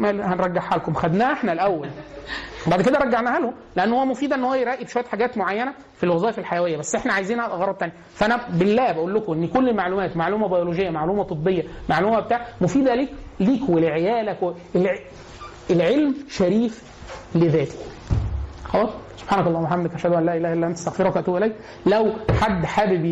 هنرجعها لكم. خدناها إحنا الأول. بعد كده رجعناها له لأن هو مفيد إن هو يراقب شوية حاجات معينة في الوظائف الحيوية. بس إحنا عايزينها اغراض ثانية فأنا بالله بقول لكم إن كل المعلومات معلومة بيولوجية معلومة طبية معلومة بتاع مفيدة ليك ليك ولعيالك و... الع... العلم شريف لذاته. خلاص؟ سبحانك اللهم وبحمدك أشهد أن لا إله إلا أنت أستغفرك وأتوب إليك. لو حد حابب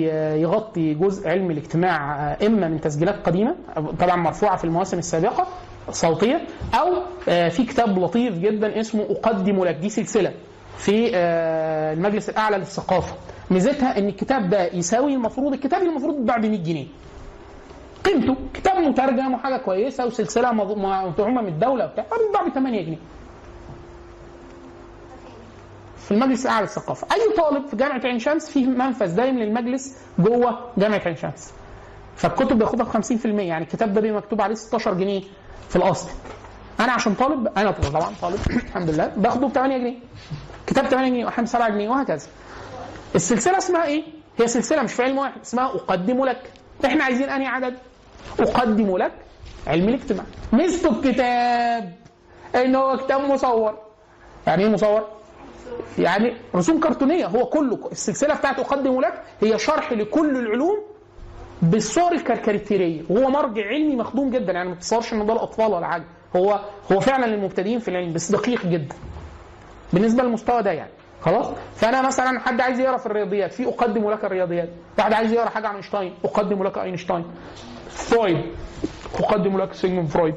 يغطي جزء علم الاجتماع آه، إما من تسجيلات قديمة طبعا مرفوعة في المواسم السابقة صوتية أو آه، في كتاب لطيف جدا اسمه أقدم لك. دي سلسلة في آه، المجلس الأعلى للثقافة. ميزتها إن الكتاب ده يساوي المفروض الكتاب المفروض يتباع ب 100 جنيه. قيمته كتاب مترجم وحاجة كويسة وسلسلة مدعومه من الدولة وبتاع بيتباع ب 8 جنيه. في المجلس الأعلى للثقافة. أي طالب في جامعة عين شمس فيه منفذ دايم للمجلس جوه جامعة عين شمس. فالكتب بياخدها ب 50% يعني الكتاب ده بيبقى مكتوب عليه 16 جنيه. في الأصل. أنا عشان طالب أنا طبعا طالب الحمد لله باخده ب 8 جنيه. كتاب 8 جنيه واحيانا 7 جنيه وهكذا. السلسلة اسمها إيه؟ هي سلسلة مش في علم واحد اسمها أقدم لك. إحنا عايزين أنهي عدد؟ أقدم لك علم الاجتماع. ميزته الكتاب. ان هو كتاب مصور. يعني إيه مصور؟ يعني رسوم كرتونية هو كله. السلسلة بتاعت أقدم لك هي شرح لكل العلوم بالصور الكاريكاتيريه وهو مرجع علمي مخدوم جدا يعني ما تتصورش ان ده الأطفال ولا حاجة. هو هو فعلا للمبتدئين في العلم بس دقيق جدا. بالنسبة للمستوى ده يعني. خلاص؟ فأنا مثلا حد عايز يقرأ في الرياضيات في أقدم لك الرياضيات. واحد عايز يقرأ حاجة عن اينشتاين أقدم لك أينشتاين. فرويد أقدم لك سيجموند فرويد.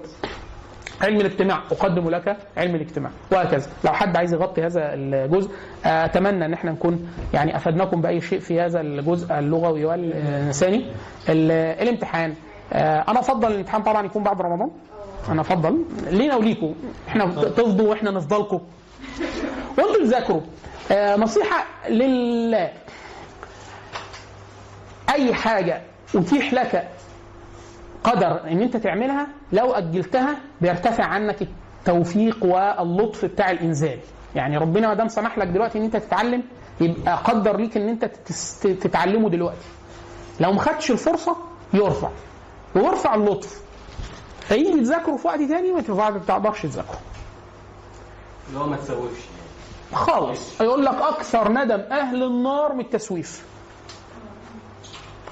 علم الاجتماع أقدم لك علم الاجتماع. وهكذا. لو حد عايز يغطي هذا الجزء أتمنى أن إحنا نكون يعني أفدناكم بأي شيء في هذا الجزء اللغوي والإنساني. ال- الامتحان. آه، أنا أفضل الامتحان طبعا يكون بعد رمضان. أنا أفضل. لينا وليكم. إحنا تفضوا وإحنا نفضلكم. وأنتم تذاكروا. آه، نصيحة لله. أي حاجة أتيح لك قدر إن أنت تعملها لو أجلتها بيرتفع عنك التوفيق واللطف بتاع الإنزال. يعني ربنا ما دام سمح لك دلوقتي إن أنت تتعلم يبقى قدر ليك إن أنت تتعلمه دلوقتي. لو ما خدتش الفرصة يرفع. ويرفع اللطف. فيجي تذاكره في وقت تاني ما تقدرش تذاكره اللي هو ما تسوفش خالص. يقول لك أكثر ندم أهل النار من التسويف.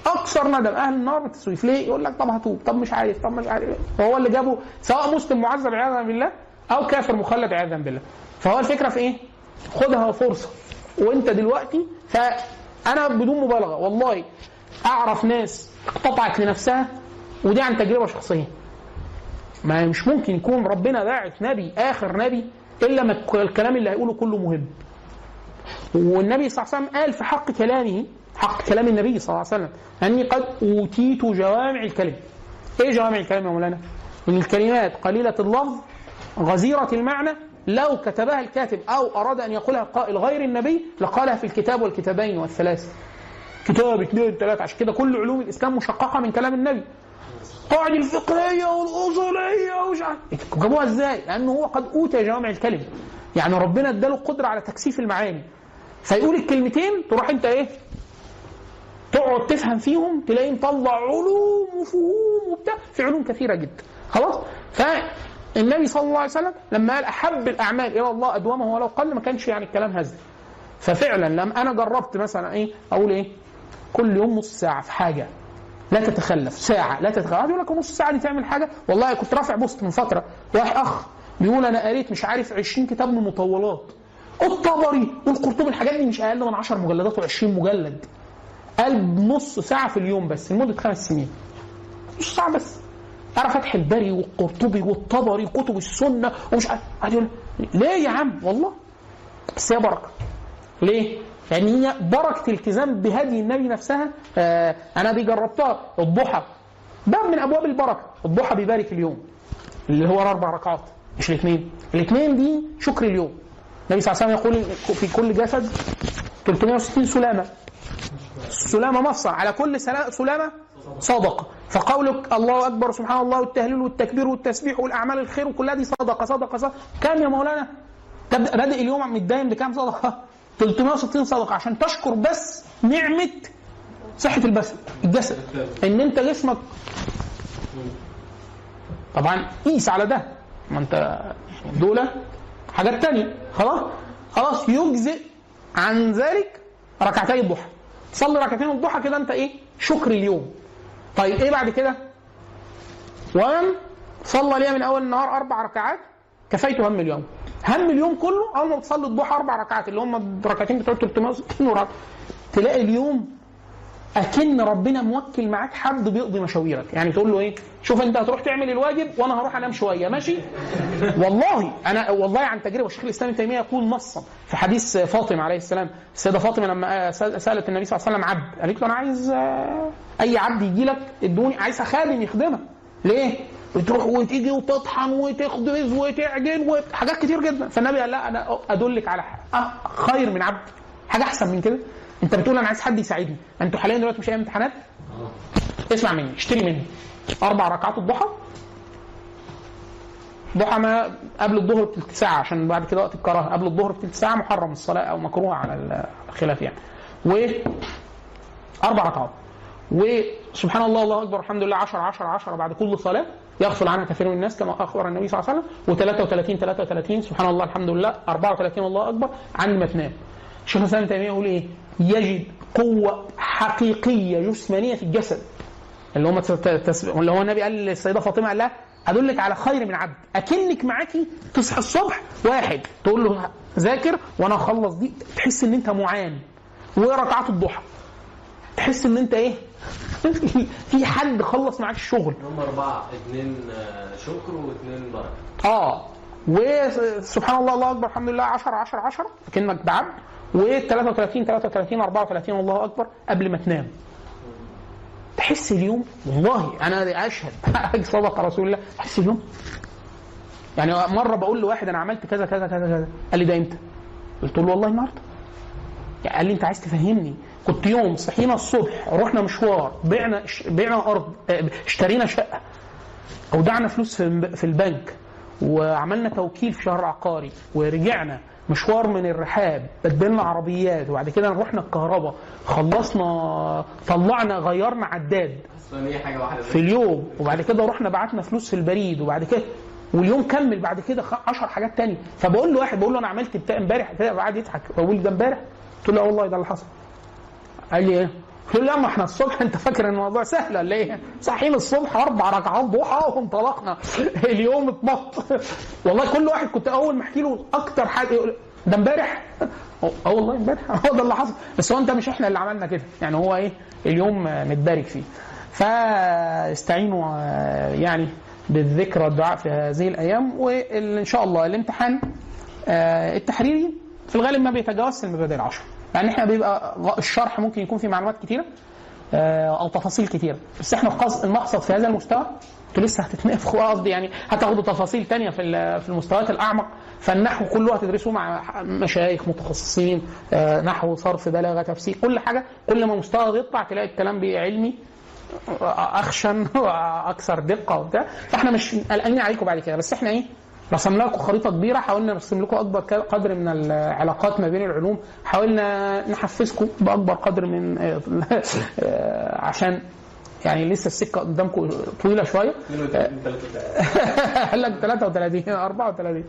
أكثر ندم. أهل النار التسويف ليه؟ يقول لك طب هتوب. طب مش عارف. طب مش عارف. فهو اللي جابه سواء مسلم معذب عياذا بالله أو كافر مخلد عياذا بالله. فهو الفكرة في إيه؟ خدها فرصة. وأنت دلوقتي فأنا بدون مبالغة والله أعرف ناس اقتطعت لنفسها ودي عن تجربة شخصية. ما مش ممكن يكون ربنا باعث نبي آخر نبي إلا ما الكلام اللي هيقوله كله مهم. والنبي صلى الله عليه وسلم قال في حق كلامه حق كلام النبي صلى الله عليه وسلم. أني قد أوتيت جوامع الكلم. إيه جوامع الكلم يا مولانا؟ إن الكلمات قليلة اللفظ غزيرة المعنى لو كتبها الكاتب أو أراد أن يقولها قائل غير النبي لقالها في الكتاب والكتابين والثلاث. كتاب اثنين ثلاثة عشان كده كل علوم الإسلام مشققة من كلام النبي. القواعد الفقهية والأصولية ومش عارف. جابوها إزاي؟ لأنه هو قد اوتي جوامع الكلم. يعني ربنا اداله القدره على تكثيف المعاني. فيقول الكلمتين تروح أنت إيه؟ تقعد تفهم فيهم تلاقيه مطلع علوم وفهوم وبتاع في علوم كثيرة جدا. خلاص؟ فالنبي صلى الله عليه وسلم لما قال أحب الأعمال إلى الله أدومه ولو قل ما كانش يعني الكلام هزل. ففعلا لما أنا جربت مثلا إيه؟ أقول إيه؟ كل يوم نص ساعة في حاجة. لا تتخلف. ساعة. لا تتخلف. يقول لك نص ساعة دي تعمل حاجة؟ والله كنت رافع بوست من فترة. واحد أخ بيقول أنا قريت مش عارف 20 كتاب من المطولات الطبري والقرطبي الحاجات دي مش أقل من 10 مجلدات و20 مجلد. قال بنص ساعة في اليوم بس لمدة خمس سنين. نص ساعة بس. أنا فتح البري والقرطبي والطبري وكتب السنة ومش عارف ليه يا عم؟ والله. بس هي بركة. ليه؟ لأن هي بركة التزام بهدي النبي نفسها. آه أنا دي جربتها الضحى. باب من أبواب البركة. الضحى بيبارك اليوم. اللي هو أربع ركعات مش الاثنين. الاثنين دي شكر اليوم. النبي صلى الله عليه وسلم يقول في كل جسد 360 سلامة. سلامة مفصل. على كل سلا- سلامة صدقه فقولك الله أكبر سبحان الله والتهليل والتكبير والتسبيح والأعمال الخير وكلها دي صدقه صدقه صدقه كام يا مولانا؟ بادئ اليوم متداين بكام صدقة؟ 360 صدقة. عشان تشكر بس نعمة صحة الجسد الجسد. إن أنت جسمك طبعا قيس على ده. ما أنت دول حاجات تانية. خلاص؟ خلاص يجزئ عن ذلك ركعتي الضحى. صلي ركعتين الضحى كده انت إيه؟ شكر اليوم. طيب إيه بعد كده؟ ومن صلى لي من أول النهار أربع ركعات كفيته هم اليوم. هم اليوم كله أول ما بتصلي الضحى أربع ركعات اللي هم الركعتين بتوع 360 وركعه تلاقي اليوم أكن ربنا موكل معاك حد بيقضي مشاويرك. يعني تقول له إيه؟ شوف أنت هتروح تعمل الواجب وأنا هروح أنام شوية. ماشي؟ والله أنا والله عن تجربة الشيخ الإسلام ابن تيمية يقول نصا في حديث فاطمة عليه السلام. السيدة فاطمة لما سألت النبي صلى الله عليه وسلم عبد. قالت له أنا عايز آه، أي عبد يجي لك ادوني عايز خادم يخدمك. ليه؟ بتروح وتيجي وتطحن وتخبز وتعجن وحاجات كتير جدا. فالنبي قال لا أنا أدلك على آه، خير من عبد. حاجة أحسن من كده؟ انت بتقول أنا عايز حد يساعدني. أنتوا حاليا دلوقتي مش أيام امتحانات؟ اسمع مني اشتري مني أربع ركعات الضحى. ضحى ما قبل الظهر بتلت ساعة عشان بعد كده وقت الكراهة. قبل الظهر بتلت ساعة محرم الصلاة أو مكروه على الخلاف يعني. و أربع ركعات. وسبحان الله الله أكبر الحمد لله 10 10 10 بعد كل صلاة يغفل عنها كثير من الناس كما أخبر النبي صلى الله عليه وسلم. و33 33 سبحان الله الحمد لله 34 الله أكبر عند ما تنام. الشيخ الاسلام تيميه يقول إيه؟ يجد قوة حقيقية جسمانية في الجسد. اللي تس- اللي هو النبي قال للسيدة فاطمة قال لها أدلك على خير من عبد. أكنك معاكي تصحى الصبح واحد. تقول له ذاكر وأنا أخلص دي. تحس إن أنت معان. وركعات الضحى؟ تحس إن أنت إيه؟ في حد خلص معاك الشغل. هم أربعة اتنين آه، شكر واتنين بركة. آه. وسبحان الله الله أكبر الحمد لله 10 10 10 كانك بعبد. و33 33 34 الله أكبر قبل ما تنام. تحس اليوم والله أنا أشهد صدق رسول الله تحس اليوم. يعني مرة بقول لواحد أنا عملت كذا كذا كذا كذا. قال لي ده إمتى؟ قلت له والله النهارده. يعني قال لي أنت عايز تفهمني كنت يوم صحينا الصبح رحنا مشوار بعنا بعنا أرض آه، اشترينا شقة أودعنا فلوس في البنك وعملنا توكيل في شهر عقاري ورجعنا مشوار من الرحاب بدلنا عربيات وبعد كده رحنا الكهرباء خلصنا طلعنا غيرنا عداد. في اليوم وبعد كده رحنا بعتنا فلوس في البريد وبعد كده واليوم كمل بعد كده 10 حاجات تانية. فبقول له واحد بقول له أنا عملت بتاع امبارح كده قعد يضحك بقول ده امبارح؟ قلت له والله ده اللي حصل. قال لي إيه؟ له لا ما إحنا الصبح انت فاكر إن الموضوع سهل ولا إيه؟ صاحيين الصبح أربع ركعات ضحى وانطلقنا اليوم اتبط والله كل واحد كنت أول ما أحكي له أكتر حاجة يقول ده امبارح. أه والله امبارح. هو ده اللي حصل. بس هو انت مش إحنا اللي عملنا كده. يعني هو إيه؟ اليوم متبارك فيه. فاستعينوا آه، يعني بالذكر والدعاء في هذه الأيام. وإن شاء الله الامتحان آه، التحريري في الغالب ما بيتجاوزش المبادئ العشر يعني إحنا بيبقى الشرح ممكن يكون فيه معلومات كتيرة آه، أو تفاصيل كتيرة بس إحنا المقصد في هذا المستوى أنتوا لسه هتتنافخوا قصدي يعني هتاخدوا تفاصيل تانية في في المستويات الأعمق فالنحو كله هتدرسوه مع مشايخ متخصصين آه، نحو صرف بلاغة تفسير كل حاجة كل ما مستوى بيطلع تلاقي الكلام علمي أخشن وأكثر دقة وبتاع فإحنا مش قلقانين عليكم بعد كده بس إحنا إيه؟ رسمنا لكم خريطة كبيرة حاولنا نرسم لكم أكبر قدر من العلاقات ما بين العلوم. حاولنا نحفزكم بأكبر قدر من عشان يعني لسه السكة قدامكم طويلة شوية. 32 33 قال لك 33 34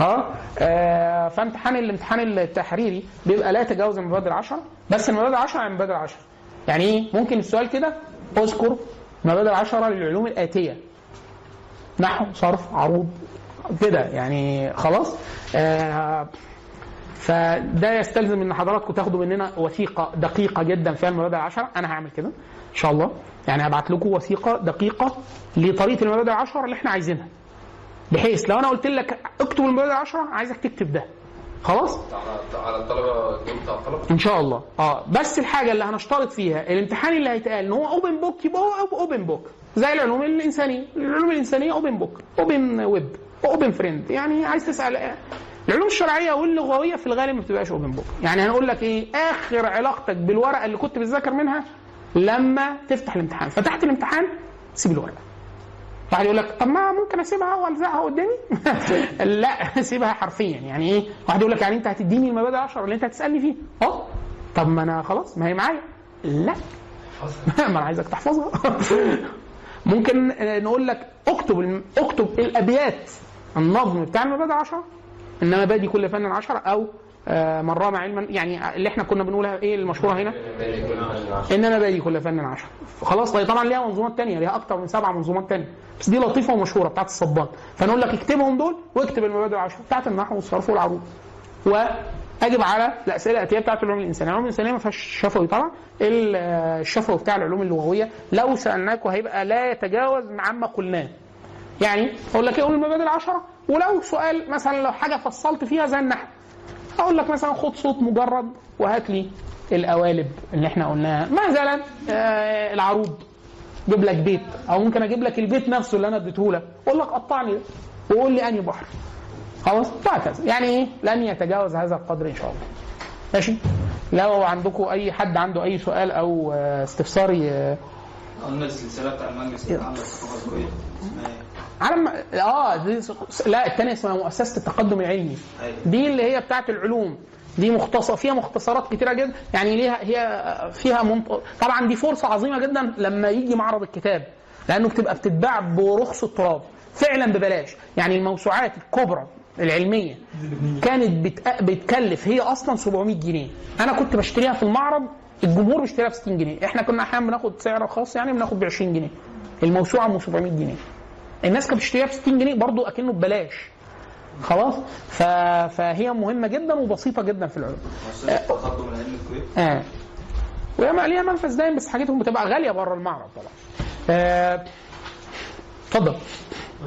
ها؟ آه، فامتحان الامتحان التحريري بيبقى لا يتجاوز المبادئ العشرة بس المبادئ العشرة عن المبادئ العشرة. يعني إيه؟ ممكن السؤال كده اذكر مبادئ العشرة للعلوم الآتية. نحو صرف عروض كده يعني خلاص. آه فده يستلزم إن حضراتكم تاخدوا مننا وثيقة دقيقة جدا فيها المبادئ العشرة. أنا هعمل كده إن شاء الله. يعني هبعت لكم وثيقة دقيقة لطريقة المبادئ العشرة اللي إحنا عايزينها. بحيث لو أنا قلت لك اكتب المبادئ العشرة عايزك تكتب ده. خلاص؟ على الطلبة بتاع الطلبة. إن شاء الله. آه بس الحاجة اللي هنشترط فيها الامتحان اللي هيتقال إن هو open book يبقى هو open book زي العلوم الإنسانية. العلوم الإنسانية open book open web open friend يعني عايز تسأل العلوم الشرعية واللغوية في الغالب ما بتبقاش open book يعني هنقول لك إيه آخر علاقتك بالورقة اللي كنت بتذاكر منها لما تفتح الامتحان. فتحت الامتحان سيب الورقة. واحد يقول لك طب ما ممكن أسيبها وألزقها قدامي؟ لا سيبها حرفيا. يعني إيه؟ واحد يقول لك يعني أنت هتديني المبادئ 10 اللي أنت هتسألني فيه؟ أه. طب ما أنا خلاص ما هي معايا. لا. ما أنا عايزك تحفظها. ممكن آه، نقول لك اكتب اكتب الأبيات النظم بتاع المبادئ عشرة إنما بادي كل فن عشرة أو آه، من رام علما يعني اللي إحنا كنا بنقولها إيه المشهورة هنا؟ إنما بادي كل فن عشرة خلاص هي طبعا ليها منظومات تانية ليها أكتر من سبع منظومات تانية بس دي لطيفة ومشهورة بتاعت الصبان. فنقول لك اكتبهم دول واكتب المبادئ العشرة بتاعت النحو والصرف والعروض. وأجب على الأسئلة الأتية بتاعت العلوم الإنسانية، العلوم الإنسانية ما فيهاش شفوي طبعا، ال- الشفوي بتاع العلوم اللغوية لو سالناكوا هيبقى لا يتجاوز عما قلناه. يعني أقول لك إيه قول المبادئ العشرة. ولو سؤال مثلا لو حاجة فصلت فيها زي النحو. أقول لك مثلا خد صوت مجرد وهات لي القوالب اللي إحنا قلناها. مثلا آه العروض. جيب لك بيت. أو ممكن أجيب لك البيت نفسه اللي أنا اديته لك. أقول لك قطع لي ده وقول لي أنهي بحر. خلاص؟ وهكذا. يعني إيه؟ لن يتجاوز هذا القدر إن شاء الله. ماشي؟ لو عندكم أي حد عنده أي سؤال أو آه، استفسار قلنا السلسله بتاع الكويت اسمها إيه؟ علم آه دي لا الثانية اسمها مؤسسة التقدم العلمي. أيوة. دي اللي هي بتاعت العلوم. دي مختصر فيها مختصرات كتيرة جدا. يعني ليها هي فيها منط... طبعا دي فرصة عظيمة جدا لما يجي معرض الكتاب لأنه بتبقى بتتباع برخص التراب. فعلا ببلاش. يعني الموسوعات الكبرى العلمية كانت بتأ... بتكلف. هي أصلا 700 جنيه. أنا كنت بشتريها في المعرض الجمهور بيشتريها ب 60 جنيه. إحنا كنا أحيانا بناخد سعر خاص يعني بناخد ب 20 جنيه. الموسوعة ب 700 جنيه. الناس كانت بتشتريها ب 60 جنيه برضو أكنه ببلاش. خلاص؟ ف... فهي مهمة جدا وبسيطة جدا في العلوم. آه. وهي ليها منفذ دايم بس حاجتهم بتبقى غالية بره المعرض طبعا. آه، اتفضل.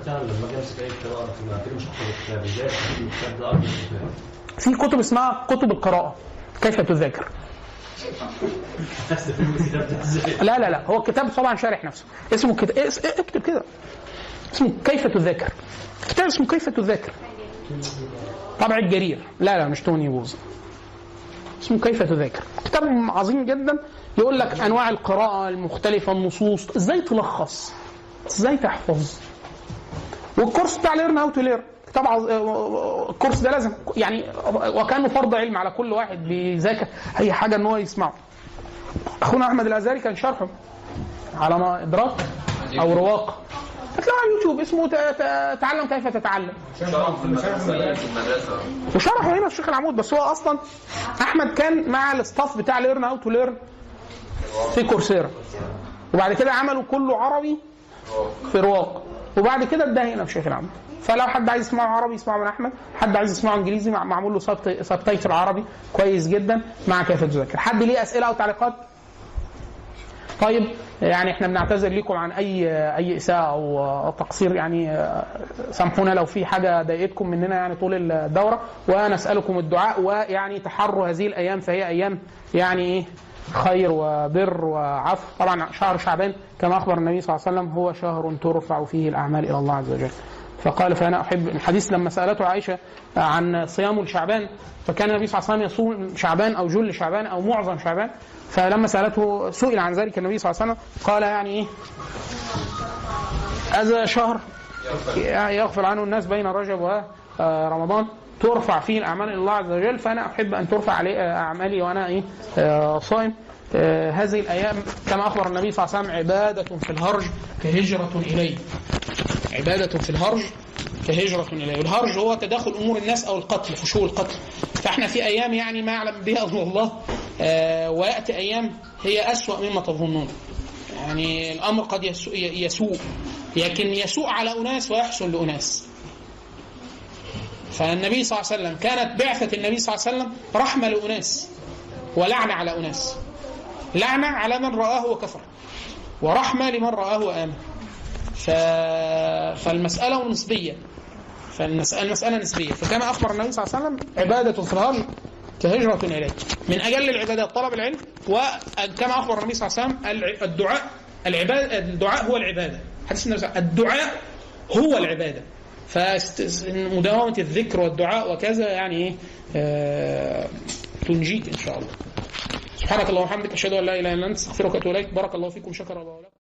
مثلا لما أجي امسك اي كتاب اقرا فيه بعد كده مش هحفظ الكتاب إزاي استفيد من الكتاب ده اقرا الكتاب في كتب اسمها كتب القراءة. كيف تذاكر؟ لا لا لا. هو الكتاب طبعا شارح نفسه. اسمه كتاب اكتب كده. اسمه كيف تذاكر كتاب اسمه كيف تذاكر طبع الجرير. لا لا مش توني بوز. اسمه كيف تذاكر كتاب عظيم جدا. يقول لك أنواع القراءة المختلفة النصوص. إزاي تلخص؟ إزاي تحفظ؟ والكورس بتاع learn how to learn عظ... الكورس ده لازم يعني وكأنه فرض علم على كل واحد بيذاكر. أي حاجة إن هو يسمعه. أخونا أحمد الازهري كان شرحه على إدراك أو رواق. هتلاقوا على اليوتيوب اسمه ت- ت- تعلم كيف تتعلم. وشرحه هنا الشيخ العمود بس هو أصلا أحمد كان مع ال staff بتاع learn how to learn في Coursera وبعد كده عملوا كله عربي في رواق. وبعد كده اداه هنا في شيخ العمود. فلو حد عايز يسمعه عربي يسمعه من أحمد. حد عايز يسمعه إنجليزي مع- معمول له subtitle عربي. كويس جدا. مع كيف تذاكر. حد ليه أسئلة أو تعليقات؟ طيب يعني إحنا بنعتذر لكم عن أي أي إساءة أو تقصير يعني سامحونا لو في حاجة ضايقتكم مننا يعني طول الدورة. ونسألكم الدعاء ويعني تحروا هذه الأيام فهي أيام يعني إيه؟ خير وبر وعفو. طبعا شهر شعبان كما أخبر النبي صلى الله عليه وسلم هو شهر ترفع فيه الأعمال إلى الله عز وجل. فقال فأنا أحب الحديث لما سألته عائشة عن صيامه لشعبان فكان النبي صلى الله عليه وسلم يصوم شعبان أو جل شعبان أو معظم شعبان. فلما سألته سئل عن ذلك النبي صلى الله عليه وسلم قال يعني إيه؟ هذا شهر يغفر عنه الناس بين رجب ورمضان ترفع فيه الأعمال إلى الله عز وجل فأنا أحب أن ترفع علي أعمالي وأنا إيه؟ آه، صائم. آه، هذه الأيام كما أخبر النبي صلى الله عليه وسلم عبادة في الهرج كهجرة إليه. عبادة في الهرج كهجرة إليه والهرج هو تداخل أمور الناس أو القتل فشو القتل. فإحنا في أيام يعني ما يعلم بها إلا الله آه ويأتي أيام هي أسوأ مما تظنون. يعني الأمر قد يسوء, يسوء لكن يسوء على أناس ويحسن لأناس. فالنبي صلى الله عليه وسلم كانت بعثة النبي صلى الله عليه وسلم رحمة لأناس ولعنة على أناس. لعنة على من رآه وكفر ورحمة لمن رآه وآمن. ف... فالمسألة نسبية. فالمسألة المسألة نسبية. فكما أخبر النبي صلى الله عليه وسلم عبادة في الهرج كهجرة إليه من أجل العبادات طلب العلم وكما أخبر النبي صلى الله عليه وسلم الدعاء العبادة الدعاء هو العبادة. حديث النبي صلى الله عليه وسلم الدعاء هو العبادة. فمداومة الذكر والدعاء وكذا يعني إيه آه، تنجيك إن شاء الله. سبحانك اللهم وبحمدك أشهد أن لا إله إلا أنت أستغفرك وأتوب إليك. بارك الله فيكم شكر الله لكم.